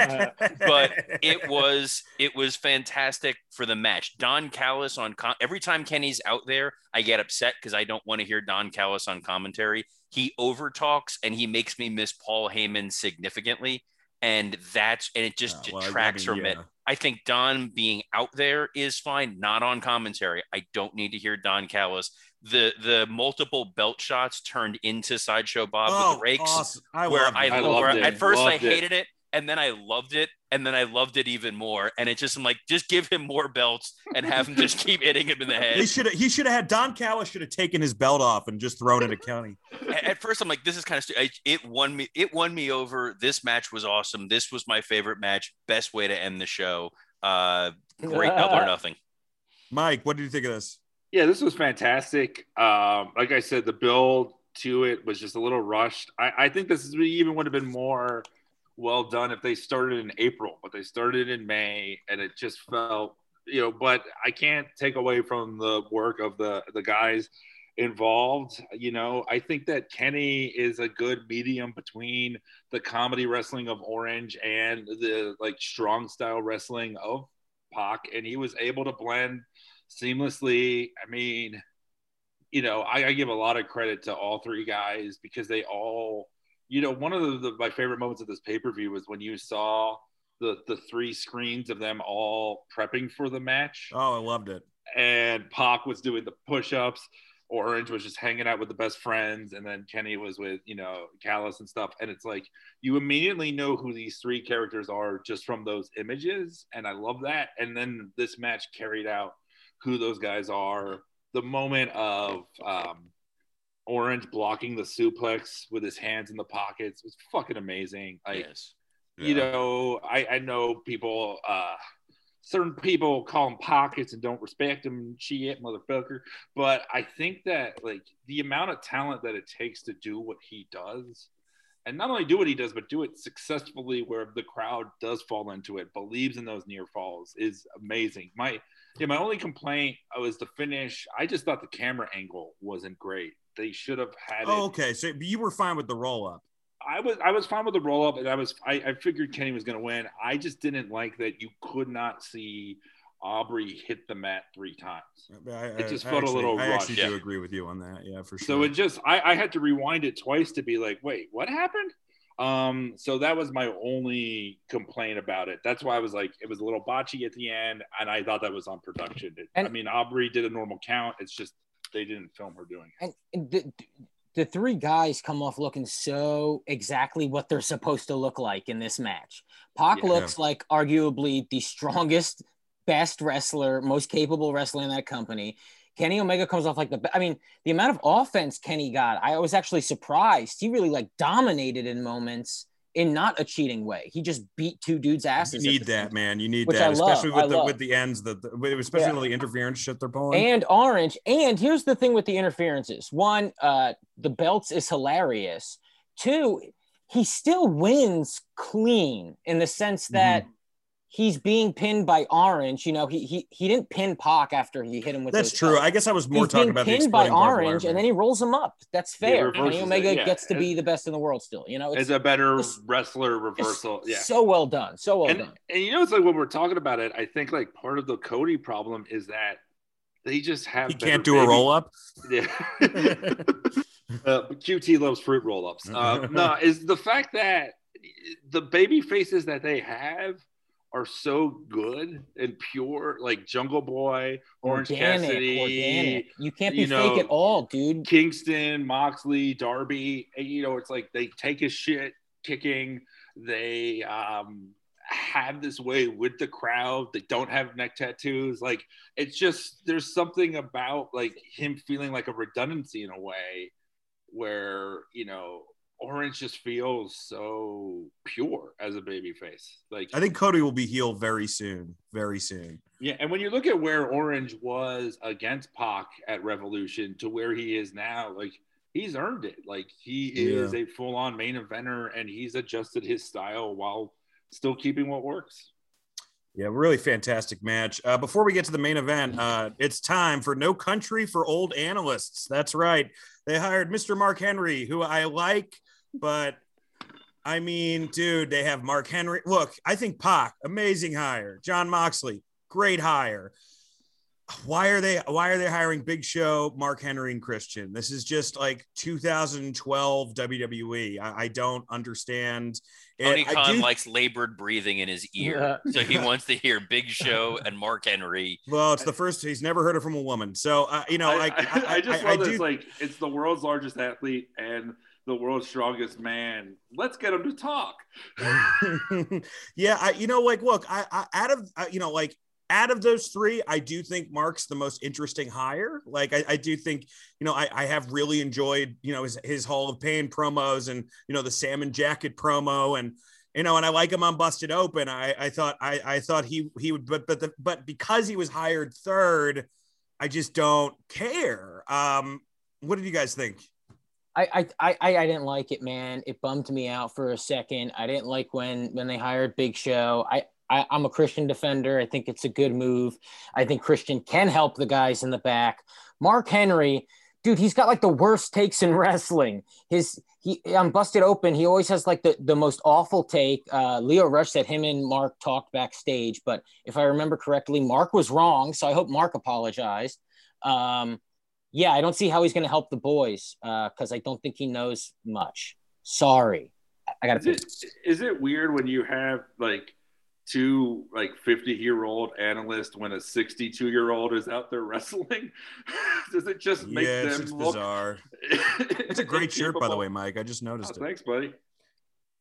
[SPEAKER 5] but it was it was fantastic for the match. Don Callis on com- every time Kenny's out there, I get upset because I don't want to hear Don Callis on commentary. He overtalks and he makes me miss Paul Heyman significantly, and that's and it just
[SPEAKER 3] Oh, well, I
[SPEAKER 5] detracts
[SPEAKER 3] mean,
[SPEAKER 5] from it. I think Don being out there is fine, not on commentary. I don't need to hear Don Callis. The the multiple belt shots turned into sideshow Bob with
[SPEAKER 3] Oh,
[SPEAKER 5] the rakes
[SPEAKER 3] awesome. I
[SPEAKER 5] where
[SPEAKER 3] loved
[SPEAKER 5] I,
[SPEAKER 3] it.
[SPEAKER 4] I
[SPEAKER 5] where
[SPEAKER 4] loved it.
[SPEAKER 5] at first I
[SPEAKER 4] Loved it.
[SPEAKER 5] hated it and then I loved it and then I loved it even more. And it just I'm like, just give him more belts and have him just keep hitting him in the head.
[SPEAKER 3] He should have. He should have had Don Callis should have taken his belt off and just thrown it at County.
[SPEAKER 5] At- At first I'm like, this is kind of stu- it won me. It won me over. This match was awesome. This was my favorite match. Best way to end the show. Uh, great double or nothing.
[SPEAKER 3] Mike, what did you think of this?
[SPEAKER 4] Yeah, this was fantastic. Um, like I said, the build to it was just a little rushed. I, I think this is, even would have been more well done if they started in April, but they started in May, and it just felt, you know. But I can't take away from the work of the the guys involved. You know, I think that Kenny is a good medium between the comedy wrestling of Orange and the like strong style wrestling of Pac, and he was able to blend seamlessly. I mean, you know, I, I give a lot of credit to all three guys because they all, you know, one of the, the my favorite moments of this pay per view was when you saw the the three screens of them all prepping for the match,
[SPEAKER 3] Oh, I loved it.
[SPEAKER 4] and Pac was doing the push ups. Orange was just hanging out with the best friends, and then Kenny was with you know Callis and stuff. And it's like you immediately know who these three characters are just from those images, and I love that. And then this match carried out who those guys are. The moment of um, Orange blocking the suplex with his hands in the pockets was fucking amazing. Like
[SPEAKER 5] yes.
[SPEAKER 4] you know, I, I know people, uh, certain people call them pockets and don't respect them, shit, motherfucker. But I think that like the amount of talent that it takes to do what he does, and not only do what he does, but do it successfully where the crowd does fall into it, believes in those near falls, is amazing. My yeah, my only complaint was the finish. I just thought the camera angle wasn't great. They should have had
[SPEAKER 3] Oh,
[SPEAKER 4] it.
[SPEAKER 3] okay. So you were fine with the roll up.
[SPEAKER 4] I was I was fine with the roll up, and I was I, I figured Kenny was going to win. I just didn't like that you could not see Aubrey hit the mat three times.
[SPEAKER 3] I,
[SPEAKER 4] It just
[SPEAKER 3] I
[SPEAKER 4] felt a
[SPEAKER 3] actually-
[SPEAKER 4] little
[SPEAKER 3] I actually
[SPEAKER 4] rushed.
[SPEAKER 3] do agree with you on that. Yeah, for sure.
[SPEAKER 4] So it just I, I had to rewind it twice to be like, wait, what happened? Um, so that was my only complaint about it. That's why I was like, it was a little botchy at the end, and I thought that was on production. It- I mean, Aubrey did a normal count. It's just they didn't film her doing it.
[SPEAKER 6] and the, the three guys come off looking so exactly what they're supposed to look like in this match. Pac
[SPEAKER 4] Yeah.
[SPEAKER 6] looks like arguably the strongest, best wrestler, most capable wrestler in that company. Kenny Omega comes off like the. I mean, the amount of offense Kenny got, I was actually surprised. He really like dominated in moments, in not a cheating way. He just beat two dudes' asses.
[SPEAKER 3] You need that, man. You need that, especially with the with the ends, the, the especially yeah. with the interference shit they're pulling.
[SPEAKER 6] And orange. And here's the thing with the interferences: one, uh, the belts is hilarious. Two, he still wins clean in the sense that. Mm-hmm he's being pinned by Orange. You know, he he he didn't pin Pac after he hit him with.
[SPEAKER 3] That's true. I guess I was more
[SPEAKER 6] he's
[SPEAKER 3] talking about the.
[SPEAKER 6] He's pinned by Orange, and then he rolls him up. That's fair. Kenny Omega yeah. gets to be the best in the world still. You know,
[SPEAKER 4] it's, a better it's, wrestler reversal. Yeah,
[SPEAKER 6] so well done. So well
[SPEAKER 4] and,
[SPEAKER 6] done.
[SPEAKER 4] And you know, it's like when we're talking about it, I think like part of the Cody problem is that they just have.
[SPEAKER 3] He can't do baby. a roll up. (laughs)
[SPEAKER 4] Yeah. (laughs) uh, QT loves fruit roll ups. Uh, (laughs) no, is the fact that the baby faces that they have are so good and pure, like Jungle Boy, Orange organic, Cassidy. Organic.
[SPEAKER 6] You can't be you know, fake at all, dude.
[SPEAKER 4] Kingston, Moxley, Darby. You know, it's like they take his shit kicking. They um, have this way with the crowd. They don't have neck tattoos. Like it's just there's something about like him feeling like a redundancy in a way where you know Orange just feels so pure as a baby face. Like
[SPEAKER 3] I think Cody will be healed very soon, very soon.
[SPEAKER 4] Yeah, and when you look at where Orange was against Pac at Revolution to where he is now, like he's earned it. Like he is yeah. a full-on main eventer, and he's adjusted his style while still keeping what works.
[SPEAKER 3] Yeah, really fantastic match. Uh, before we get to the main event, uh, it's time for No Country for Old Analysts. That's right. They hired Mr. Mark Henry, who I like but I mean, dude, they have Mark Henry. Look, I think Pac, amazing hire. Jon Moxley, great hire. Why are they why are they hiring Big Show, Mark Henry, and Christian? This is just like 2012 WWE. I, I don't understand.
[SPEAKER 5] Tony Khan do... likes labored breathing in his ear. Yeah. So he wants to hear Big Show and Mark Henry.
[SPEAKER 3] Well, it's the first he's never heard it from a woman. So uh, you know,
[SPEAKER 4] I,
[SPEAKER 3] like
[SPEAKER 4] I, I, I just love this. Do... Like it's the world's largest athlete and the world's strongest man. Let's get him to talk. (laughs)
[SPEAKER 3] yeah, I, you know, like, look, I, I out of, uh, you know, like out of those three, I do think Mark's the most interesting hire. Like, I, I do think, you know, I, I, have really enjoyed, you know, his, his Hall of Pain promos and, you know, the salmon jacket promo and, you know, and I like him on Busted Open. I, I thought, I, I thought he, he would, but, but, the, but because he was hired third, I just don't care. Um, what did you guys think?
[SPEAKER 6] I, I I I didn't like it, man. It bummed me out for a second. I didn't like when when they hired Big Show. I, I I'm a Christian defender. I think it's a good move. I think Christian can help the guys in the back. Mark Henry, dude, he's got like the worst takes in (laughs) wrestling. His he on Busted Open, he always has like the, the most awful take. Uh, Lio Rush said him and Mark talked backstage, but if I remember correctly, Mark was wrong. So I hope Mark apologized. Um, yeah, I don't see how he's going to help the boys because uh, I don't think he knows much. Sorry, I got to.
[SPEAKER 4] Is, it, is it weird when you have like two like 50 year old analysts when a 62 year old is out there wrestling? (laughs) Does it just make yeah, them look
[SPEAKER 3] bizarre? (laughs) it's a great shirt, by the way, Mike. I just noticed
[SPEAKER 4] oh,
[SPEAKER 3] it.
[SPEAKER 4] Thanks, buddy.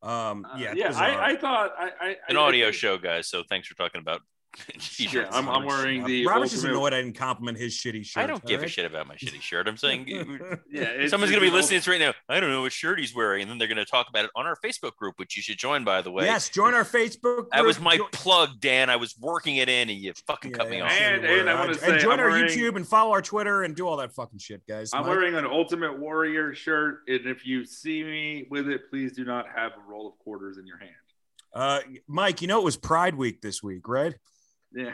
[SPEAKER 3] Um, yeah,
[SPEAKER 4] uh, yeah. I, I, thought I, I
[SPEAKER 5] an audio show, guys. So thanks for talking about (laughs)
[SPEAKER 4] yeah, I'm, I'm, wearing the.
[SPEAKER 3] Robert's just annoyed I didn't compliment his shitty shirt.
[SPEAKER 5] I don't give right? a shit about my shitty shirt. I'm saying, (laughs) yeah, someone's gonna be listening to this right now. I don't know what shirt he's wearing, and then they're gonna talk about it on our Facebook group, which you should join, by the way.
[SPEAKER 3] Yes, join our Facebook. Group.
[SPEAKER 5] That was my plug, Dan. I was working it in, and you fucking yeah, cut me off.
[SPEAKER 4] And, and I want to say,
[SPEAKER 3] and join
[SPEAKER 4] I'm
[SPEAKER 3] our
[SPEAKER 4] wearing,
[SPEAKER 3] YouTube and follow our Twitter and do all that fucking shit, guys.
[SPEAKER 4] I'm Mike. wearing an Ultimate Warrior shirt, and if you see me with it, please do not have a roll of quarters in your hand.
[SPEAKER 3] Uh, Mike, you know it was Pride Week this week, right?
[SPEAKER 4] Yeah.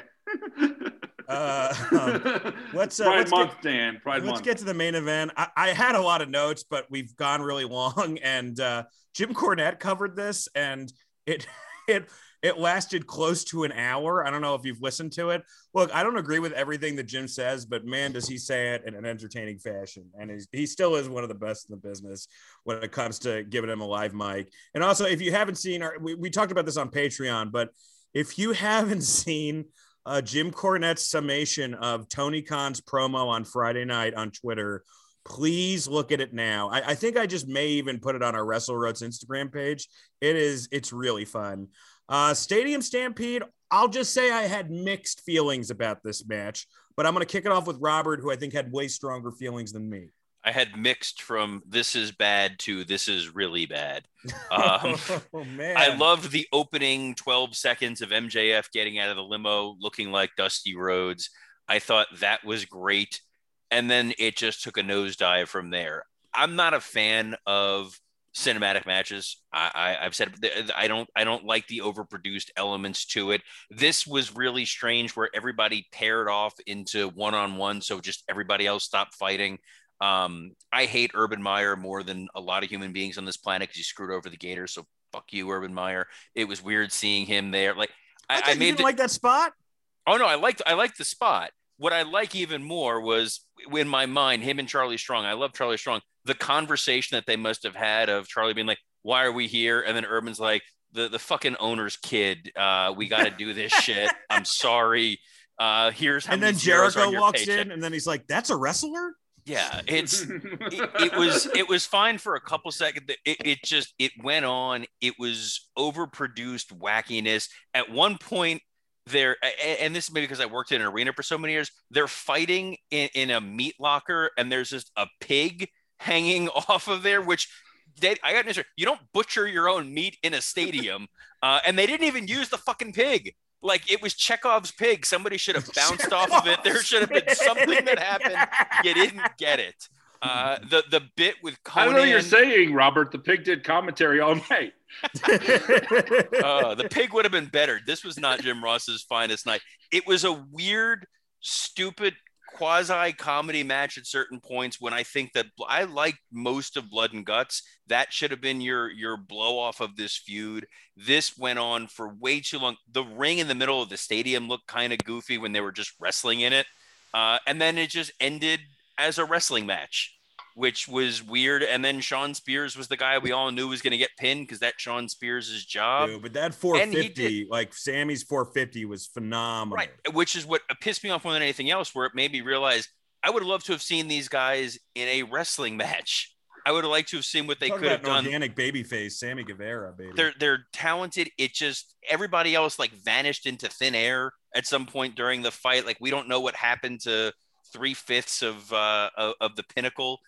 [SPEAKER 3] uh, um, let's uh,
[SPEAKER 4] Pride
[SPEAKER 3] let's
[SPEAKER 4] month,
[SPEAKER 3] get,
[SPEAKER 4] Dan. Pride
[SPEAKER 3] let's
[SPEAKER 4] month.
[SPEAKER 3] get to the main event. I, I, had a lot of notes, but we've gone really long, and uh, Jim Cornette covered this, and it (laughs) it it lasted close to an hour. I don't know if you've listened to it. Look, I don't agree with everything that Jim says, but man, does he say it in an entertaining fashion. And he's, he still is one of the best in the business when it comes to giving him a live mic. And also, if you haven't seen our, we, we talked about this on Patreon, but if you haven't (laughs) seen uh, Jim Cornette's summation of Tony Khan's promo on Friday night on Twitter, please look at it now. I, I, think I just may even put it on our Wrestle Roasts Instagram page. It is, it's really fun. Uh, Stadium Stampede, I'll just say I had mixed feelings about this match, but I'm going to kick it off with Robert, who I think had way stronger feelings than me.
[SPEAKER 5] I had mixed from this is bad to this is really bad. (laughs) Um,
[SPEAKER 3] oh man.
[SPEAKER 5] I loved the opening 12 seconds of MJF getting out of the limo looking like Dusty Rhodes. I thought that was great. And then it just took a nosedive from there. I'm not a fan of cinematic matches. I, I have said I don't I don't like the overproduced elements to it. This was really strange where everybody paired off into one on one, so just everybody else stopped fighting. Um, I hate Urban Meyer more than a lot of human beings on this planet because he screwed over the Gators. So fuck you, Urban Meyer. It was weird seeing him there. Like
[SPEAKER 3] I, I, I made the, like that spot.
[SPEAKER 5] Oh no, I liked I liked the spot. What I like even more was in my mind him and Charlie Strong. I love Charlie Strong the conversation that they must have had of Charlie being like, "Why are we here?" and then Urban's like, "The the fucking owner's kid. Uh, we got to do this shit. (laughs) I'm sorry. Uh, here's how."
[SPEAKER 3] And then Jericho walks paycheck. in, and then he's like, "That's a wrestler."
[SPEAKER 5] Yeah, it's it, it, was (laughs) it was fine for a couple seconds. It, it just it went on. It was overproduced wackiness. At one point, they're and this is maybe because I worked in an arena for so many years. They're fighting in, in a meat locker, and there's just a pig hanging (laughs) off of there, which they, I got an answer. You don't butcher your own meat in a stadium. Uh, and they didn't even use the fucking pig. Like it was Chekhov's pig. Somebody should have (laughs) bounced off of it. There should have been something that happened. You didn't get it. Uh, the the bit with Konnan,
[SPEAKER 4] I know you're saying, Robert. The pig did commentary all night. (laughs)
[SPEAKER 5] uh, the (laughs) pig would have been better. This was not Jim Ross's finest night. It was a weird, stupid quasi comedy match at certain points when I think that I like most of Blood and Guts. That should have been your your blow off of this feud. This went on for way too long. The ring in the middle of the stadium looked kind of goofy when they were just wrestling in it, uh, and then it just ended as a wrestling match which was weird. And then Shawn Spears was the guy we all knew was going to get pinned because that Shawn Spears' job.
[SPEAKER 3] Dude, but that 450, like Sammy's 450 was phenomenal.
[SPEAKER 5] Right. Which is what pissed me off more than anything else, where it made me realize I would have loved to have seen these guys in a wrestling match. I would have liked to have seen what they Talk could have done.
[SPEAKER 3] Organic baby face, Sammy Guevara, baby.
[SPEAKER 5] They're they're talented. It just everybody else like vanished into thin air at some point during the fight. Like we don't know what happened to three fifths of uh, of the pinnacle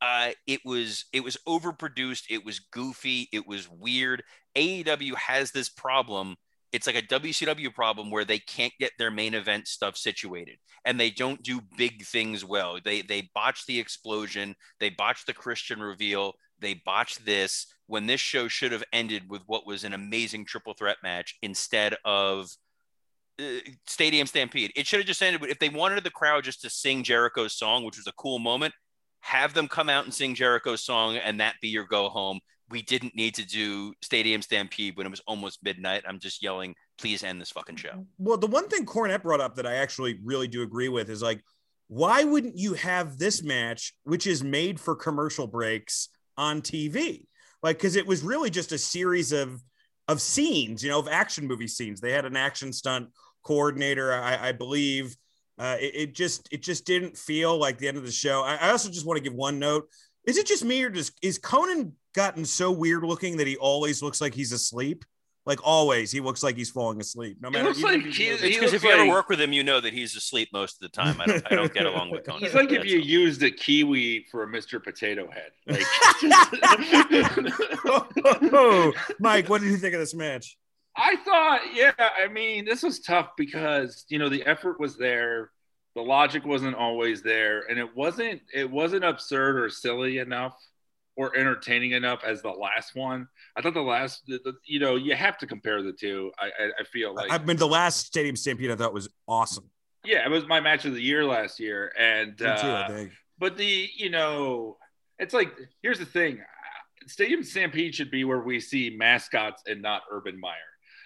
[SPEAKER 5] uh, it was it was overproduced. It was goofy. It was weird. AEW has this problem. It's like a WCW problem where they can't get their main event stuff situated, and they don't do big things well. They they botch the explosion. They botch the Christian reveal. They botched this when this show should have ended with what was an amazing triple threat match instead of uh, Stadium Stampede. It should have just ended if they wanted the crowd just to sing Jericho's song, which was a cool moment have them come out and sing Jericho's song and that be your go home. We didn't need to do Stadium Stampede when it was almost midnight. I'm just yelling, please end this fucking show.
[SPEAKER 3] Well, the one thing Cornette brought up that I actually really do agree with is like, why wouldn't you have this match, which is made for commercial breaks on TV? Like, because it was really just a series of of scenes, you know, of action movie scenes. They had an action stunt coordinator, I, I believe uh, it, it, just it just didn't feel like the end of the show. I, I also just want to give one note. Is it just me or does is Konnan gotten so weird looking that he always looks like he's asleep? Like always, he looks like he's falling asleep. No matter.
[SPEAKER 5] Like he, because if you ever work with him, you know that he's asleep most of the time. I don't, I don't get along with (laughs) Konnan.
[SPEAKER 4] He's like if you used a kiwi for a Mr. Potato Head. Like, (laughs) (laughs)
[SPEAKER 3] oh, Mike, what did you think of this match?
[SPEAKER 4] I thought, yeah, I mean, this was tough because you know the effort was there, the logic wasn't always there, and it wasn't it wasn't absurd or silly enough or entertaining enough as the last one. I thought the last, the, the, you know, you have to compare the two. I, I, I feel like
[SPEAKER 3] I mean the last Stadium Stampede I thought was awesome.
[SPEAKER 4] Yeah, it was my match of the year last year, and too, uh, but the you know, it's like here's the thing. Stadium Stampede should be where we see mascots and not Urban Meyer.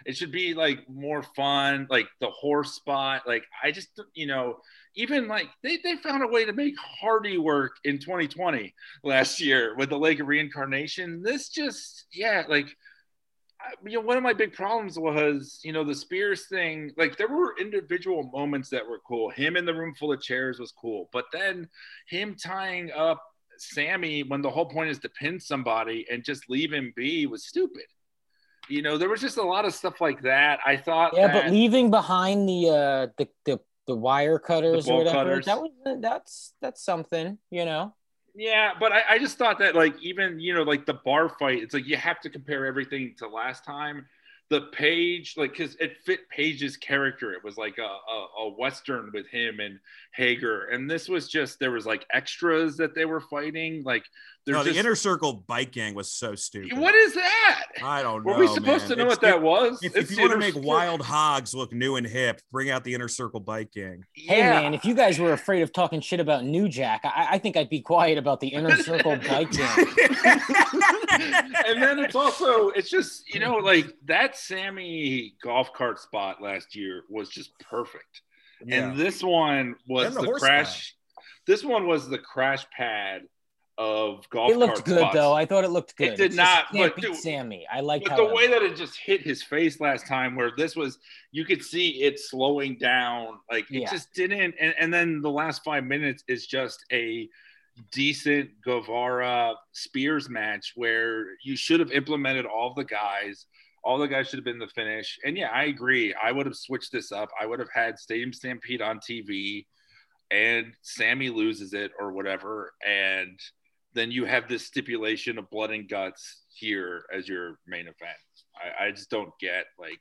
[SPEAKER 4] It should be like more fun, like the horse spot. Like I just, you know, even like they, they found a way to make Hardy work in 2020 last year with the Lake of Reincarnation. This just, yeah, like you know, one of my big problems was, you know, the Spears thing. Like, there were individual moments that were cool. Him in the room full of chairs was cool, but then him tying up Sammy when the whole point is to pin somebody and just leave him be was stupid you know, there was just a lot of stuff like that. I thought,
[SPEAKER 6] yeah,
[SPEAKER 4] that,
[SPEAKER 6] but leaving behind the uh, the the, the wire cutters the or whatever, cutters. that was that's that's something, you know.
[SPEAKER 4] Yeah, but I, I just thought that like even you know like the bar fight, it's like you have to compare everything to last time. The page, like, because it fit Page's character. It was like a, a, a western with him and Hager, and this was just there was like extras that they were fighting. Like
[SPEAKER 3] no,
[SPEAKER 4] there's
[SPEAKER 3] the inner circle bike gang was so stupid.
[SPEAKER 4] What is that?
[SPEAKER 3] I don't know.
[SPEAKER 4] Were we supposed
[SPEAKER 3] man.
[SPEAKER 4] to know
[SPEAKER 3] It's-
[SPEAKER 4] what that was?
[SPEAKER 3] If,
[SPEAKER 4] It's
[SPEAKER 3] if you want to
[SPEAKER 4] inner
[SPEAKER 3] make
[SPEAKER 4] circle.
[SPEAKER 3] wild hogs look new and hip, bring out the inner circle bike gang.
[SPEAKER 6] Hey man, if you guys were afraid of talking shit about New Jack, I, I think I'd be quiet about the inner circle bike gang. (laughs) (laughs)
[SPEAKER 4] and then it's also it's just you know like that Sammy golf cart spot last year was just perfect,
[SPEAKER 3] Yeah.
[SPEAKER 4] and this one was
[SPEAKER 3] And the
[SPEAKER 4] the,
[SPEAKER 3] horse
[SPEAKER 4] crash. This one was the crash pad of golf.
[SPEAKER 6] It looked good
[SPEAKER 4] spots.
[SPEAKER 6] though. I thought it looked good.
[SPEAKER 4] It did
[SPEAKER 6] It's
[SPEAKER 4] not,
[SPEAKER 6] you can't
[SPEAKER 4] but
[SPEAKER 6] beat
[SPEAKER 4] dude-
[SPEAKER 6] Sammy. I like
[SPEAKER 4] But the way that it just hit his face last time, where this was, you could see it slowing down. Like it
[SPEAKER 6] Yeah.
[SPEAKER 4] just didn't. And, and then the last five minutes is just a decent Guevara Spears match where you should have implemented all the guys. All the guys should have been the finish. And yeah, I agree. I would have switched this up. I would have had Stadium Stampede on TV and Sammy loses it or whatever. And then you have this stipulation of blood and guts here as your main event. I, I just don't get like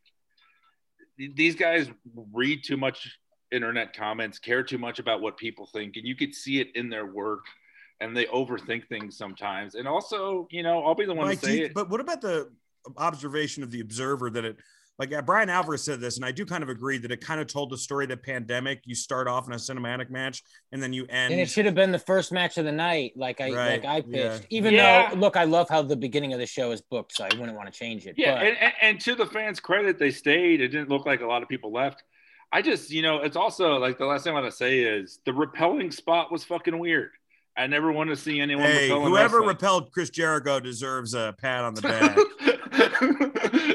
[SPEAKER 4] these guys read too much internet comments, care too much about what people think, and you could see it in their work. And they overthink things sometimes. And also, you know, I'll be the one
[SPEAKER 3] Mike,
[SPEAKER 4] to say
[SPEAKER 3] you-
[SPEAKER 4] it.
[SPEAKER 3] but what about the observation of the observer that it like uh, Bryan Alvarez said this, and I do kind of agree that it kind of told the story that pandemic. You start off in a cinematic match, and then you end.
[SPEAKER 6] and it should have been the first match of the night, like I
[SPEAKER 3] Right,
[SPEAKER 6] like I pitched.
[SPEAKER 3] yeah.
[SPEAKER 6] Even
[SPEAKER 4] Yeah.
[SPEAKER 6] though, look, I love how the beginning of the show is booked, so I wouldn't want to change it.
[SPEAKER 4] Yeah,
[SPEAKER 6] but
[SPEAKER 4] and, and, and to the fans' credit, they stayed. It didn't look like a lot of people left. I just, you know, it's also like the last thing I want to say is the repelling spot was fucking weird. I never want to see anyone
[SPEAKER 3] hey, whoever
[SPEAKER 4] wrestling.
[SPEAKER 3] repelled Chris Jericho deserves a pat on the back. (laughs)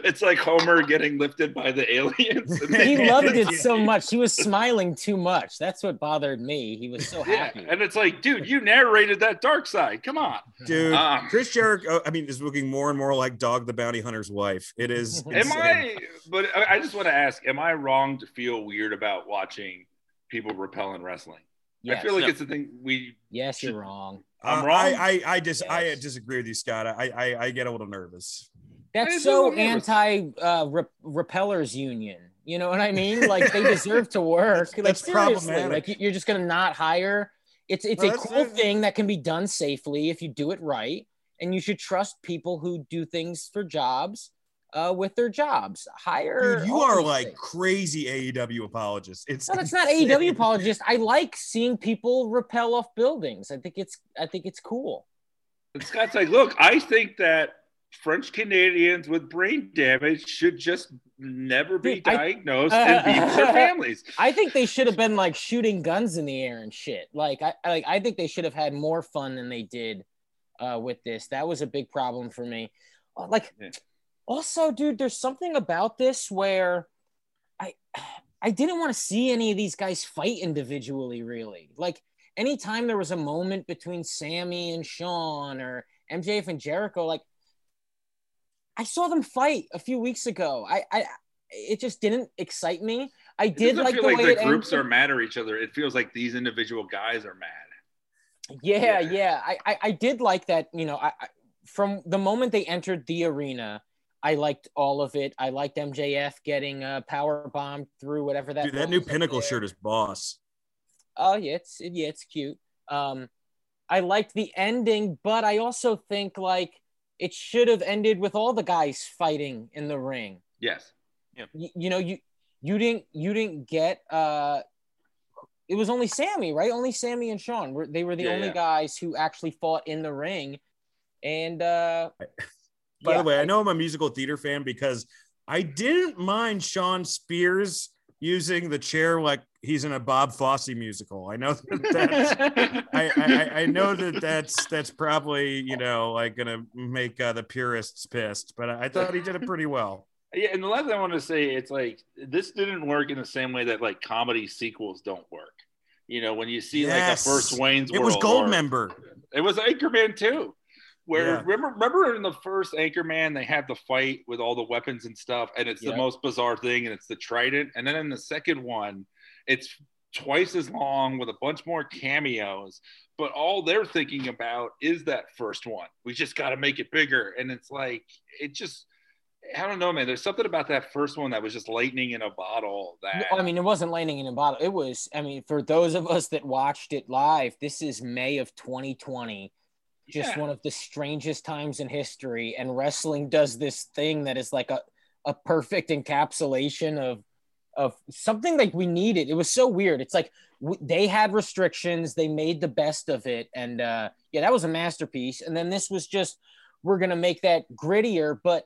[SPEAKER 4] it's like Homer getting lifted by the aliens. (laughs)
[SPEAKER 6] he (laughs) loved it so much. He was smiling too much. That's what bothered me. He was so
[SPEAKER 4] Yeah,
[SPEAKER 6] happy.
[SPEAKER 4] and it's like, dude, you narrated that dark side. Come on.
[SPEAKER 3] Dude,
[SPEAKER 4] Um,
[SPEAKER 3] Chris Jericho, I mean, is looking more and more like Dog the Bounty Hunter's wife. It is.
[SPEAKER 4] Am
[SPEAKER 3] insane.
[SPEAKER 4] I? But I I just want to ask: Am I wrong to feel weird about watching people repel in wrestling? I feel like
[SPEAKER 5] No.
[SPEAKER 4] it's the thing we.
[SPEAKER 6] Yes, you're wrong.
[SPEAKER 4] I'm
[SPEAKER 3] Uh,
[SPEAKER 4] wrong.
[SPEAKER 3] I, I, I just, I disagree with you, Scott. I, I, I get a little nervous.
[SPEAKER 6] That's so
[SPEAKER 4] a little nervous.
[SPEAKER 6] anti uh, rep- repellers union. You know what I mean? Like they deserve to work. like
[SPEAKER 3] that's
[SPEAKER 6] seriously,
[SPEAKER 3] problematic.
[SPEAKER 6] like you- you're just gonna not hire. It's it's
[SPEAKER 3] Well,
[SPEAKER 6] a
[SPEAKER 3] that's-
[SPEAKER 6] cool thing that can be done safely if you do it right, and you should trust people who do things for jobs uh, with their jobs. Hire.
[SPEAKER 3] Dude, you are like
[SPEAKER 6] things.
[SPEAKER 3] crazy AEW apologist. It's
[SPEAKER 6] No, that's not. AEW (laughs) apologist. I like seeing people repel off buildings. I think it's I think it's cool.
[SPEAKER 4] And Scott's like, look, I think that French Canadians with brain damage should just never be
[SPEAKER 6] Dude, I-
[SPEAKER 4] diagnosed (laughs) and be with their families.
[SPEAKER 6] I think they should have been like shooting guns in the air and shit. Like I I- like I think they should have had more fun than they did uh, with this. That was a big problem for me. Uh, Like
[SPEAKER 4] Yeah.
[SPEAKER 6] Also, dude, there's something about this where I I didn't want to see any of these guys fight individually. Really, like anytime there was a moment between Sammy and Shawn or MJF and Jericho, like I saw them fight a few weeks ago. I I it just didn't excite me. I did like the
[SPEAKER 4] like
[SPEAKER 6] way
[SPEAKER 4] the groups
[SPEAKER 6] ended.
[SPEAKER 4] are mad at each other. It feels like these individual guys are mad.
[SPEAKER 6] Yeah,
[SPEAKER 4] Yeah.
[SPEAKER 6] yeah. I, I, I did like that. You know, I, I from the moment they entered the arena, I liked all of it. I liked MJF getting uh, power bombed through whatever that.
[SPEAKER 3] Dude, that new
[SPEAKER 6] was
[SPEAKER 3] pinnacle
[SPEAKER 6] there.
[SPEAKER 3] shirt is boss.
[SPEAKER 6] Oh yeah, it's yeah, it's cute. Um, I liked the ending, but I also think like it should have ended with all the guys fighting in the ring.
[SPEAKER 4] Yes.
[SPEAKER 6] You, you know, you you didn't you didn't get uh it was only Sammy, right? Only Sammy and Shawn. Were they were the
[SPEAKER 4] Yeah,
[SPEAKER 6] only
[SPEAKER 4] yeah.
[SPEAKER 6] guys who actually fought in the ring. And uh
[SPEAKER 3] By
[SPEAKER 6] yeah,
[SPEAKER 3] the way, I know I'm a musical theater fan because I didn't mind Shawn Spears using the chair like he's in a Bob Fosse musical. I know that that's I, I, I know that that's that's probably you know like gonna make uh, the purists pissed, but I thought he did it pretty well.
[SPEAKER 4] Yeah, and the last thing I want to say, it's like this didn't work in the same way that like comedy sequels don't work. You know, when you see
[SPEAKER 3] Yes.
[SPEAKER 4] like the first Wayne's
[SPEAKER 3] It
[SPEAKER 4] World,
[SPEAKER 3] was Gold
[SPEAKER 4] or-
[SPEAKER 3] Member.
[SPEAKER 4] It was Anchorman too. Where
[SPEAKER 3] Yeah.
[SPEAKER 4] remember remember in the first Anchorman they have the fight with all the weapons and stuff, and it's
[SPEAKER 6] Yep.
[SPEAKER 4] the most bizarre thing, and it's the trident. And then in the second one, it's twice as long with a bunch more cameos, but all they're thinking about is that first one. We just got to make it bigger. And it's like, it just, I don't know, man. There's something about that first one that was just lightning in a bottle. That
[SPEAKER 6] I mean, it wasn't lightning in a bottle. It was. I mean, for those of us that watched it live, this is May of 2020. Just
[SPEAKER 4] Yeah.
[SPEAKER 6] one of the strangest times in history, and wrestling does this thing that is like a a perfect encapsulation of of something like we needed. It was so weird. It's like w- they had restrictions, they made the best of it, and uh, yeah, that was a masterpiece. And then this was just we're gonna make that grittier, but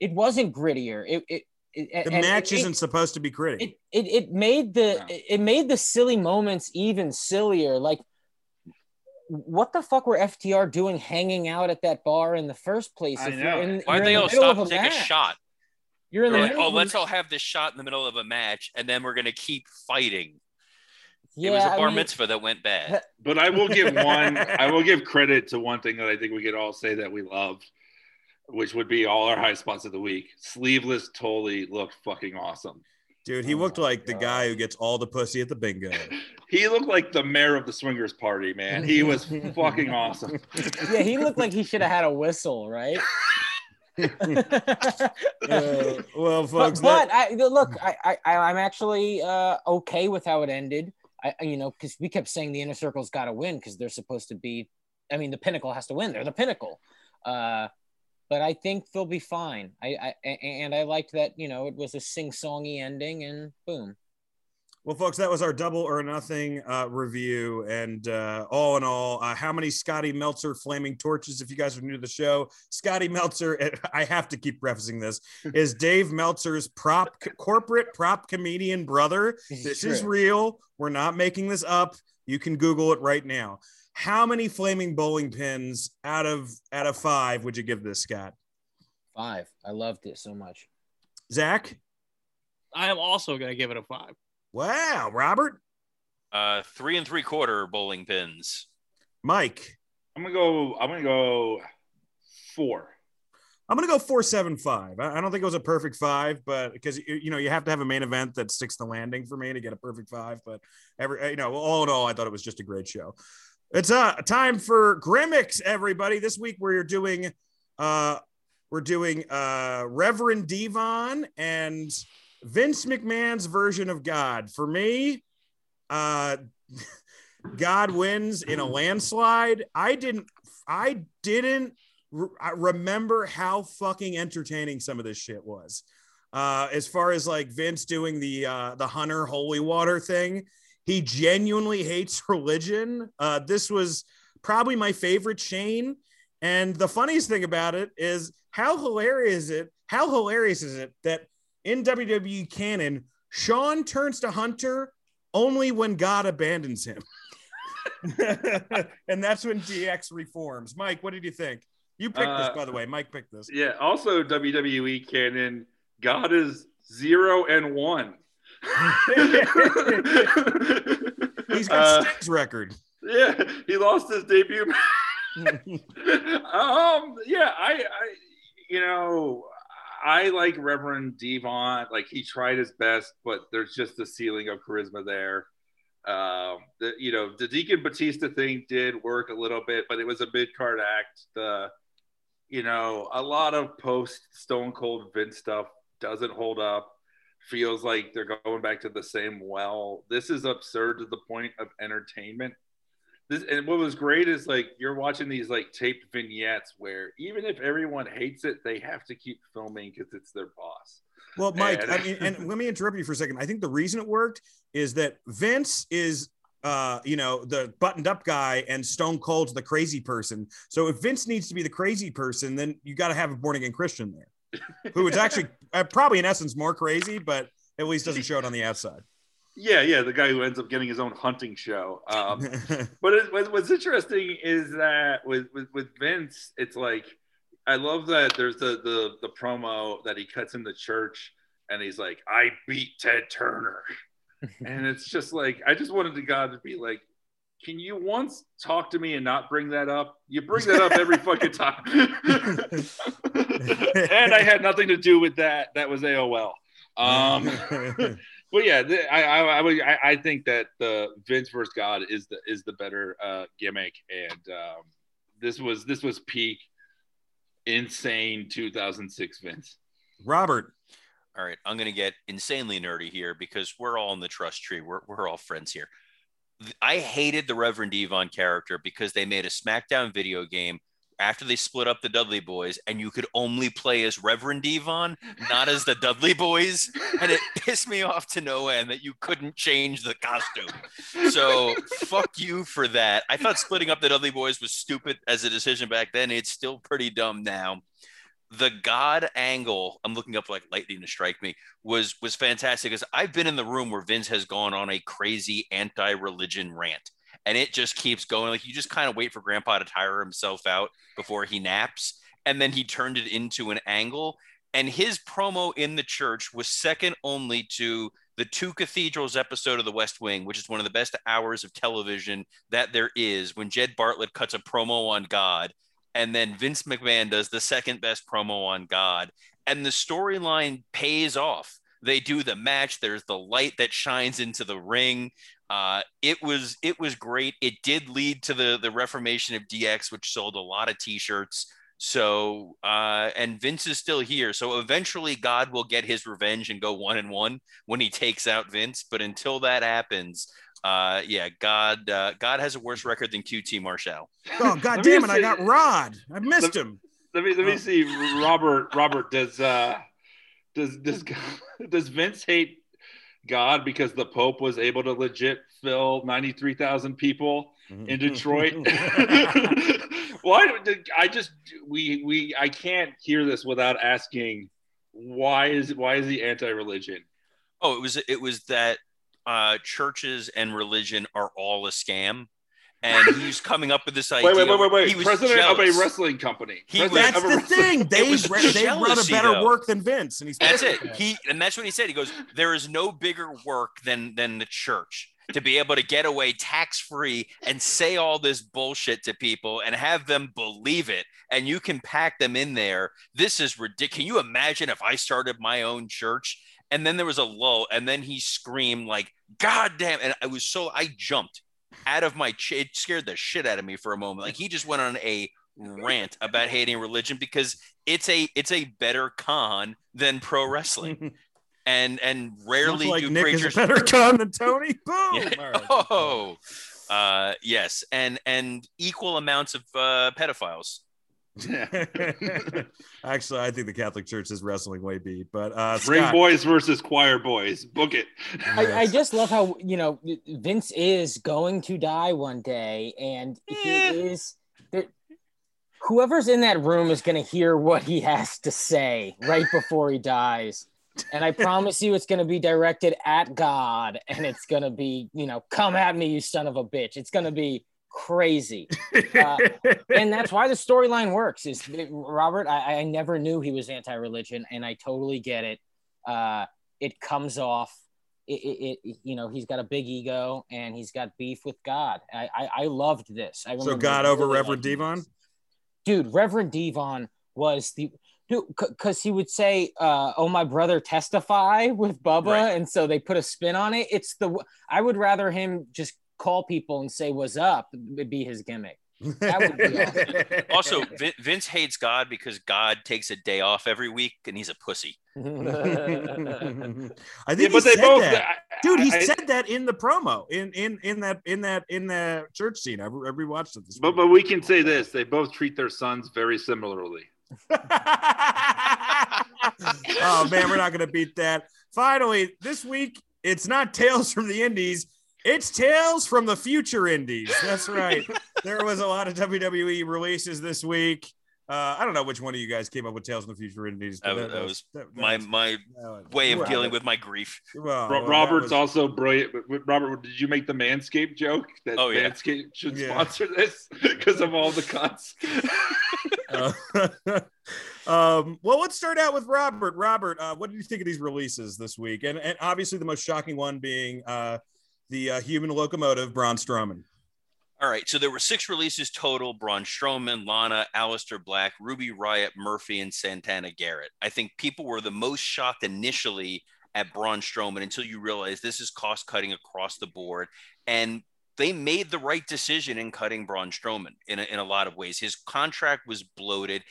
[SPEAKER 6] it wasn't grittier. It it. it
[SPEAKER 3] The match isn't supposed to be gritty.
[SPEAKER 6] it, it it made the it made the silly moments even sillier. Like, what the fuck were FTR doing hanging out at that bar in the first place?
[SPEAKER 4] I know.
[SPEAKER 6] you're in,
[SPEAKER 5] Why'd
[SPEAKER 6] you're
[SPEAKER 5] they
[SPEAKER 6] the
[SPEAKER 5] all
[SPEAKER 6] middle
[SPEAKER 5] stop and take a shot?
[SPEAKER 6] You're in the
[SPEAKER 5] They're like,
[SPEAKER 6] middle
[SPEAKER 5] oh,
[SPEAKER 6] of
[SPEAKER 5] let's all have this shot in the middle of a match, and then we're gonna keep fighting.
[SPEAKER 6] Yeah,
[SPEAKER 5] it was a bar
[SPEAKER 6] mean,
[SPEAKER 5] mitzvah that went bad.
[SPEAKER 4] But I will give one. (laughs) I will give credit to one thing that I think we could all say that we loved, which would be all our high spots of the week. Sleeveless Tully looked fucking awesome.
[SPEAKER 3] Dude, he
[SPEAKER 6] Oh
[SPEAKER 3] looked
[SPEAKER 6] my
[SPEAKER 3] like the guy who gets all the pussy at the bingo. (laughs)
[SPEAKER 4] He looked like the mayor of the swingers party, man. He (laughs) was fucking awesome.
[SPEAKER 6] yeah, he looked like he should have had a whistle, right? (laughs)
[SPEAKER 3] Uh, well,
[SPEAKER 6] but,
[SPEAKER 3] folks,
[SPEAKER 6] but
[SPEAKER 3] that-
[SPEAKER 6] I look, I, I I'm actually uh, okay with how it ended. I you know because we kept saying the inner circle's got to win because they're supposed to be. I mean, the pinnacle has to win. They're the pinnacle. Uh, but I think they'll be fine. I, I and I liked that you know it was a sing-songy ending and boom.
[SPEAKER 3] Well, folks, that was our double or nothing uh, review. And uh, all in all, uh, how many Scotty Meltzer flaming torches? If you guys are new to the show, Scotty Meltzer, (laughs) I have to keep prefacing this, (laughs) is Dave Meltzer's prop corporate prop comedian brother. This is real. We're not making this up. You can Google it right now. How many flaming bowling pins out of out of five would you give this, Scott?
[SPEAKER 6] Five. I loved it so much.
[SPEAKER 3] Zach?
[SPEAKER 8] I am also going to give it a five.
[SPEAKER 3] Wow, Robert,
[SPEAKER 5] Uh, three and three quarter bowling pins.
[SPEAKER 3] Mike.
[SPEAKER 4] I'm gonna go. I'm gonna go four.
[SPEAKER 3] I'm gonna go four seven five. I I don't think it was a perfect five, but because you you know you have to have a main event that sticks the landing for me to get a perfect five. But every you know, all in all, I thought it was just a great show. It's uh time for Grimmicks, everybody. This week we're doing uh we're doing uh Reverend Devon and Vince McMahon's version of God. For me, uh (laughs) God wins in a landslide. I didn't I didn't re- remember how fucking entertaining some of this shit was. Uh, as far as like Vince doing the uh, the Hunter holy water thing, he genuinely hates religion. Uh, this was probably my favorite Shane. And the funniest thing about it is how hilarious is it? How hilarious is it that in WWE canon, Shawn turns to Hunter only when God abandons him. (laughs) and that's when DX reforms. Mike, what did you think? You picked
[SPEAKER 4] Uh,
[SPEAKER 3] this, by the way. Mike picked this.
[SPEAKER 4] Yeah. Also, WWE canon. God is zero and one.
[SPEAKER 3] He's got
[SPEAKER 4] Uh,
[SPEAKER 3] Sting's record.
[SPEAKER 4] yeah, he lost his debut. (laughs) um, yeah, I, I, you know, I like Reverend Devon. Like he tried his best, but there's just a ceiling of charisma there. Um, the, you know, the Deacon Batista thing did work a little bit, but it was a mid card act. The, you know, a lot of post Stone Cold Vince stuff doesn't hold up. Feels like they're going back to the same well. This is absurd to the point of entertainment this and what was great is like you're watching these like taped vignettes where even if everyone hates it, they have to keep filming because it's their boss.
[SPEAKER 3] Well, Mike,
[SPEAKER 4] And-
[SPEAKER 3] I mean, and let me interrupt you for a second. I think the reason it worked is that Vince is uh, you know, the buttoned up guy and Stone Cold's the crazy person. So if Vince needs to be the crazy person, then you got to have a born again Christian there, (laughs) who is actually uh, probably in essence more crazy, but at least doesn't show it on the outside.
[SPEAKER 4] Yeah, yeah, the guy who ends up getting his own hunting show. Um, (laughs) but it, what- what's interesting is that with, with with Vince, it's like I love that there's the the the promo that he cuts in the church, and he's like, "I beat Ted Turner," (laughs) and it's just like I just wanted the God to be like. Can you once talk to me and not bring that up? You bring that up every fucking time. (laughs) and I had nothing to do with that. That was AOL. Um, (laughs) Well, yeah, I, I, I, would, I, I think that the Vince versus God is the is the better uh, gimmick, and um, this was this was peak insane 2006 Vince.
[SPEAKER 3] Robert.
[SPEAKER 5] All right, I'm going to get insanely nerdy here because we're all in the trust tree. We're, we're all friends here. I hated the Reverend Devon character because they made a SmackDown video game after they split up the Dudley Boys, and you could only play as Reverend Devon, not as the Dudley Boys, and it (laughs) pissed me off to no end that you couldn't change the costume. So fuck you for that. I thought splitting up the Dudley Boys was stupid as a decision back then. It's still pretty dumb now. The God angle, I'm looking up like lightning to strike me, was was fantastic because I've been in the room where Vince has gone on a crazy anti-religion rant and it just keeps going. Like you just kind of wait for Grandpa to tire himself out before he naps, and then he turned it into an angle. And his promo in the church was second only to the Two Cathedrals episode of The West Wing, which is one of the best hours of television that there is. When Jed Bartlet cuts a promo on God, and then Vince McMahon does the second best promo on God, and the storyline pays off they do the match there's the light that shines into the ring uh, it was it was great. It did lead to the the reformation of DX, which sold a lot of T-shirts. So uh, and Vince is still here. So eventually, God will get his revenge and go one and one when he takes out Vince. But until that happens, uh, yeah, God uh, God has a worse record than QT Marshall.
[SPEAKER 3] Oh (laughs) God damn it! I got Rod. I missed
[SPEAKER 4] let,
[SPEAKER 3] him.
[SPEAKER 4] Let me let me oh. see. Robert Robert does uh does does (laughs) does Vince hate God because the Pope was able to legit fill 93,000 people in mm-hmm. Detroit. (laughs) why did I just we we I can't hear this without asking why is why is he anti-religion?
[SPEAKER 5] Oh, it was it was that uh, churches and religion are all a scam and he's coming up with this idea.
[SPEAKER 4] Wait, wait, wait, wait, wait. President jealous. of a wrestling company.
[SPEAKER 3] He that's the thing. They they run a better though. work than Vince, and he's
[SPEAKER 5] that's it. He and that's what he said. He goes, "There is no bigger work than than the church." To be able to get away tax free and say all this bullshit to people and have them believe it, and you can pack them in there. This is ridiculous. Can you imagine if I started my own church and then there was a lull, and then he screamed like, "God damn!" And I was so I jumped out of my ch- it scared the shit out of me for a moment. Like he just went on a rant about hating religion because it's a it's a better con than pro wrestling. (laughs) and and rarely
[SPEAKER 3] like
[SPEAKER 5] do
[SPEAKER 3] Nick
[SPEAKER 5] preachers
[SPEAKER 3] is better con than Tony. (laughs) Boom.
[SPEAKER 5] Yeah. Right. Oh, uh, yes, and and equal amounts of uh, pedophiles. (laughs)
[SPEAKER 3] Actually, I think the Catholic Church is wrestling way beat, but uh,
[SPEAKER 4] ring boys versus choir boys. Book it.
[SPEAKER 6] I, I, just love how you know Vince is going to die one day, and he is. There, whoever's in that room is going to hear what he has to say right before he dies. And I (laughs) promise you, it's going to be directed at God, and it's going to be, you know, come at me, you son of a bitch. It's going to be crazy. (laughs) Uh, and that's why the storyline works. Is Robert? I, I, never knew he was anti-religion, and I totally get it. Uh, it comes off. It, it, it, you know, he's got a big ego and he's got beef with God. I, I, I loved this. I
[SPEAKER 3] so God over Reverend Devon,
[SPEAKER 6] dude. Reverend Devon was the dude because he would say, uh, "Oh, my brother, testify" with Bubba, right. and so they put a spin on it. It's the I would rather him just call people and say what's up would be his gimmick. That would
[SPEAKER 5] be awesome. (laughs) also, Vince hates God because God takes a day off every week and he's a pussy. (laughs) (laughs)
[SPEAKER 3] I think yeah, he said both, that. I, dude. He I, said that in the promo in in in that in that in the church scene. I, I rewatched it this.
[SPEAKER 4] But week. but we can say this: they both treat their sons very similarly.
[SPEAKER 3] oh man, we're not gonna beat that. Finally, this week it's not Tales from the Indies. It's Tales from the Future Indies. That's right. there was a lot of WWE releases this week. Uh, I don't know which one of you guys came up with Tales from the Future Indies.
[SPEAKER 5] That, that, that, was that, my my way of dealing with my grief.
[SPEAKER 4] Well, well Robert's was... also brilliant. Robert, did you make the Manscaped joke that oh, yeah. Manscaped should yeah. sponsor this (laughs) because of all the cuts?
[SPEAKER 3] uh, (laughs) um, well, let's start out with Robert. Robert, uh, what did you think of these releases this week? And, and obviously, the most shocking one being uh, the uh, human locomotive, Braun Strowman.
[SPEAKER 5] All right, so there were six releases total: Braun Strowman, Lana, Aleister Black, Ruby Riot, Murphy, and Santana Garrett. I think people were the most shocked initially at Braun Strowman until you realize this is cost cutting across the board. And they made the right decision in cutting Braun Strowman in a, in a lot of ways. His contract was bloated.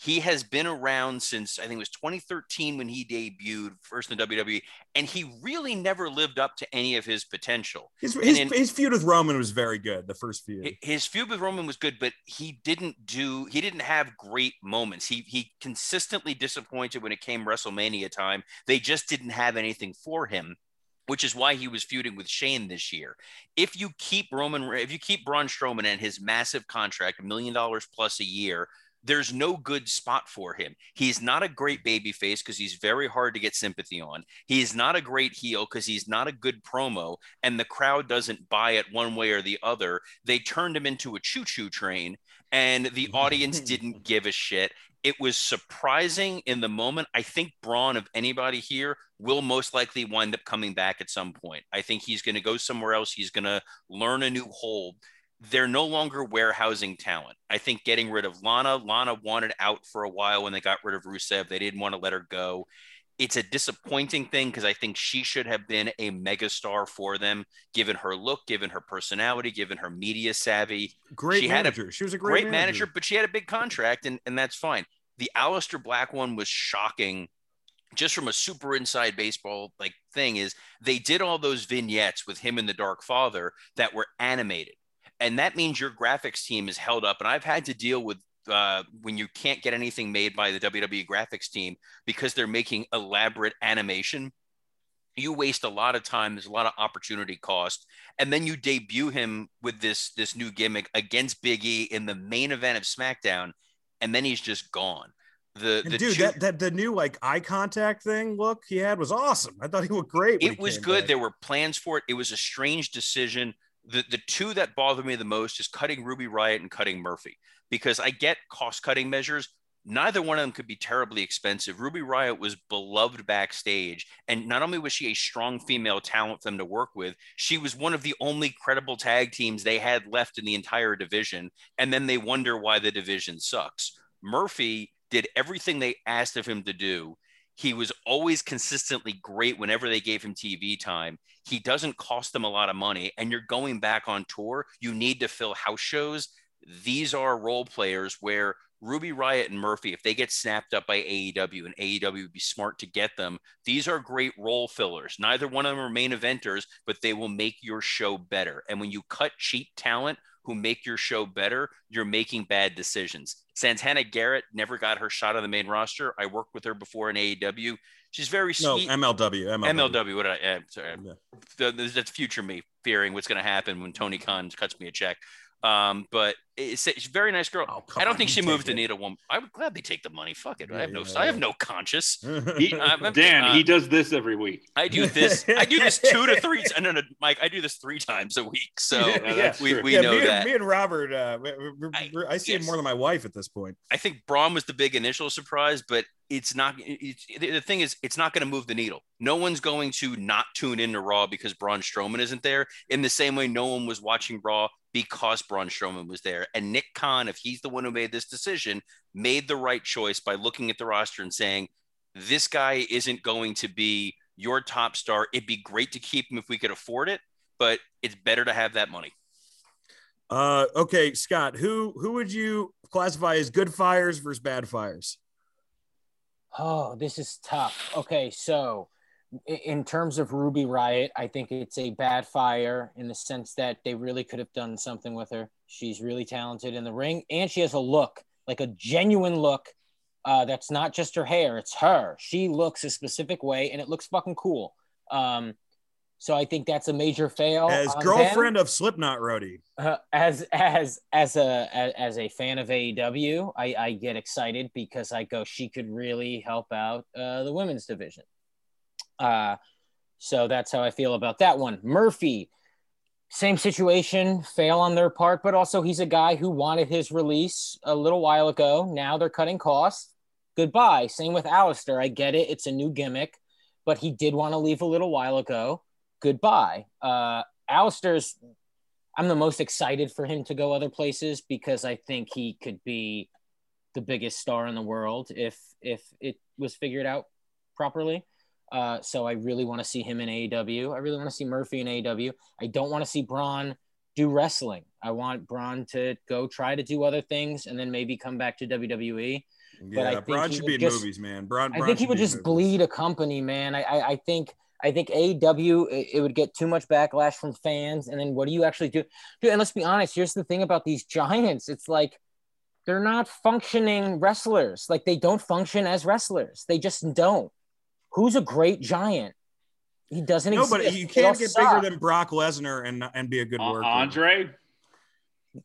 [SPEAKER 5] He has been around since I think it was 2013 when he debuted first in WWE, and he really never lived up to any of his potential.
[SPEAKER 3] His, his, in, his, feud with Roman was very good. The first feud,
[SPEAKER 5] his feud with Roman was good, but he didn't do he didn't have great moments. He he consistently disappointed when it came WrestleMania time. They just didn't have anything for him which is why he was feuding with Shane this year. If you keep Roman, if you keep Braun Strowman and his massive contract, a million dollars plus a year, there's no good spot for him. He's not a great baby face because he's very hard to get sympathy on. He's not a great heel because he's not a good promo, and the crowd doesn't buy it one way or the other. They turned him into a choo choo train, and the audience (laughs) didn't give a shit. It was surprising in the moment. I think Braun, of anybody here, will most likely wind up coming back at some point. I think he's going to go somewhere else. He's going to learn a new hold they're no longer warehousing talent. I think getting rid of Lana, Lana wanted out for a while when they got rid of Rusev. They didn't want to let her go. It's a disappointing thing because I think she should have been a megastar for them, given her look, given her personality, given her media savvy.
[SPEAKER 3] Great
[SPEAKER 5] she
[SPEAKER 3] manager.
[SPEAKER 5] Had a
[SPEAKER 3] she was a
[SPEAKER 5] great,
[SPEAKER 3] great
[SPEAKER 5] manager. manager, but she had a big contract, and, and that's fine. The Aleister Black one was shocking just from a super inside baseball like thing is they did all those vignettes with him and the dark father that were animated and that means your graphics team is held up. And I've had to deal with uh, when you can't get anything made by the WWE graphics team because they're making elaborate animation. You waste a lot of time. There's a lot of opportunity cost, and then you debut him with this this new gimmick against Big E in the main event of SmackDown, and then he's just gone. The, the
[SPEAKER 3] dude,
[SPEAKER 5] two,
[SPEAKER 3] that, that the new like eye contact thing look he had was awesome. I thought he looked great.
[SPEAKER 5] It was good. Back. There were plans for it. It was a strange decision the the two that bother me the most is cutting Ruby Riot and cutting Murphy because I get cost cutting measures. Neither one of them could be terribly expensive. Ruby Riot was beloved backstage, and not only was she a strong female talent for them to work with, she was one of the only credible tag teams they had left in the entire division. And then they wonder why the division sucks. Murphy did everything they asked of him to do he was always consistently great whenever they gave him TV time. He doesn't cost them a lot of money. And you're going back on tour, you need to fill house shows. These are role players where Ruby Riot and Murphy, if they get snapped up by AEW and AEW would be smart to get them, these are great role fillers. Neither one of them are main eventers, but they will make your show better. And when you cut cheap talent who make your show better, you're making bad decisions. Santana Garrett never got her shot on the main roster. I worked with her before in AEW. She's very sweet.
[SPEAKER 3] No, MLW. MLW.
[SPEAKER 5] MLW. What did I, uh, sorry. Yeah. That's future me fearing what's going to happen when Tony Khan cuts me a check. Um, but it's, it's a very nice girl. Oh, I don't on, think she moved the needle one. I would gladly take the money. Fuck it. Yeah, I have no. Yeah, I have no conscience. (laughs)
[SPEAKER 4] He, uh, Dan, uh, he does this every week.
[SPEAKER 5] I do this. I do this two to three. (laughs) No, no, Mike. I do this three times a week. So yeah, we, we know
[SPEAKER 3] me
[SPEAKER 5] that.
[SPEAKER 3] And, me and Robert, uh, I, I, see yes. him more than my wife at this point.
[SPEAKER 5] I think Braun was the big initial surprise, but it's not. It's, the thing is, it's not going to move the needle. No one's going to not tune into Raw because Braun Strowman isn't there. In the same way, no one was watching Raw because Braun Strowman was there. And Nick Khan, if he's the one who made this decision, made the right choice by looking at the roster and saying, this guy isn't going to be your top star. It'd be great to keep him if we could afford it, but it's better to have that money.
[SPEAKER 3] Uh, okay, Scott, who who would you classify as good fires versus bad fires?
[SPEAKER 6] Oh, this is tough. Okay, so in terms of Ruby Riot, I think it's a bad fire in the sense that they really could have done something with her. She's really talented in the ring, and she has a look, like a genuine look. Uh, that's not just her hair; it's her. She looks a specific way, and it looks fucking cool. Um, so I think that's a major fail.
[SPEAKER 3] As girlfriend them. of Slipknot Roadie.
[SPEAKER 6] Uh, as as as a as, as, a fan of AEW, I, I get excited because I go, she could really help out uh, the women's division. Uh, so that's how I feel about that one. Murphy, same situation, fail on their part, but also he's a guy who wanted his release a little while ago. Now they're cutting costs. Goodbye. Same with Aleister. I get it. It's a new gimmick, but he did want to leave a little while ago. Goodbye. Uh, Aleister's, I'm the most excited for him to go other places because I think he could be the biggest star in the world if if it was figured out properly. Uh, so I really want to see him in AEW. I really want to see Murphy in AEW. I don't want to see Braun do wrestling. I want Braun to go try to do other things and then maybe come back to WWE.
[SPEAKER 3] Yeah, but I Braun should be in just, movies, man. Braun, Braun
[SPEAKER 6] I think he would just bleed a company, man. I, I, I think I think AEW it, it, would get too much backlash from fans, and then what do you actually do? Dude, and let's be honest. Here's the thing about these giants. It's like they're not functioning wrestlers. Like they don't function as wrestlers. They just don't. Who's a great giant? He doesn't
[SPEAKER 3] no,
[SPEAKER 6] exist.
[SPEAKER 3] but you can't get suck. bigger than Brock Lesnar and and be a good uh, worker.
[SPEAKER 4] Andre.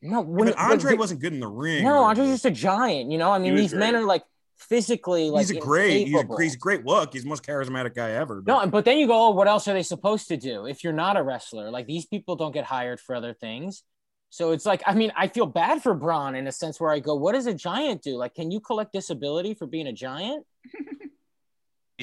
[SPEAKER 6] No, when,
[SPEAKER 3] but Andre when, wasn't good in the ring.
[SPEAKER 6] No, Andre's just a giant. You know, I mean, these great. men are like physically like
[SPEAKER 3] he's a great he's a, he's a, great look he's the most charismatic guy ever
[SPEAKER 6] but. no but then you go oh what else are they supposed to do if you're not a wrestler like these people don't get hired for other things so it's like i mean i feel bad for braun in a sense where i go what does a giant do like can you collect disability for being a giant (laughs)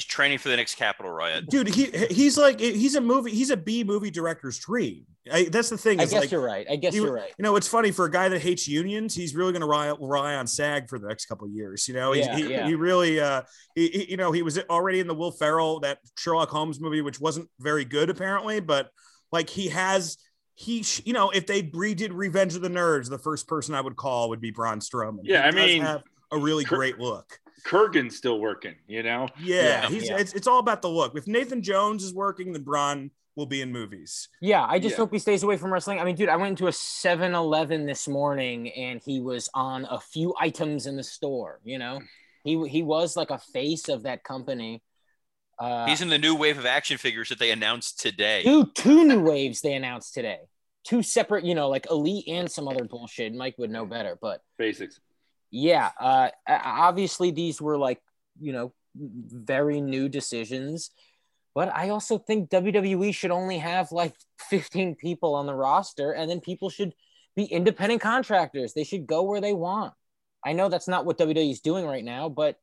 [SPEAKER 5] He's training for the next Capitol riot,
[SPEAKER 3] dude. He he's like he's a movie. He's a B movie director's dream. I, that's the thing.
[SPEAKER 6] I guess
[SPEAKER 3] like,
[SPEAKER 6] you're right. I guess
[SPEAKER 3] he,
[SPEAKER 6] you're right.
[SPEAKER 3] You know, it's funny for a guy that hates unions. He's really going to rely, rely on SAG for the next couple of years. You know, yeah, he, yeah. he really, uh, he, he, you know, he was already in the Will Ferrell that Sherlock Holmes movie, which wasn't very good apparently, but like he has. He, you know, if they redid Revenge of the Nerds, the first person I would call would be Braun Strowman.
[SPEAKER 4] Yeah, I mean, have
[SPEAKER 3] a really great look.
[SPEAKER 4] Kurrgan's still working, you know?
[SPEAKER 3] Yeah, yeah he's yeah. It's, it's all about the look. If Nathan Jones is working, then Braun will be in movies.
[SPEAKER 6] Yeah, I just yeah. hope he stays away from wrestling. I mean, dude, I went into a 7-Eleven this morning and he was on a few items in the store, you know? He he was like a face of that company.
[SPEAKER 5] Uh, He's in the new wave of action figures that they announced today.
[SPEAKER 6] Two two new waves they announced today. Two separate, you know, like Elite and some other bullshit. Mike would know better, but
[SPEAKER 4] basics
[SPEAKER 6] yeah, uh, obviously these were like, you know, very new decisions. But I also think WWE should only have like 15 people on the roster, and then people should be independent contractors. They should go where they want. I know that's not what WWE is doing right now, but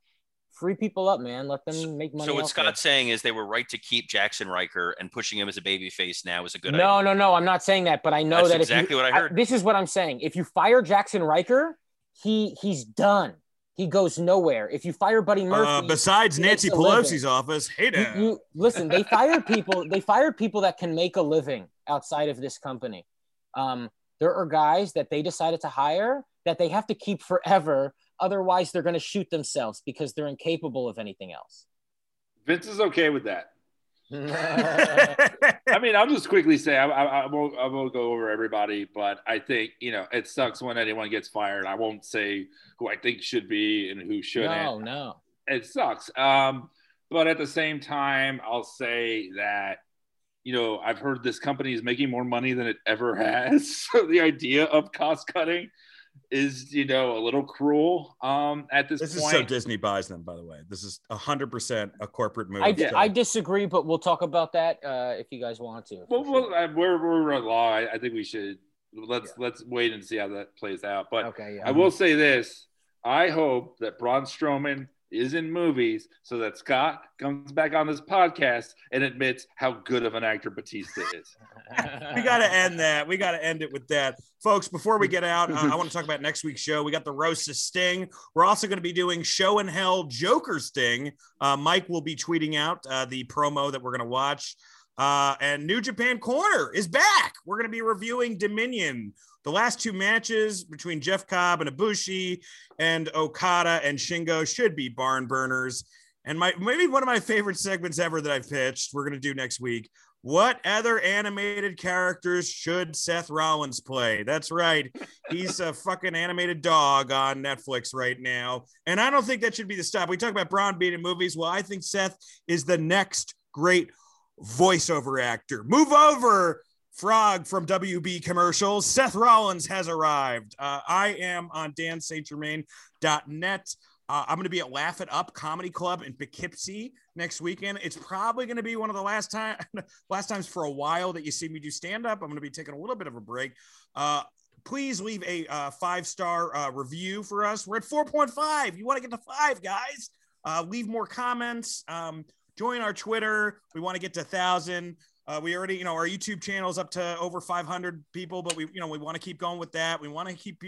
[SPEAKER 6] free people up, man. Let them make money.
[SPEAKER 5] So what Scott's there. saying is they were right to keep Jaxson Ryker and pushing him as a baby face now is a good
[SPEAKER 6] no,
[SPEAKER 5] idea.
[SPEAKER 6] No, no, no. I'm not saying that, but I know
[SPEAKER 5] that's
[SPEAKER 6] that
[SPEAKER 5] exactly
[SPEAKER 6] you,
[SPEAKER 5] what I heard.
[SPEAKER 6] I, this is what I'm saying. If you fire Jaxson Ryker, he he's done. He goes nowhere. If you fire Buddy uh, Murphy,
[SPEAKER 3] uh, besides Nancy Pelosi's office, hey.
[SPEAKER 6] You, you, listen. They fire people. they fire people that can make a living outside of this company. Um, there are guys that they decided to hire that they have to keep forever. Otherwise, they're going to shoot themselves because they're incapable of anything else.
[SPEAKER 4] Vince is okay with that. (laughs) I mean, I'll just quickly say I, I, I, won't I won't go over everybody, but I think you know it sucks when anyone gets fired. I won't say who I think should be and who shouldn't.
[SPEAKER 6] No, no,
[SPEAKER 4] it sucks. Um, but at the same time, I'll say that you know I've heard this company is making more money than it ever has. (laughs) So the idea of cost cutting is you know a little cruel um at this,
[SPEAKER 3] this
[SPEAKER 4] point.
[SPEAKER 3] is so disney buys them by the way. This is 100% a corporate move.
[SPEAKER 6] I, I disagree but we'll talk about that uh if you guys want to
[SPEAKER 4] well, well uh, we're, we're at law. I, I, think we should let's yeah. let's wait and see how that plays out. But okay yeah. i will say this. I hope that braun strowman is in movies so that Scott comes back on this podcast and admits how good of an actor Batista is. (laughs)
[SPEAKER 3] we got to end that. We got to end it with that. Folks, before we get out, uh, I want to talk about next week's show. We got the Roast Sting. We're also going to be doing Show and Hell Joker Sting. Uh, Mike will be tweeting out uh, the promo that we're going to watch. Uh, and New Japan Corner is back. We're going to be reviewing Dominion, the last two matches between Jeff Cobb and Ibushi and Okada and Shingo should be barn burners. And my maybe one of my favorite segments ever that I've pitched, we're gonna do next week. What other animated characters should Seth Rollins play? That's right. He's a fucking animated dog on Netflix right now. And I don't think that should be the stop. We talk about Braun being in movies. Well, I think Seth is the next great voiceover actor. Move over Frog from WB commercials. Seth Rollins has arrived. Uh, I am on danstgermain.net. Uh, I'm going to be at Laugh It Up Comedy Club in Poughkeepsie next weekend. It's probably going to be one of the last time, (laughs) last times for a while that you see me do stand up. I'm going to be taking a little bit of a break. Uh, please leave a uh, five star uh, review for us. We're at 4.5. You want to get to five, guys? Uh, leave more comments. Um, join our Twitter. We want to get to thousand. Uh, we already, you know, our YouTube channel is up to over 500 people, but we, you know, we want to keep going with that. We want to keep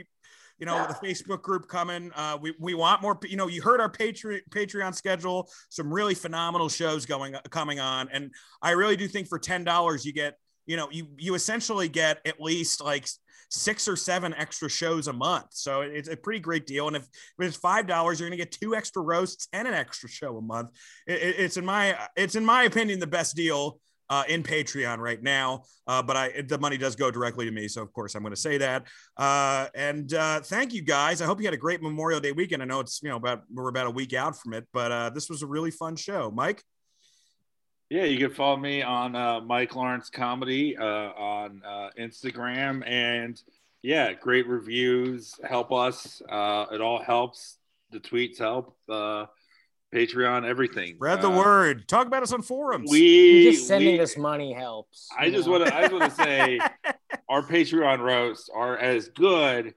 [SPEAKER 3] you know, the Facebook group coming. Uh, we, we want more, you know, you heard our Patreon Patreon schedule, some really phenomenal shows going, coming on. And I really do think for $10, you get, you know, you, you essentially get at least like six or seven extra shows a month. So it's a pretty great deal. And if, if it's five dollars, you're going to get two extra roasts and an extra show a month. It, it's in my it's in my opinion the best deal. Uh, in Patreon right now, uh, but I the money does go directly to me, so of course I'm going to say that. Uh, and uh, thank you guys. I hope you had a great Memorial Day weekend. I know it's you know about we're about a week out from it, but uh, this was a really fun show. Mike.
[SPEAKER 4] Yeah, you can follow me on uh, Mike Lawrence Comedy on Instagram, and yeah, great reviews help us. It all helps. The tweets help. Patreon, everything.
[SPEAKER 3] Spread the uh, word. Talk about us on forums.
[SPEAKER 4] We
[SPEAKER 6] just sending
[SPEAKER 4] we,
[SPEAKER 6] us money helps.
[SPEAKER 4] I just want to. I just want to say, (laughs) our Patreon roasts are as good,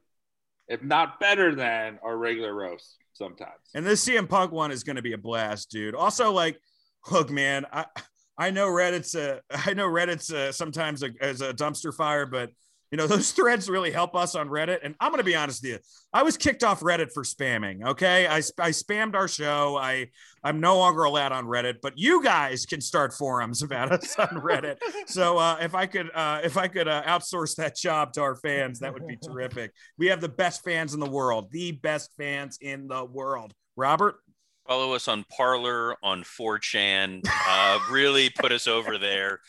[SPEAKER 4] if not better than our regular roasts sometimes.
[SPEAKER 3] And this CM Punk one is going to be a blast, dude. Also, like look, man, I I know Reddit's a I know Reddit's a, sometimes a, as a dumpster fire, but you know (laughs) those threads really help us on Reddit. And I'm gonna be honest with you, I was kicked off Reddit for spamming. Okay, I I spammed our show. I I'm no longer allowed on Reddit, but you guys can start forums about us (laughs) on Reddit. so uh, if I could uh, if I could uh, outsource that job to our fans, that would be (laughs) terrific. We have the best fans in the world, the best fans in the world. Robert.
[SPEAKER 5] Follow us on Parler, on 4chan. Uh, really put us over there.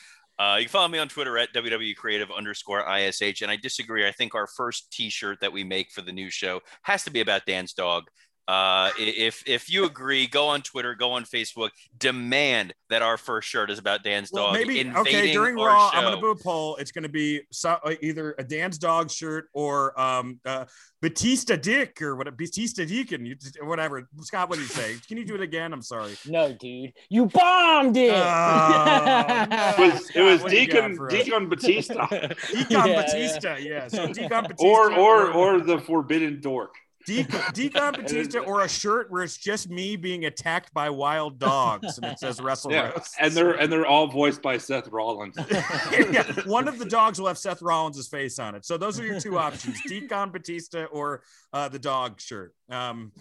[SPEAKER 5] Uh, you can follow me on Twitter at WWE Creative underscore ISH. And I disagree. I think our first t shirt that we make for the new show has to be about Dan's dog. Uh, if if you agree, go on Twitter, go on Facebook, demand that our first shirt is about Dan's well, dog.
[SPEAKER 3] Maybe okay during Raw, show. I'm going to do a poll. It's going to be so, uh, either a Dan's dog shirt or um, uh, Batista Dick or what Batista Deacon, whatever. Scott, what do you say? Can you do it again? I'm sorry.
[SPEAKER 6] No, dude, you bombed it.
[SPEAKER 4] Uh, no. it was, it was Deacon Deacon Batista.
[SPEAKER 3] Deacon (laughs) yeah, Batista, yeah. yeah. So Deacon Batista
[SPEAKER 4] or or or the Forbidden Dork. (laughs)
[SPEAKER 3] Deacon Batista or a shirt where it's just me being attacked by wild dogs and it says (laughs) Wrestle yeah.
[SPEAKER 4] And they're and they're all voiced by Seth Rollins. (laughs)
[SPEAKER 3] yeah, one of the dogs will have Seth Rollins' face on it. So those are your two options: Deacon Batista or uh, the dog shirt. Um,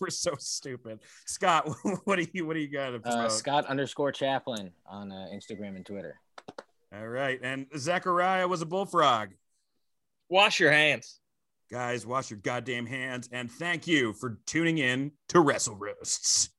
[SPEAKER 3] we're so stupid. Scott, what do you what do you got?
[SPEAKER 6] Uh, Scott underscore Chaplin on uh, Instagram and Twitter.
[SPEAKER 3] All right, and Zechariah was a bullfrog.
[SPEAKER 7] Wash your hands.
[SPEAKER 3] Guys, wash your goddamn hands and thank you for tuning in to Wrestle Roasts.